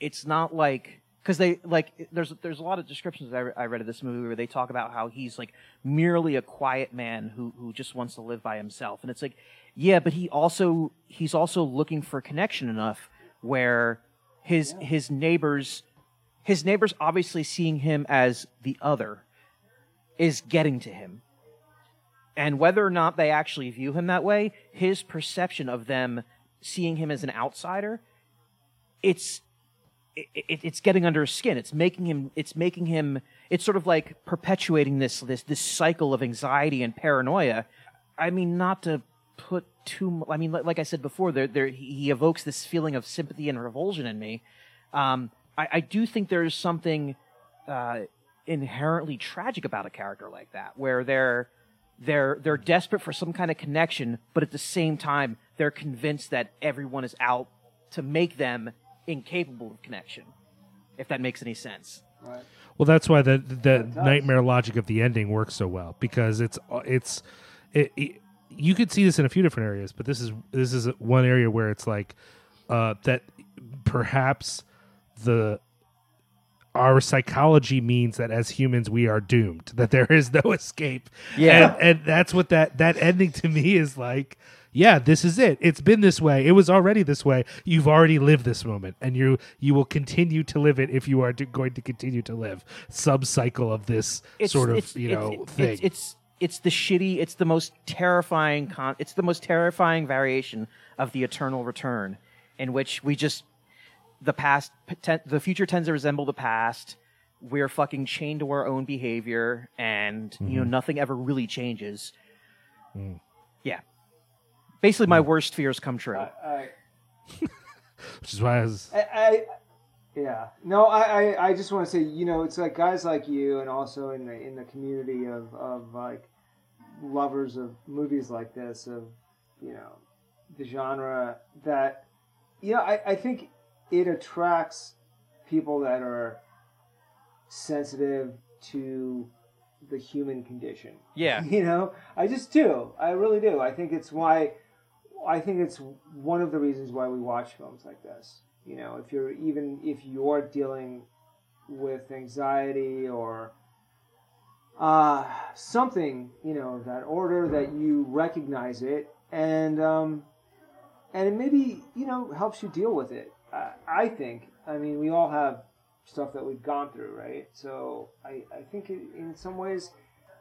it's not like because they like there's there's a lot of descriptions I, re- I read of this movie where they talk about how he's like merely a quiet man who who just wants to live by himself, and it's like yeah, but he also he's also looking for connection enough where his his neighbors his neighbors obviously seeing him as the other is getting to him. And whether or not they actually view him that way, his perception of them seeing him as an outsider, it's it, it, it's getting under his skin. It's making him. It's making him. It's sort of like perpetuating this this this cycle of anxiety and paranoia. I mean, not to put too. mu- I mean, like, like I said before, there there he he evokes this feeling of sympathy and revulsion in me. Um, I, I do think there's something uh, inherently tragic about a character like that, where they're they're they're desperate for some kind of connection, but at the same time they're convinced that everyone is out to make them incapable of connection. If that makes any sense. Right. Well, that's why the the nightmare logic of the ending works so well because it's it's it, it- you could see this in a few different areas, but this is this is one area where it's like uh, that perhaps the our psychology means that as humans we are doomed that there is no escape. Yeah. and, and that's what that that ending to me is like yeah this is it. It's been this way. It was already this way. You've already lived this moment and you you will continue to live it if you are to, going to continue to live sub cycle of this sort of you know it's, thing. It's, it's it's the shitty. It's the most terrifying. Con- it's the most terrifying variation of the eternal return, in which we just the past, ten, the future tends to resemble the past. We're fucking chained to our own behavior, and you Mm-hmm. know nothing ever really changes. Mm. Yeah, basically, my worst fears come true. I, which is why I was I, I yeah. No I, I I just want to say you know it's like guys like you and also in the in the community of of like lovers of movies like this of you know the genre that yeah I, I think it attracts people that are sensitive to the human condition. Yeah, you know? I just do. I really do. I think it's why i think it's one of the reasons why we watch films like this you know if you're even if you're dealing with anxiety or uh, something you know that order that you recognize it and um, and it maybe you know helps you deal with it I, I think i mean we all have stuff that we've gone through right so i, I think it, in some ways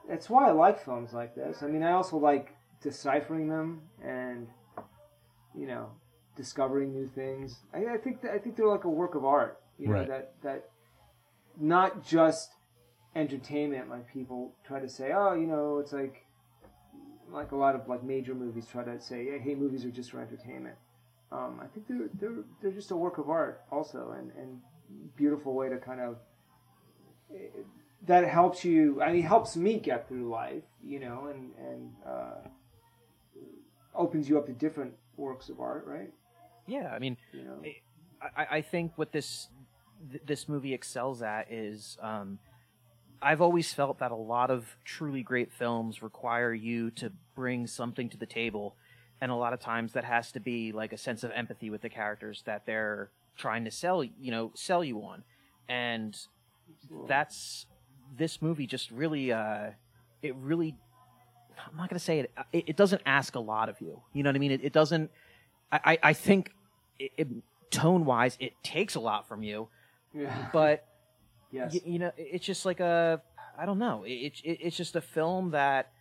that's why I like films like this. I mean, I also like deciphering them and you know discovering new things. I, I think that, I think they're like a work of art. You know Right. that that not just entertainment like people try to say. Oh, you know, it's like like a lot of like major movies try to say, yeah, hey, movies are just for entertainment. Um, I think they're they're they're just a work of art also, and and beautiful way to kind of eh, that helps you. I mean, helps me get through life, you know, and and uh, opens you up to different works of art, right? Yeah, I mean, You know, I, I think what this th- this movie excels at is um, I've always felt that a lot of truly great films require you to bring something to the table, and a lot of times that has to be like a sense of empathy with the characters that they're trying to sell you know sell you on, and that's this movie just really uh, it really I'm not gonna say it, it it doesn't ask a lot of you. You know what I mean? It, it doesn't I I, I think it, it tone wise it takes a lot from you yeah, but yes, y- you know it's just like a i don't know. It, it, it's just a film that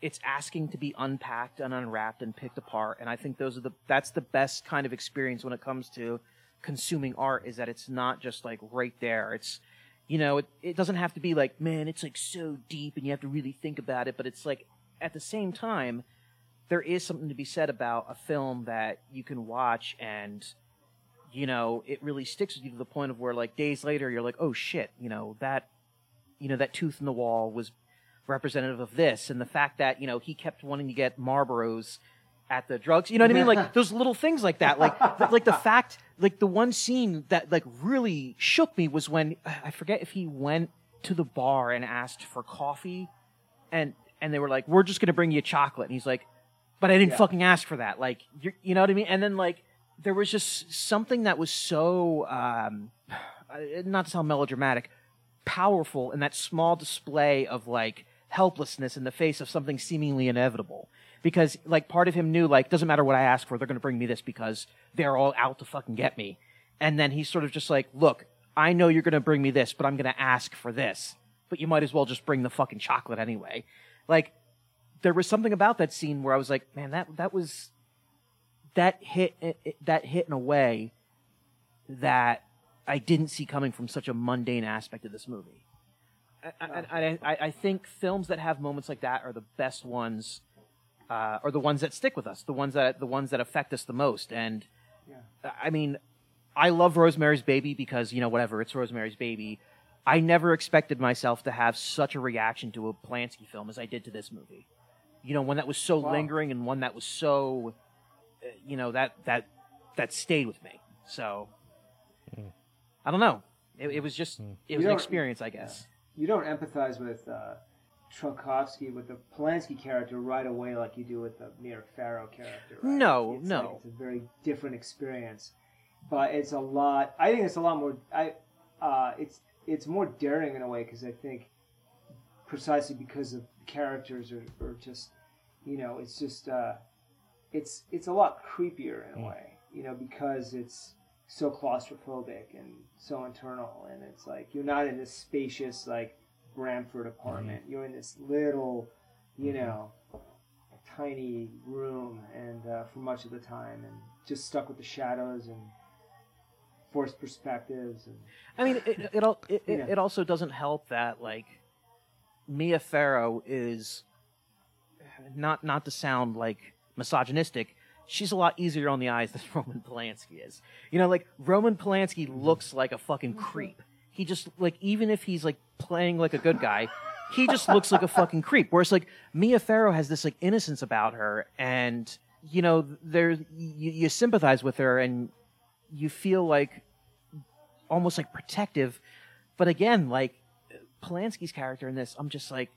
it's asking to be unpacked and unwrapped and picked apart and i think those are the that's the best kind of experience when it comes to consuming art is that it's not just like right there. It's you know it, it doesn't have to be like man it's like so deep and you have to really think about it but it's like at the same time there is something to be said about a film that you can watch and you know, it really sticks with you to the point of where like days later you're like, oh shit, you know, that you know, that tooth in the wall was representative of this and the fact that, you know, he kept wanting to get Marlboros at the drugs. You know what I mean? Like those little things like that. Like th- like the fact like the one scene that like really shook me was when I forget if he went to the bar and asked for coffee and and they were like, "We're just going to bring you chocolate." And he's like, "But I didn't Yeah. fucking ask for that." Like, you're, you know what I mean? And then like there was just something that was so um not to sound melodramatic, powerful in that small display of like helplessness in the face of something seemingly inevitable. Because like part of him knew like doesn't matter what I ask for, they're going to bring me this because they're all out to fucking get me. And then he's sort of just like, "Look, I know you're going to bring me this, but I'm going to ask for this. But you might as well just bring the fucking chocolate anyway." Like there was something about that scene where I was like, "Man, that that was that hit it, it- that hit in a way that I didn't see coming from such a mundane aspect of this movie." I, I, I, I- think films that have moments like that are the best ones, uh, are the ones that stick with us, the ones that the ones that affect us the most. And I mean, I love Rosemary's Baby because you know whatever it's Rosemary's Baby. I never expected myself to have such a reaction to a Polanski film as I did to this movie. You know, one that was so Wow. lingering and one that was so, uh, you know, that that that stayed with me. So I don't know. It, it was just it was an experience, I guess. you don't empathize with uh, with the Polanski character right away like you do with the Mia Farrow character. Right? No, It's no. like it's a very different experience, but it's a lot. I think it's a lot more. I uh, it's it's more daring in a way because I think precisely because of characters are, are just you know it's just uh, it's it's a lot creepier in a way you know because it's so claustrophobic and so internal and it's like you're not in this spacious like Bramford apartment. You're in this little you know tiny room and uh, for much of the time and just stuck with the shadows and forced perspectives and I mean, it it, it, it, Yeah. it also doesn't help that like Mia Farrow is not not to sound like misogynistic. She's a lot easier on the eyes than Roman Polanski is. You know, like Roman Polanski looks like a fucking creep. He just like even if he's like playing like a good guy, he just looks like a fucking creep. Whereas like Mia Farrow has this like innocence about her, and you know, there you, you sympathize with her, and you feel like almost like protective. But again, like Polanski's character in this, I'm just like,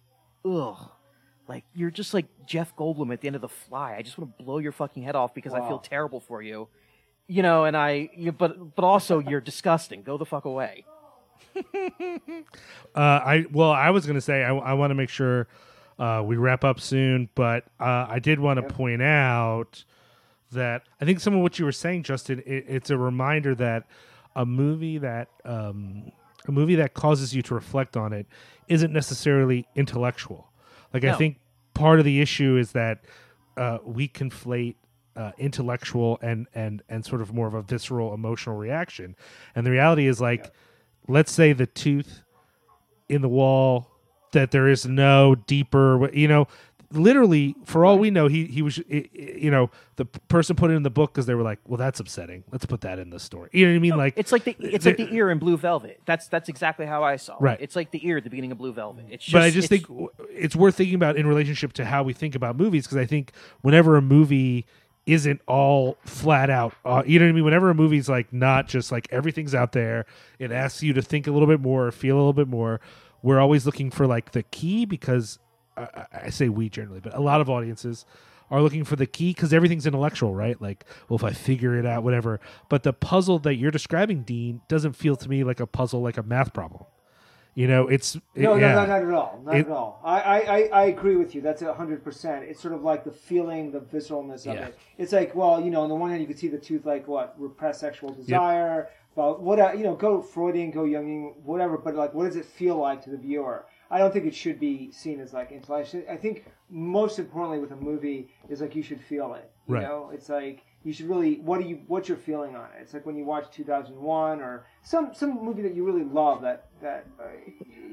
ugh. Like you're just like Jeff Goldblum at the end of The Fly. I just want to blow your fucking head off because I feel Wow. terrible for you, you know. And I, you, but but also you're disgusting. Go the fuck away. Uh, I well, I was gonna say I, I want to make sure uh, we wrap up soon, but uh, I did want to point out that I think some of what you were saying, Justin, it, it's a reminder that a movie that um, a movie that causes you to reflect on it isn't necessarily intellectual. Like I think part of the issue is that uh, we conflate uh, intellectual and and and sort of more of a visceral emotional reaction, and the reality is like, let's say the tooth in the wall that there is no deeper you know literally for all we know he he was you know the person put it in the book because they were like well that's upsetting let's put that in the story you know what i mean like It's like the it's like the ear in Blue Velvet. That's that's exactly how I saw it. Right. It's like the ear at the beginning of Blue Velvet. It's just, but I just it's- think it's worth thinking about in relationship to how we think about movies because I think whenever a movie isn't all flat out, uh, you know what I mean. Whenever a movie's like not just like everything's out there, it asks you to think a little bit more, feel a little bit more. We're always looking for like the key because I, I- say we generally, but a lot of audiences are looking for the key because everything's intellectual, right? Like, well, if I figure it out, whatever. But the puzzle that you're describing, Dean, doesn't feel to me like a puzzle, like a math problem. You know, it's No, yeah. no, no, not at all. Not It- at all. I, I, I, agree with you. That's a hundred percent. It's sort of like the feeling, the visceralness of Yeah. it. It's like, well, you know, on the one hand, you could see the tooth, like what repressed sexual desire. But what uh, you know, go Freudian, go Jungian, whatever. But like, what does it feel like to the viewer? I don't think it should be seen as like intellectual. I think most importantly with a movie is like you should feel it. You Right. know, it's like you should really. What do you? What's your feeling on it? It's like when you watch 2001 or some some movie that you really love that that uh,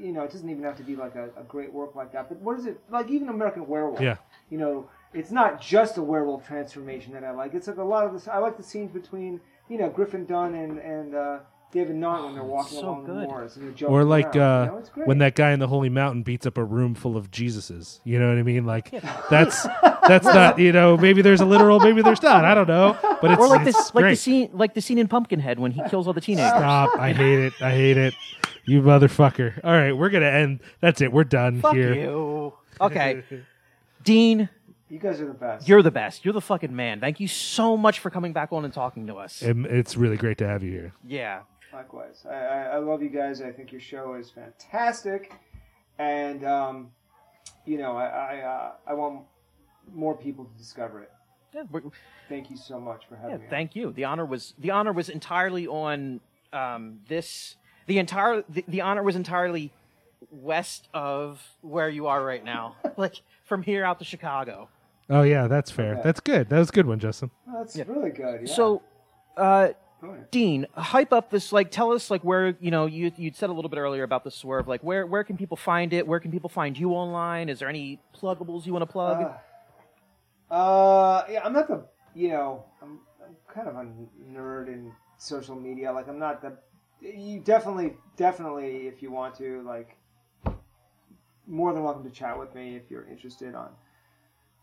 you know it doesn't even have to be like a, a great work like that. But what is it like? Even American Werewolf. Yeah. You know, it's not just a werewolf transformation that I like. It's like a lot of this. I like the scenes between you know Griffin Dunne and and uh, David Naughton when they're walking so along the moors and they're or like around, uh, you know? When that guy in the Holy Mountain beats up a room full of Jesuses. You know what I mean? Like that's that's not you know maybe there's a literal maybe there's not I don't know but it's or like it's this like the scene like the scene in Pumpkinhead when he kills all the teenagers. Stop! I hate it. I hate it. You motherfucker. All right, we're gonna end. That's it. We're done Fuck here. you. Okay. Dean, you guys are the best. you're the best. You're the fucking man. Thank you so much for coming back on and talking to us. It's really great to have you here. yeah. Likewise. I, I, I love you guys. I think your show is fantastic. And, um, you know, I, I, uh, I want more people to discover it. Yeah, Thank you so much for having yeah, me. thank you. The honor was the honor was entirely on um, this. The entire the, the honor was entirely west of where you are right now, like from here out to Chicago. Oh yeah, that's fair. Okay. That's good. That was a good one, Justin. That's really good. Yeah. So, uh, Ahead. Dean, hype up this. Like, tell us like where you know you you said a little bit earlier about the swerve. Like, where where can people find it? Where can people find you online? Is there any pluggables you want to plug? Uh, uh, yeah, I'm not the, you know, I'm, I'm kind of a nerd in social media. Like, I'm not the, you definitely, definitely, if you want to, like, more than welcome to chat with me if you're interested on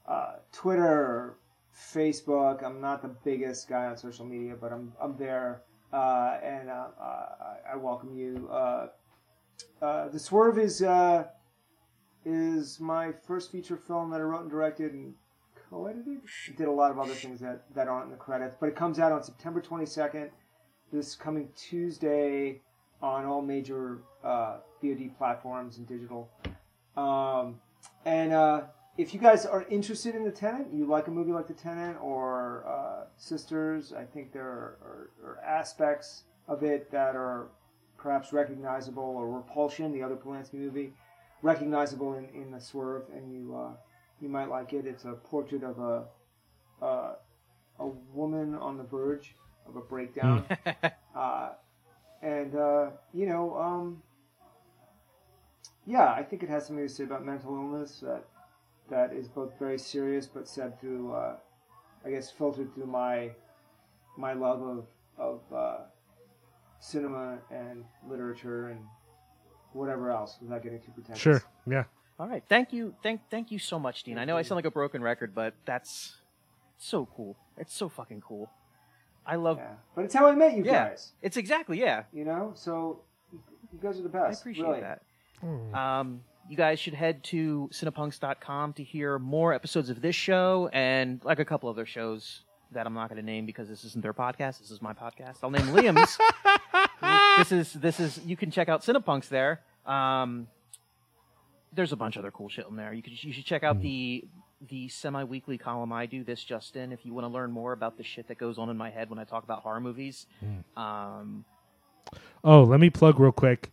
uh, Twitter Facebook. I'm not the biggest guy on social media, but I'm, I'm there, uh, and uh, I- welcome you. Uh, uh, the Swerve is. Uh, is my first feature film that I wrote and directed and co-edited. Did a lot of other things that, that aren't in the credits, but it comes out on September 22nd, this coming Tuesday, on all major VOD platforms and digital. Um, and if you guys are interested in The Tenant, you like a movie like The Tenant or uh, Sisters, I think there are, are, are aspects of it that are perhaps recognizable, or Repulsion, the other Polanski movie, recognizable in, in The Swerve, and you uh, you might like it. It's a portrait of a uh, a woman on the verge of a breakdown, uh, and uh, you know, um, yeah, I think it has something to say about mental illness that that is both very serious, but said through, uh, I guess, filtered through my my love of of uh, cinema and literature and whatever else, without getting too pretentious. Sure. Yeah. All right. Thank you. Thank thank you so much, Dean. I know I sound like a broken record, but that's so cool. It's so fucking cool. I love. Yeah, but it's how I met you Yeah. guys. It's exactly yeah. You know, so you guys are the best. I appreciate really. that. Um, you guys should head to cinepunx.com to hear more episodes of this show and like a couple other shows that I'm not going to name because this isn't their podcast. This is my podcast. I'll name Liam's. this is this is you can check out Cinepunx there. Um, there's a bunch of other cool shit in there. You could you should check out the the semi-weekly column I do this Justin if you want to learn more about the shit that goes on in my head when I talk about horror movies. Um, Oh, let me plug real quick.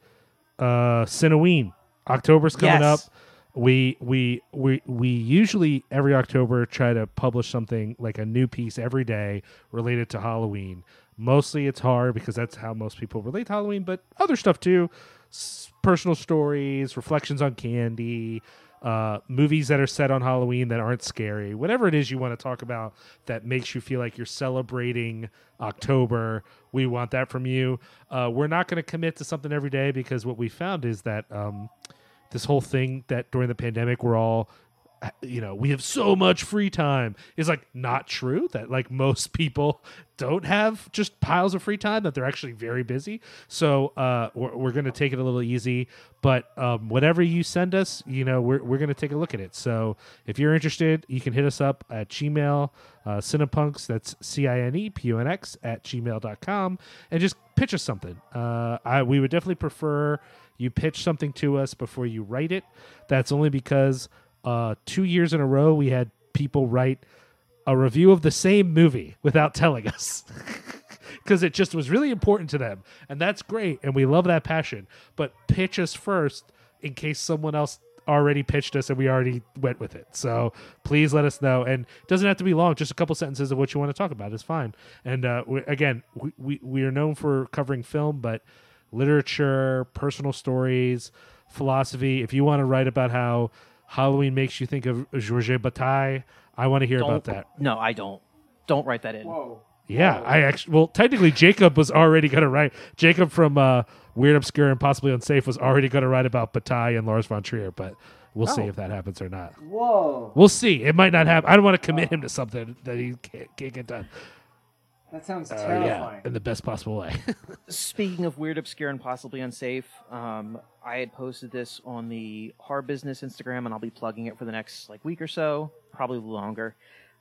Uh Cineween. October's coming Yes. up. We we we we usually every October try to publish something like a new piece every day related to Halloween. Mostly it's horror because that's how most people relate to Halloween, but other stuff too. S- personal stories, reflections on candy, uh, movies that are set on Halloween that aren't scary, whatever it is you want to talk about that makes you feel like you're celebrating October. We want that from you. Uh, we're not going to commit to something every day because what we found is that um, this whole thing that during the pandemic we're all you know we have so much free time. Is like not true that like most people don't have just piles of free time that they're actually very busy. So uh we're, we're gonna take it a little easy but um whatever you send us you know we're, we're gonna take a look at it. So if you're interested you can hit us up at gmail uh cinepunx that's c-i-n-e-p-u-n-x at gmail.com and just pitch us something. Uh i we would definitely prefer you pitch something to us before you write it. That's only because uh, two years in a row we had people write a review of the same movie without telling us. Because it just was really important to them. And that's great and we love that passion. But pitch us first in case someone else already pitched us and we already went with it. So please let us know. And it doesn't have to be long just a couple sentences of what you want to talk about. Is fine. And uh, we, again we, we, we are known for covering film but literature personal stories philosophy. If you want to write about how Halloween makes you think of Georges Bataille. I want to hear Don't- about that. No, I don't. Don't write that in. Whoa. Yeah, I actually. Well, technically, Jacob was already going to write. Jacob from uh, Weird, Obscure, and Possibly Unsafe was already going to write about Bataille and Lars von Trier, but we'll see Oh. if that happens or not. Whoa. We'll see. It might not happen. I don't want to commit him to something that he can't, can't get done. That sounds Uh, terrifying. yeah, in the best possible way. Speaking of weird, obscure, and possibly unsafe, um, I had posted this on the Horror Business Instagram, and I'll be plugging it for the next like week or so, probably longer.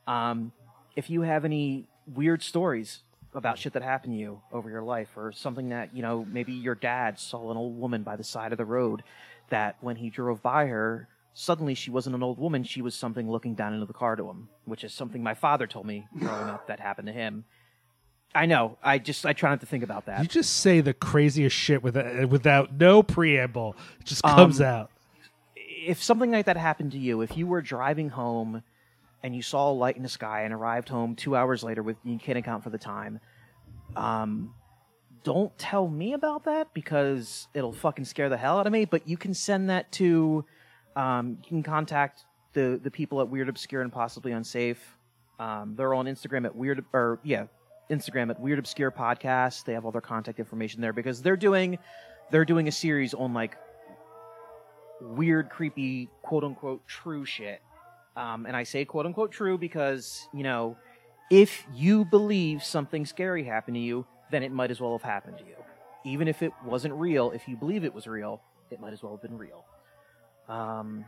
Um, if you have any weird stories about shit that happened to you over your life, or something that you know, maybe your dad saw an old woman by the side of the road, that when he drove by her, suddenly she wasn't an old woman; she was something looking down into the car to him, which is something my father told me growing up that happened to him. I know. I just I try not to think about that. you just say the craziest shit without, without no preamble. It just comes Um, out. if something like that happened to you, if you were driving home and you saw a light in the sky and arrived home two hours later with you can't account for the time, um, don't tell me about that because it'll fucking scare the hell out of me. But you can send that to, um, you can contact the the people at Weird Obscure and Possibly Unsafe. Um, they're on Instagram at Weird or yeah, Instagram at Weird Obscure Podcast. They have all their contact information there because they're doing they're doing a series on like weird, creepy, quote unquote true shit. Um, and I say quote unquote true because, you know, if you believe something scary happened to you, then it might as well have happened to you. Even if it wasn't real, if you believe it was real, it might as well have been real. Um,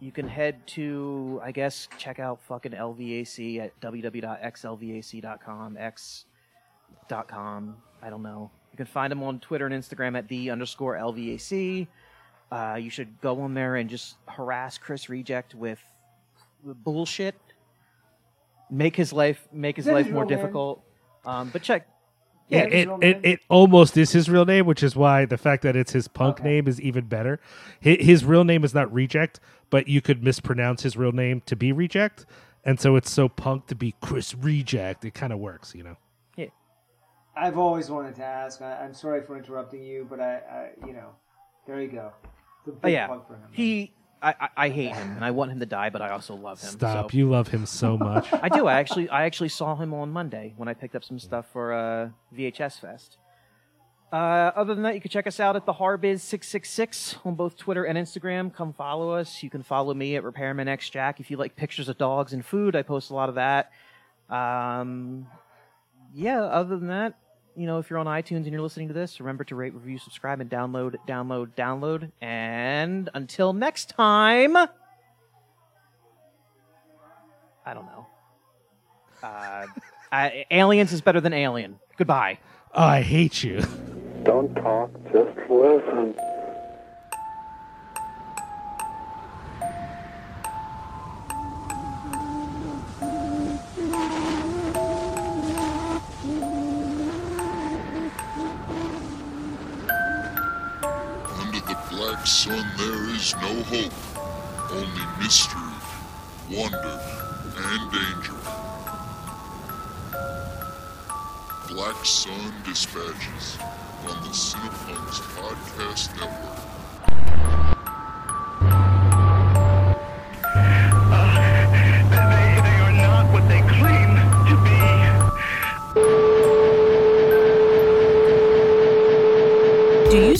you can head to, I guess, check out fucking LVAC at www.xlvac.com, x.com. I don't know. You can find them on Twitter and Instagram at the underscore LVAC. Uh, you should go on there and just harass Chris Reject with bullshit. Make his life make his life more difficult. Um, but check. Yeah, Yeah, it, it, it almost is his real name, which is why the fact that it's his punk Okay. name is even better. His, his real name is not Reject, but you could mispronounce his real name to be Reject, and so it's so punk to be Chris Reject. It kind of works, you know. Yeah, I've always wanted to ask. I, I'm sorry for interrupting you, but I, I you know, there you go. The big Oh yeah, plug for him. he. I, I, I hate him and I want him to die, but I also love him. Stop! so- You love him so much. I do. I actually I actually saw him on Monday when I picked up some stuff for uh, VHS Fest. Uh, other than that, you can check us out at the Harbiz six six six on both Twitter and Instagram. Come follow us. You can follow me at Repairman X Jack if you like pictures of dogs and food. I post a lot of that. Um, yeah. Other than that, you know, if you're on iTunes and you're listening to this, remember to rate, review, subscribe, and download, download, download. And until next time, I don't know. Uh, I, aliens is better than Alien. Goodbye. I hate you. Don't talk, just listen. Sun there is no hope, only mystery, wonder, and danger. Black Sun Dispatches on the Cinepunx Podcast Network.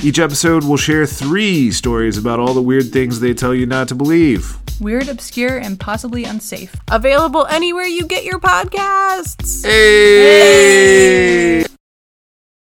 Each episode will share three stories about all the weird things they tell you not to believe. Weird, obscure, and possibly unsafe. Available anywhere you get your podcasts. Hey!